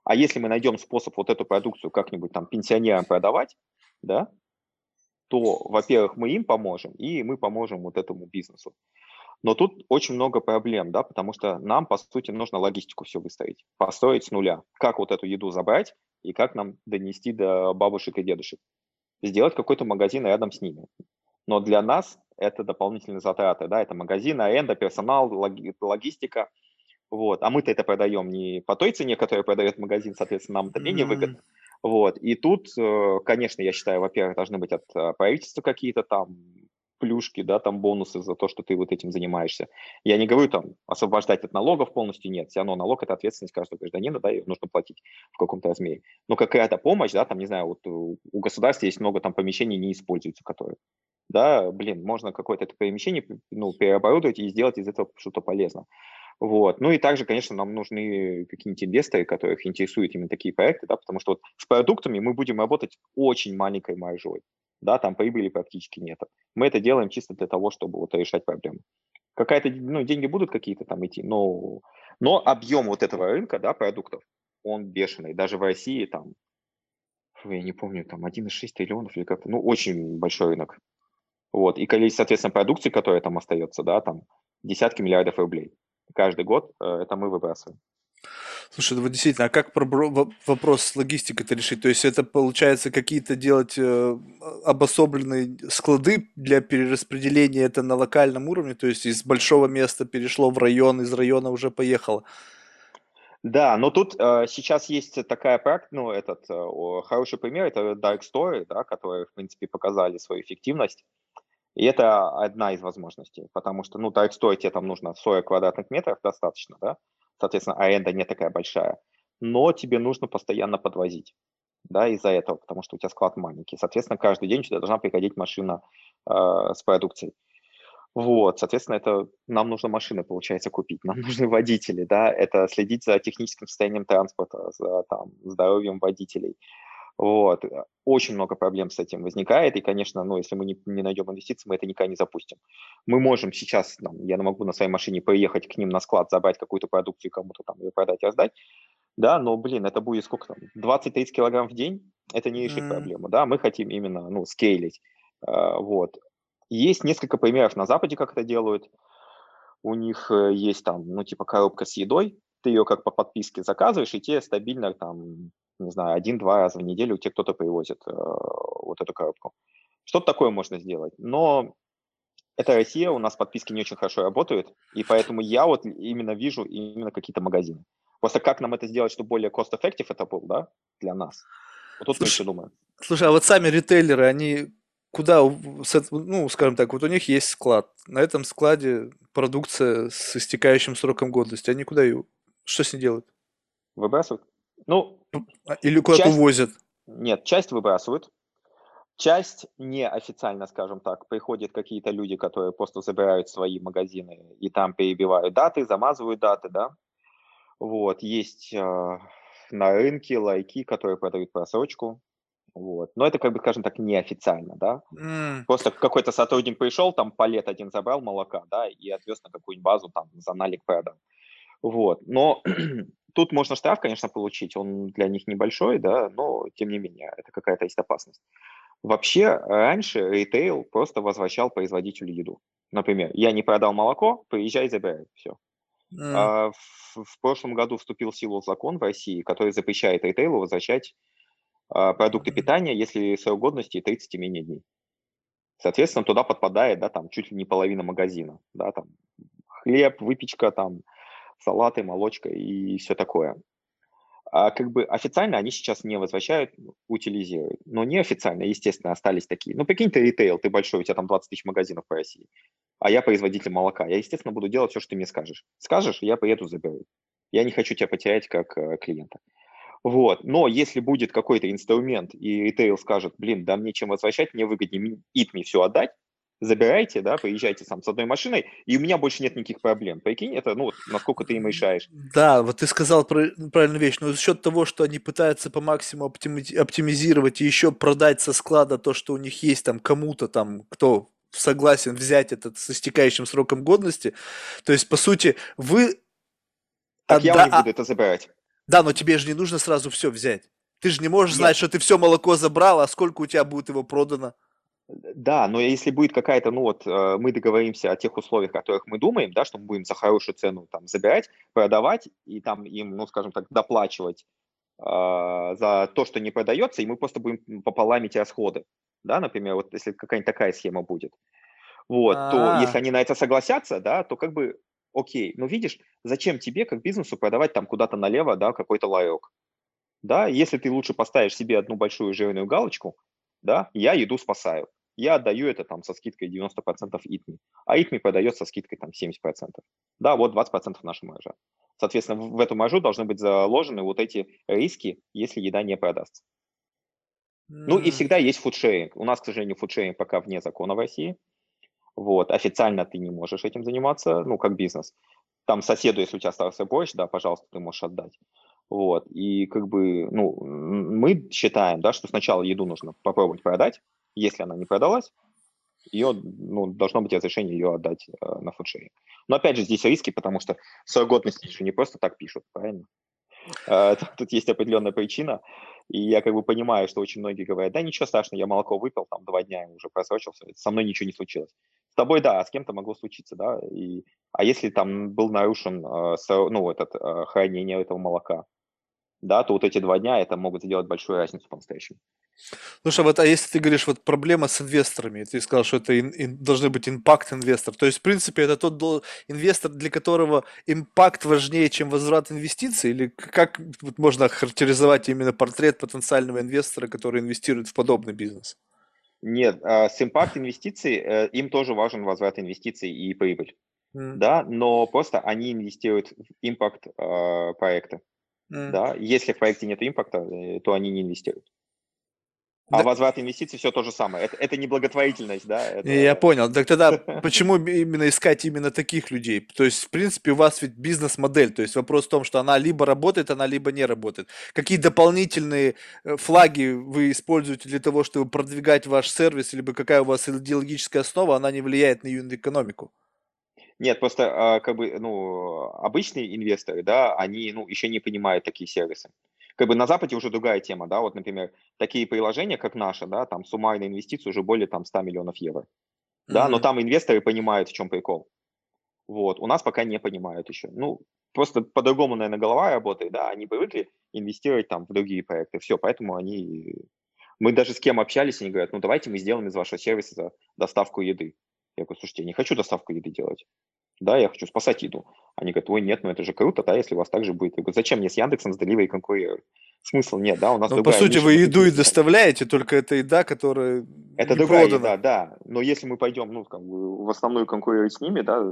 А если мы найдем способ вот эту продукцию как-нибудь там пенсионерам продавать, да, то, во-первых, мы им поможем, и мы поможем вот этому бизнесу. Но тут очень много проблем, да, потому что нам, по сути, нужно логистику все выстроить, построить с нуля. Как вот эту еду забрать и как нам донести до бабушек и дедушек. Сделать какой-то магазин рядом с ними. Но для нас это дополнительные затраты, да, это магазин, аренда, персонал, логи, логистика. Вот. А мы-то это продаем не по той цене, которую продает магазин, соответственно, нам это менее mm-hmm. выгодно. Вот. И тут, э, конечно, я считаю, во-первых, должны быть от э, правительства какие-то там плюшки, да, там бонусы за то, что ты вот этим занимаешься. Я не говорю там освобождать от налогов полностью, нет, все равно налог – это ответственность каждого гражданина, да, ее нужно платить в каком-то размере. Но какая-то помощь, да, там, не знаю, вот у, государства есть много там помещений, не используются, которые, да, блин, можно какое-то это помещение, ну, переоборудовать и сделать из этого что-то полезное. Вот. Ну и также, конечно, нам нужны какие-нибудь инвесторы, которых интересуют именно такие проекты, да, потому что вот с продуктами мы будем работать очень маленькой маржой да, там прибыли практически нет. Мы это делаем чисто для того, чтобы вот решать проблему. Какая-то, ну, деньги будут какие-то там идти, но, но объем вот этого рынка, да, продуктов, он бешеный. Даже в России там, я не помню, там 1,6 триллионов или как-то, ну, очень большой рынок. Вот, и количество, соответственно, продукции, которая там остается, да, там десятки миллиардов рублей. Каждый год э, это мы выбрасываем. Слушай, ну вот действительно, а как вопрос с логистикой-то решить? То есть это получается какие-то делать э, обособленные склады для перераспределения это на локальном уровне, то есть из большого места перешло в район, из района уже поехало. Да, но тут э, сейчас есть такая практика, ну, этот э, хороший пример, это Dark Story, да, которые, в принципе, показали свою эффективность. И это одна из возможностей, потому что, ну, Dark Story тебе там нужно 40 квадратных метров достаточно, да, соответственно, аренда не такая большая, но тебе нужно постоянно подвозить, да, из-за этого, потому что у тебя склад маленький. Соответственно, каждый день сюда должна приходить машина э, с продукцией. Вот, соответственно, это нам нужно машины, получается, купить, нам нужны водители, да, это следить за техническим состоянием транспорта, за там, здоровьем водителей. Вот. Очень много проблем с этим возникает, и, конечно, ну, если мы не, не найдем инвестиции, мы это никогда не запустим. Мы можем сейчас, там, я могу на своей машине поехать к ним на склад, забрать какую-то продукцию, кому-то там ее продать раздать, да, но, блин, это будет сколько там, 20-30 килограмм в день, это не решит mm. проблему, да, мы хотим именно, ну, скейлить, uh, вот. Есть несколько примеров на Западе, как это делают, у них э, есть там, ну, типа коробка с едой, ты ее как по подписке заказываешь, и тебе стабильно там не знаю, один-два раза в неделю тебе кто-то привозит э, вот эту коробку. Что-то такое можно сделать. Но это Россия, у нас подписки не очень хорошо работают, и поэтому я вот именно вижу именно какие-то магазины. Просто как нам это сделать, чтобы более cost-effective это был, да, для нас? Вот тут слушай, мы еще думаем. Слушай, а вот сами ритейлеры, они куда, ну, скажем так, вот у них есть склад. На этом складе продукция с истекающим сроком годности. Они куда ее, что с ней делают? Выбрасывают. Ну, или куда-то часть... увозят? Нет, часть выбрасывают. Часть неофициально, скажем так, приходят какие-то люди, которые просто забирают свои магазины и там перебивают даты, замазывают даты, да. Вот, есть э, на рынке лайки, которые продают просрочку, вот. Но это, как бы, скажем так, неофициально, да. Mm. Просто какой-то сотрудник пришел, там палет один забрал молока, да, и отвез на какую-нибудь базу, там, за налик продал. Вот. Но Тут можно штраф, конечно, получить, он для них небольшой, да, но тем не менее, это какая-то есть опасность. Вообще, раньше ритейл просто возвращал производителю еду. Например, я не продал молоко, приезжай, забирай, все. Mm. А в, в прошлом году вступил в силу закон в России, который запрещает ритейлу возвращать а, продукты питания, если срок годности 30 и менее дней. Соответственно, туда подпадает, да, там чуть ли не половина магазина, да, там хлеб, выпечка, там салаты, молочка и все такое. А как бы официально они сейчас не возвращают, утилизируют. Но неофициально, естественно, остались такие. Ну, прикинь, ты ритейл, ты большой, у тебя там 20 тысяч магазинов по России. А я производитель молока. Я, естественно, буду делать все, что ты мне скажешь. Скажешь, я поеду, заберу. Я не хочу тебя потерять как э, клиента. Вот. Но если будет какой-то инструмент, и ритейл скажет, блин, да мне чем возвращать, мне выгоднее итми все отдать, забирайте, да, приезжайте сам с одной машиной, и у меня больше нет никаких проблем. Прикинь, это, ну, насколько ты им решаешь. Да, вот ты сказал про, правильную вещь, но за счет того, что они пытаются по максимуму оптимизировать и еще продать со склада то, что у них есть там кому-то там, кто согласен взять этот с истекающим сроком годности, то есть, по сути, вы... Так отда... я не буду это забирать. Да, но тебе же не нужно сразу все взять. Ты же не можешь Нет. знать, что ты все молоко забрал, а сколько у тебя будет его продано. Да, но если будет какая-то, ну вот, э, мы договоримся о тех условиях, о которых мы думаем, да, что мы будем за хорошую цену там забирать, продавать и там им, ну, скажем так, доплачивать э, за то, что не продается, и мы просто будем пополам эти расходы, да, например, вот если какая-нибудь такая схема будет, вот, А-а-а. то если они на это согласятся, да, то как бы окей, но видишь, зачем тебе, как бизнесу, продавать там куда-то налево, да, какой-то ларек, да, если ты лучше поставишь себе одну большую жирную галочку, да, я еду спасаю, я отдаю это там со скидкой 90% ИТМИ, а ИТМИ продает со скидкой там 70%. Да, вот 20% наша маржа. Соответственно, в эту маржу должны быть заложены вот эти риски, если еда не продастся. Ну и всегда есть фудшеринг. У нас, к сожалению, фудшеринг пока вне закона в России. Вот, официально ты не можешь этим заниматься, ну, как бизнес. Там соседу, если у тебя остался борщ, да, пожалуйста, ты можешь отдать. Вот, и как бы, ну, мы считаем, да, что сначала еду нужно попробовать продать, если она не продалась, ее, ну, должно быть разрешение ее отдать э, на фудшеринг. Но опять же, здесь риски, потому что срок годности еще не просто так пишут, правильно? Э, тут есть определенная причина, и я как бы понимаю, что очень многие говорят, да ничего страшного, я молоко выпил, там два дня уже просрочился, со мной ничего не случилось. С тобой, да, а с кем-то могло случиться, да, и, а если там был нарушен, э, ну, этот, э, хранение этого молока, да, то вот эти два дня это могут сделать большую разницу по-настоящему. Слушай, вот а если ты говоришь, вот проблема с инвесторами, ты сказал, что это ин, ин, должны быть импакт-инвестор, то есть, в принципе, это тот инвестор, для которого импакт важнее, чем возврат инвестиций, или как вот можно характеризовать именно портрет потенциального инвестора, который инвестирует в подобный бизнес? Нет, а, с импакт-инвестиций э, им тоже важен возврат инвестиций и прибыль, mm. да, но просто они инвестируют в импакт-проекты. Mm. Да? Если в проекте нет импакта, э, то они не инвестируют. А да. возврат инвестиций все то же самое. Это, это не благотворительность, да? Это... Я понял. Так тогда почему именно искать именно таких людей? То есть, в принципе, у вас ведь бизнес-модель. То есть вопрос в том, что она либо работает, она либо не работает. Какие дополнительные э, флаги вы используете для того, чтобы продвигать ваш сервис, либо какая у вас идеологическая основа, она не влияет на юнит-экономику? Нет, просто а, как бы, ну, обычные инвесторы, да, они, ну, еще не понимают такие сервисы. Как бы на Западе уже другая тема, да, вот, например, такие приложения, как наше, да, там суммарные инвестиции уже более там 100 миллионов евро, да, mm-hmm. но там инвесторы понимают, в чем прикол. Вот, у нас пока не понимают еще. Ну, просто по-другому, наверное, голова работает, да, они привыкли инвестировать там в другие проекты, все, поэтому они... Мы даже с кем общались, они говорят, ну, давайте мы сделаем из вашего сервиса доставку еды. Я говорю, слушайте, я не хочу доставку еды делать. Да, я хочу спасать еду. Они говорят, ой, нет, ну это же круто, да, если у вас так же будет. Я говорю, зачем мне с Яндексом, с Delivery конкурировать? Смысл нет, да, у нас Ну, по сути, вы еду и доставляете, только это еда, которая Это другая продана. еда, да. Но если мы пойдем, ну, как бы, в основную конкурировать с ними, да,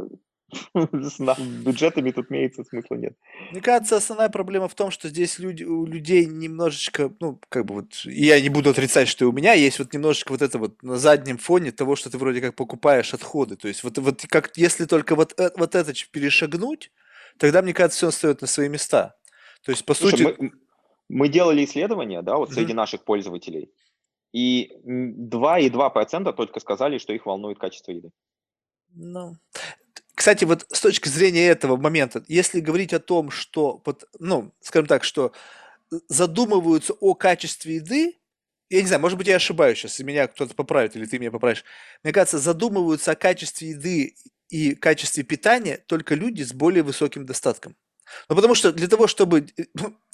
с бюджетами тут имеется смысла нет. Мне кажется, основная проблема в том, что здесь люди, у людей немножечко, ну, как бы вот, и я не буду отрицать, что у меня есть вот немножечко вот это вот на заднем фоне того, что ты вроде как покупаешь отходы. То есть вот, вот как, если только вот, э, вот это перешагнуть, тогда, мне кажется, все встает на свои места. То есть, по Слушай, сути... Мы, мы делали исследования, да, вот среди mm-hmm. наших пользователей, и 2,2% только сказали, что их волнует качество еды. Ну, кстати, вот с точки зрения этого момента, если говорить о том, что, вот, ну, скажем так, что задумываются о качестве еды, я не знаю, может быть, я ошибаюсь сейчас, и меня кто-то поправит, или ты меня поправишь. Мне кажется, задумываются о качестве еды и качестве питания только люди с более высоким достатком. Ну, потому что для того, чтобы...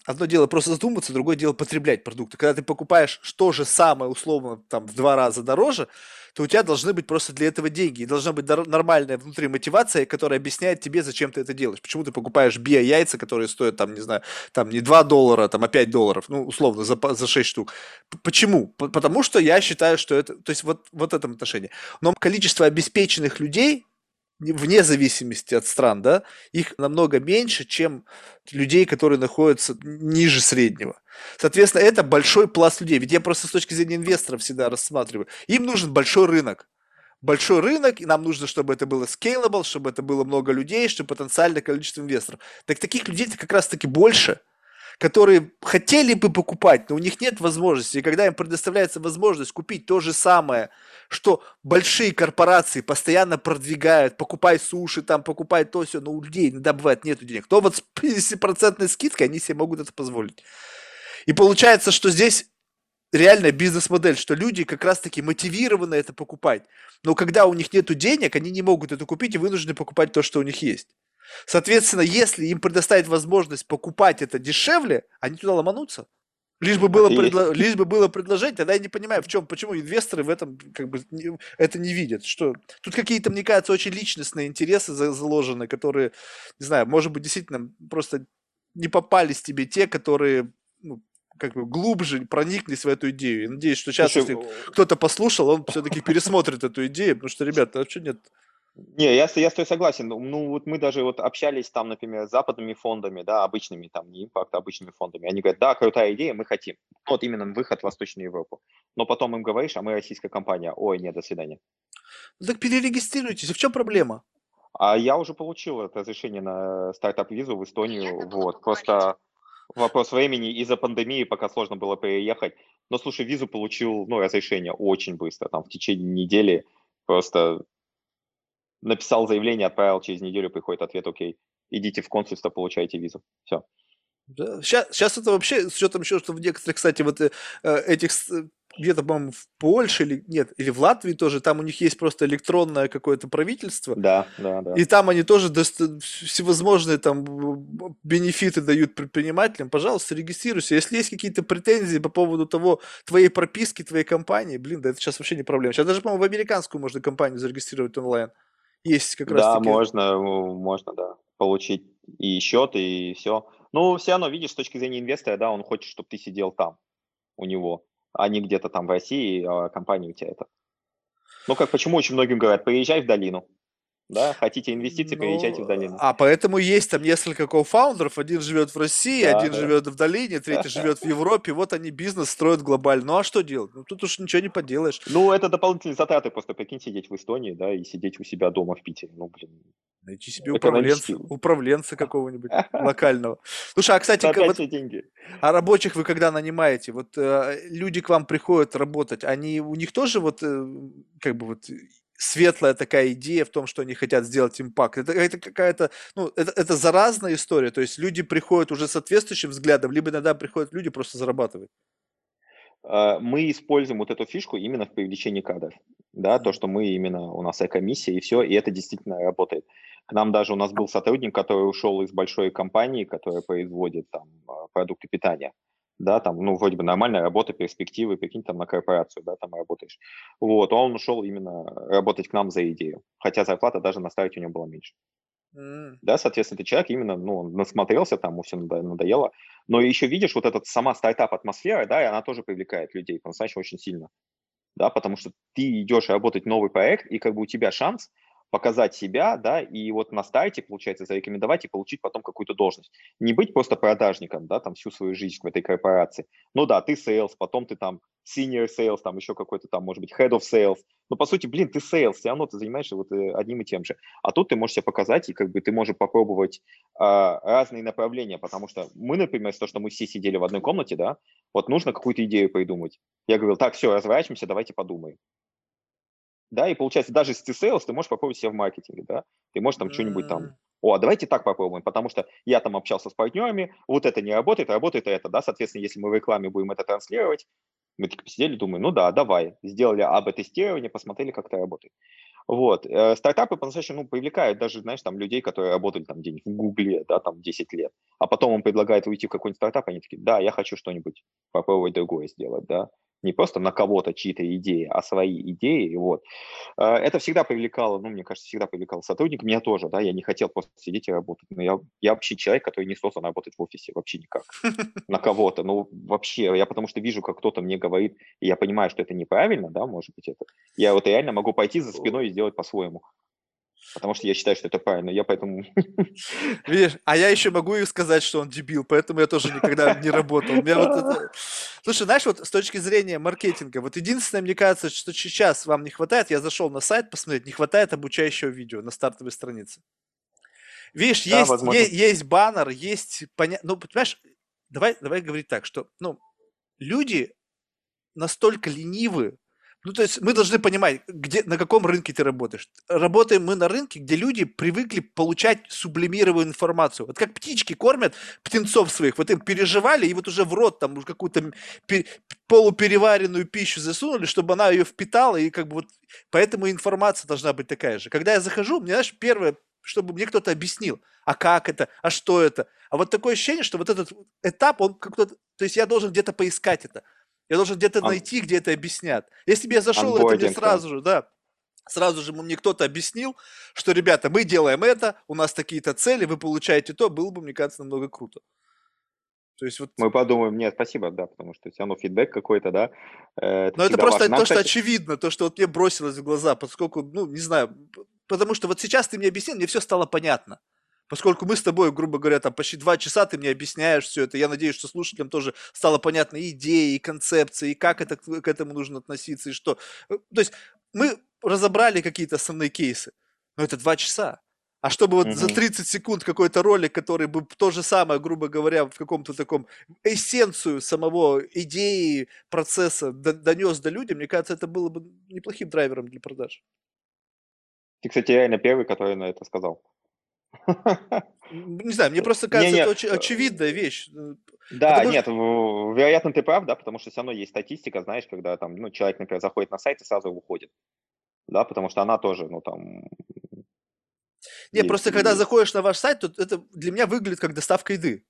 Одно дело просто задуматься, другое дело потреблять продукты. Когда ты покупаешь то же самое, условно, там, в два раза дороже, то у тебя должны быть просто для этого деньги. И должна быть нормальная внутри мотивация, которая объясняет тебе, зачем ты это делаешь. Почему ты покупаешь био-яйца, которые стоят, там, не знаю, там не 2 доллара, там, а 5 долларов, ну, условно, за, за 6 штук. Почему? Потому что я считаю, что это... То есть вот, вот в этом отношении. Но количество обеспеченных людей вне зависимости от стран, да, их намного меньше, чем людей, которые находятся ниже среднего. Соответственно, это большой пласт людей. Ведь я просто с точки зрения инвесторов всегда рассматриваю. Им нужен большой рынок. Большой рынок, и нам нужно, чтобы это было scalable, чтобы это было много людей, чтобы потенциальное количество инвесторов. Так таких людей как раз-таки больше – которые хотели бы покупать, но у них нет возможности. И когда им предоставляется возможность купить то же самое, что большие корпорации постоянно продвигают, покупай суши, там, покупай то все, но у людей иногда бывает нет денег, то вот с 50% скидкой они себе могут это позволить. И получается, что здесь реальная бизнес-модель, что люди как раз-таки мотивированы это покупать. Но когда у них нет денег, они не могут это купить и вынуждены покупать то, что у них есть. Соответственно, если им предоставить возможность покупать это дешевле, они туда ломанутся. Лишь бы, было предло... лишь бы было предложение, тогда я не понимаю, в чем, почему инвесторы в этом как бы не, это не видят. Что тут какие-то, мне кажется, очень личностные интересы заложены, которые, не знаю, может быть, действительно просто не попались тебе те, которые ну, как бы глубже прониклись в эту идею. Я надеюсь, что сейчас, Слушай, если кто-то послушал, он все-таки пересмотрит эту идею, потому что, ребята, вообще нет не, я, я с тобой согласен. Ну, ну, вот мы даже вот общались там, например, с западными фондами, да, обычными, там, не импакт, а обычными фондами. Они говорят, да, крутая идея, мы хотим. Вот именно выход в Восточную Европу. Но потом им говоришь, а мы российская компания. Ой, нет, до свидания. Ну так перерегистрируйтесь. в чем проблема? А я уже получил это разрешение на стартап-визу в Эстонию. Вот, просто вопрос времени из-за пандемии, пока сложно было переехать. Но, слушай, визу получил, ну, разрешение очень быстро, там, в течение недели. Просто написал заявление, отправил, через неделю приходит ответ, окей, идите в консульство, получайте визу. Все. Да. Сейчас, сейчас это вообще, с учетом еще, что в некоторых, кстати, вот э, этих где-то, по-моему, в Польше или нет, или в Латвии тоже, там у них есть просто электронное какое-то правительство. Да, да, да. И там они тоже доста- всевозможные там бенефиты дают предпринимателям. Пожалуйста, регистрируйся. Если есть какие-то претензии по поводу того, твоей прописки, твоей компании, блин, да это сейчас вообще не проблема. Сейчас даже, по-моему, в американскую можно компанию зарегистрировать онлайн. Есть как раз Да, можно, можно, да, получить и счет, и все. Ну, все равно, видишь, с точки зрения инвестора, да, он хочет, чтобы ты сидел там, у него, а не где-то там в России, а компания у тебя это. Ну, как почему очень многим говорят, поезжай в долину, да, хотите инвестиции, ну, переезжайте в долину. А поэтому есть там несколько кофаундеров, один живет в России, да, один да. живет в долине, третий живет в Европе, вот они бизнес строят глобально. Ну а что делать? Ну тут уж ничего не поделаешь. Ну это дополнительные затраты, просто прикинь, сидеть в Эстонии, да, и сидеть у себя дома в Питере, ну блин. Найти себе управленца, управленца какого-нибудь локального. Слушай, а кстати, вот, деньги. а рабочих вы когда нанимаете, вот э, люди к вам приходят работать, они у них тоже вот э, как бы вот светлая такая идея в том, что они хотят сделать импакт. Это, это какая-то, ну, это, это заразная история. То есть люди приходят уже с соответствующим взглядом, либо иногда приходят люди просто зарабатывать. А, мы используем вот эту фишку именно в привлечении кадров. Да, то, что мы именно, у нас эко-миссия и все, и это действительно работает. К нам даже у нас был сотрудник, который ушел из большой компании, которая производит там а, продукты питания да, там, ну, вроде бы нормальная работа, перспективы, прикинь, там на корпорацию, да, там работаешь. Вот, он ушел именно работать к нам за идею, хотя зарплата даже на старте у него была меньше. Mm. Да, соответственно, ты человек именно, ну, насмотрелся, там, ему все надоело. Но еще видишь, вот эта сама стартап-атмосфера, да, и она тоже привлекает людей, по-настоящему очень сильно. Да, потому что ты идешь работать новый проект, и как бы у тебя шанс показать себя, да, и вот на сайте, получается, зарекомендовать и получить потом какую-то должность. Не быть просто продажником, да, там всю свою жизнь в этой корпорации. Ну да, ты sales, потом ты там senior sales, там еще какой-то там, может быть, head of sales. Но по сути, блин, ты sales, все равно ты занимаешься вот э, одним и тем же. А тут ты можешь себя показать, и как бы ты можешь попробовать а, разные направления, потому что мы, например, то, что мы все сидели в одной комнате, да, вот нужно какую-то идею придумать. Я говорил, так, все, разворачиваемся, давайте подумаем да, и получается, даже если ты sales, ты можешь попробовать себя в маркетинге, да, ты можешь там mm-hmm. что-нибудь там, о, а давайте так попробуем, потому что я там общался с партнерами, вот это не работает, работает это, да, соответственно, если мы в рекламе будем это транслировать, мы такие посидели, думаем, ну да, давай, сделали АБ-тестирование, посмотрели, как это работает. Вот, э, стартапы по-настоящему, ну, привлекают даже, знаешь, там людей, которые работали там где-нибудь в Гугле, да, там 10 лет, а потом он предлагает уйти в какой-нибудь стартап, они такие, да, я хочу что-нибудь попробовать другое сделать, да, не просто на кого-то чьи-то идеи, а свои идеи, вот. А, это всегда привлекало, ну, мне кажется, всегда привлекало сотрудников, меня тоже, да, я не хотел просто сидеть и работать, но я, я вообще человек, который не создан работать в офисе, вообще никак, на кого-то, ну, вообще, я потому что вижу, как кто-то мне говорит, и я понимаю, что это неправильно, да, может быть, это, я вот реально могу пойти за спиной и сделать по-своему. Потому что я считаю, что это правильно. Я поэтому... Видишь, а я еще могу и сказать, что он дебил, поэтому я тоже никогда не работал. У меня вот это... Слушай, знаешь, вот с точки зрения маркетинга, вот единственное, мне кажется, что сейчас вам не хватает, я зашел на сайт посмотреть, не хватает обучающего видео на стартовой странице. Видишь, да, есть, есть, есть баннер, есть понятно. Ну, понимаешь, давай, давай говорить так, что ну, люди настолько ленивы Ну, то есть мы должны понимать, где, на каком рынке ты работаешь. Работаем мы на рынке, где люди привыкли получать сублимированную информацию. Вот как птички кормят птенцов своих, вот им переживали, и вот уже в рот там какую-то полупереваренную пищу засунули, чтобы она ее впитала, и как бы вот поэтому информация должна быть такая же. Когда я захожу, мне, знаешь, первое, чтобы мне кто-то объяснил, а как это, а что это. А вот такое ощущение, что вот этот этап, он как-то, то есть я должен где-то поискать это. Я должен где-то а... найти, где это объяснят. Если бы я зашел, это мне сразу же, да, сразу же мне кто-то объяснил, что, ребята, мы делаем это, у нас такие-то цели, вы получаете то, было бы, мне кажется, намного круто. То есть вот... Мы подумаем, нет, спасибо, да, потому что все равно фидбэк какой-то, да. Э, это Но это просто важно. то, что очевидно, то, что вот мне бросилось в глаза, поскольку, ну, не знаю, потому что вот сейчас ты мне объяснил, мне все стало понятно. Поскольку мы с тобой, грубо говоря, там почти два часа ты мне объясняешь все это, я надеюсь, что слушателям тоже стало понятно и идеи, и концепции, и как это, к этому нужно относиться, и что. Э, то есть мы разобрали какие-то основные кейсы, но это два часа. А чтобы вот угу. за 30 секунд какой-то ролик, который бы то же самое, грубо говоря, в каком-то таком эссенцию самого идеи, процесса донес до людей, мне кажется, это было бы неплохим драйвером для продаж. Ты, кстати, реально первый, который на это сказал. Не знаю, мне просто кажется, не, это очень очевидная вещь. Э, да, потому нет, вероятно, ты прав, да, потому что все равно есть статистика, знаешь, когда там, ну, человек, например, заходит на сайт и сразу уходит. Да, потому что она тоже, ну, там... Не, просто и... когда заходишь на ваш сайт, то это для меня выглядит как доставка еды.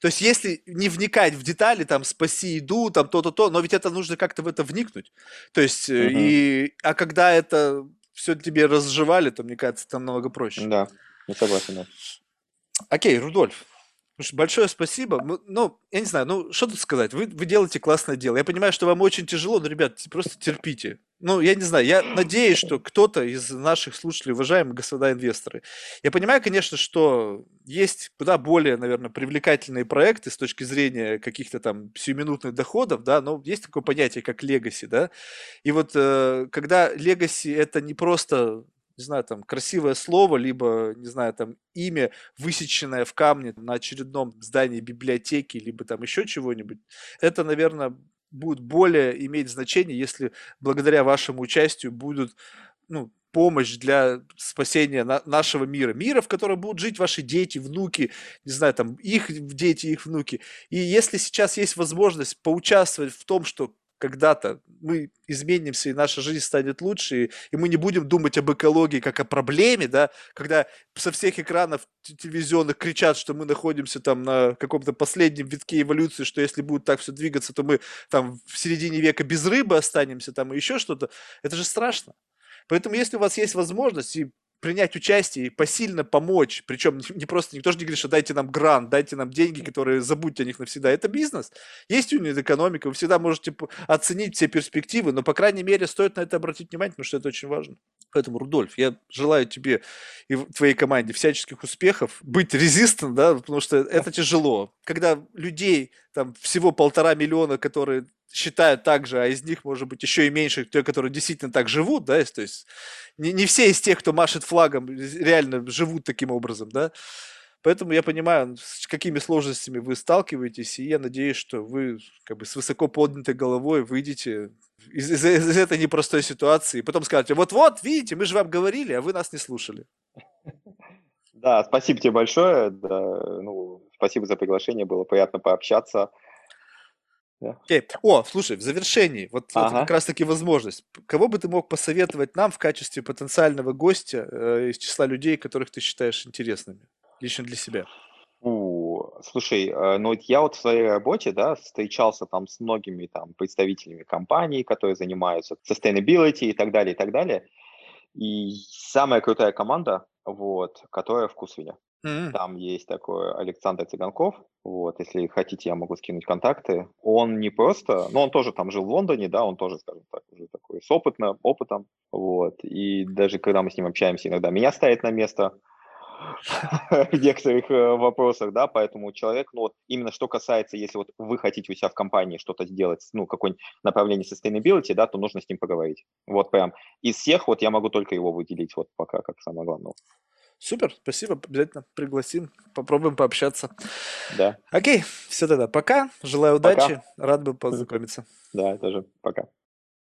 То есть, если не вникать в детали, там, спаси еду, там, то-то, то, но ведь это нужно как-то в это вникнуть. То есть, угу. и, а когда это все тебе разжевали, то, мне кажется, это намного проще. Да. Не согласен, да. Окей, Рудольф. Большое спасибо. Ну, я не знаю, ну, что тут сказать? Вы, вы делаете классное дело. Я понимаю, что вам очень тяжело, но, ребят, просто терпите. Ну, я не знаю, я надеюсь, что кто-то из наших слушателей, уважаемые господа инвесторы, я понимаю, конечно, что есть куда более, наверное, привлекательные проекты с точки зрения каких-то там сиюминутных доходов, да, но есть такое понятие, как легаси, да, и вот э, когда легаси это не просто не знаю, там, красивое слово, либо, не знаю, там, имя, высеченное в камне на очередном здании библиотеки, либо там еще чего-нибудь, это, наверное, будет более иметь значение, если благодаря вашему участию будут, ну, помощь для спасения на, нашего мира. Мира, в котором будут жить ваши дети, внуки, не знаю, там, их дети, их внуки. И если сейчас есть возможность поучаствовать в том, что когда-то мы изменимся, и наша жизнь станет лучше, и мы не будем думать об экологии как о проблеме, да, когда со всех экранов телевизионных кричат, что мы находимся там на каком-то последнем витке эволюции, что если будет так все двигаться, то мы там в середине века без рыбы останемся, там и еще что-то. Это же страшно. Поэтому если у вас есть возможность, и принять участие и посильно помочь. Причем не просто, никто же не говорит, что дайте нам грант, дайте нам деньги, которые забудьте о них навсегда. Это бизнес. Есть юнит экономика, вы всегда можете оценить все перспективы, но, по крайней мере, стоит на это обратить внимание, потому что это очень важно. Поэтому, Рудольф, я желаю тебе и твоей команде всяческих успехов, быть резистент, да, потому что это тяжело. Когда людей там всего полтора миллиона, которые считают так же, а из них, может быть, еще и меньше, те, которые действительно так живут, да, то есть не, не все из тех, кто машет флагом, реально живут таким образом, да, Поэтому я понимаю, с какими сложностями вы сталкиваетесь, и я надеюсь, что вы как бы с высоко поднятой головой выйдете из, из, из этой непростой ситуации, и потом скажете, вот-вот, видите, мы же вам говорили, а вы нас не слушали. Да, спасибо тебе большое, да, ну, спасибо за приглашение, было приятно пообщаться. Okay. О, слушай, в завершении, вот ага. это как раз-таки возможность. Кого бы ты мог посоветовать нам в качестве потенциального гостя э, из числа людей, которых ты считаешь интересными, лично для себя? У, слушай, э, ну вот я вот в своей работе, да, встречался там с многими там представителями компаний, которые занимаются sustainability и так далее, и так далее. И самая крутая команда, вот, которая в Кусвине. Mm-hmm. Там есть такой Александр Цыганков, вот, если хотите, я могу скинуть контакты. Он не просто, ну, он тоже там жил в Лондоне, да, он тоже, скажем так, уже такой с опытным, опытом, вот, и даже когда мы с ним общаемся, иногда меня ставит на место, в некоторых э, вопросах, да, поэтому человек, ну вот именно что касается, если вот вы хотите у себя в компании что-то сделать, ну, какое-нибудь направление sustainability, да, то нужно с ним поговорить. Вот прям из всех вот я могу только его выделить вот пока как самое главное. Супер, спасибо, обязательно пригласим, попробуем пообщаться. Да. Окей, все тогда, пока, желаю удачи, пока. рад был познакомиться. Да, тоже, пока.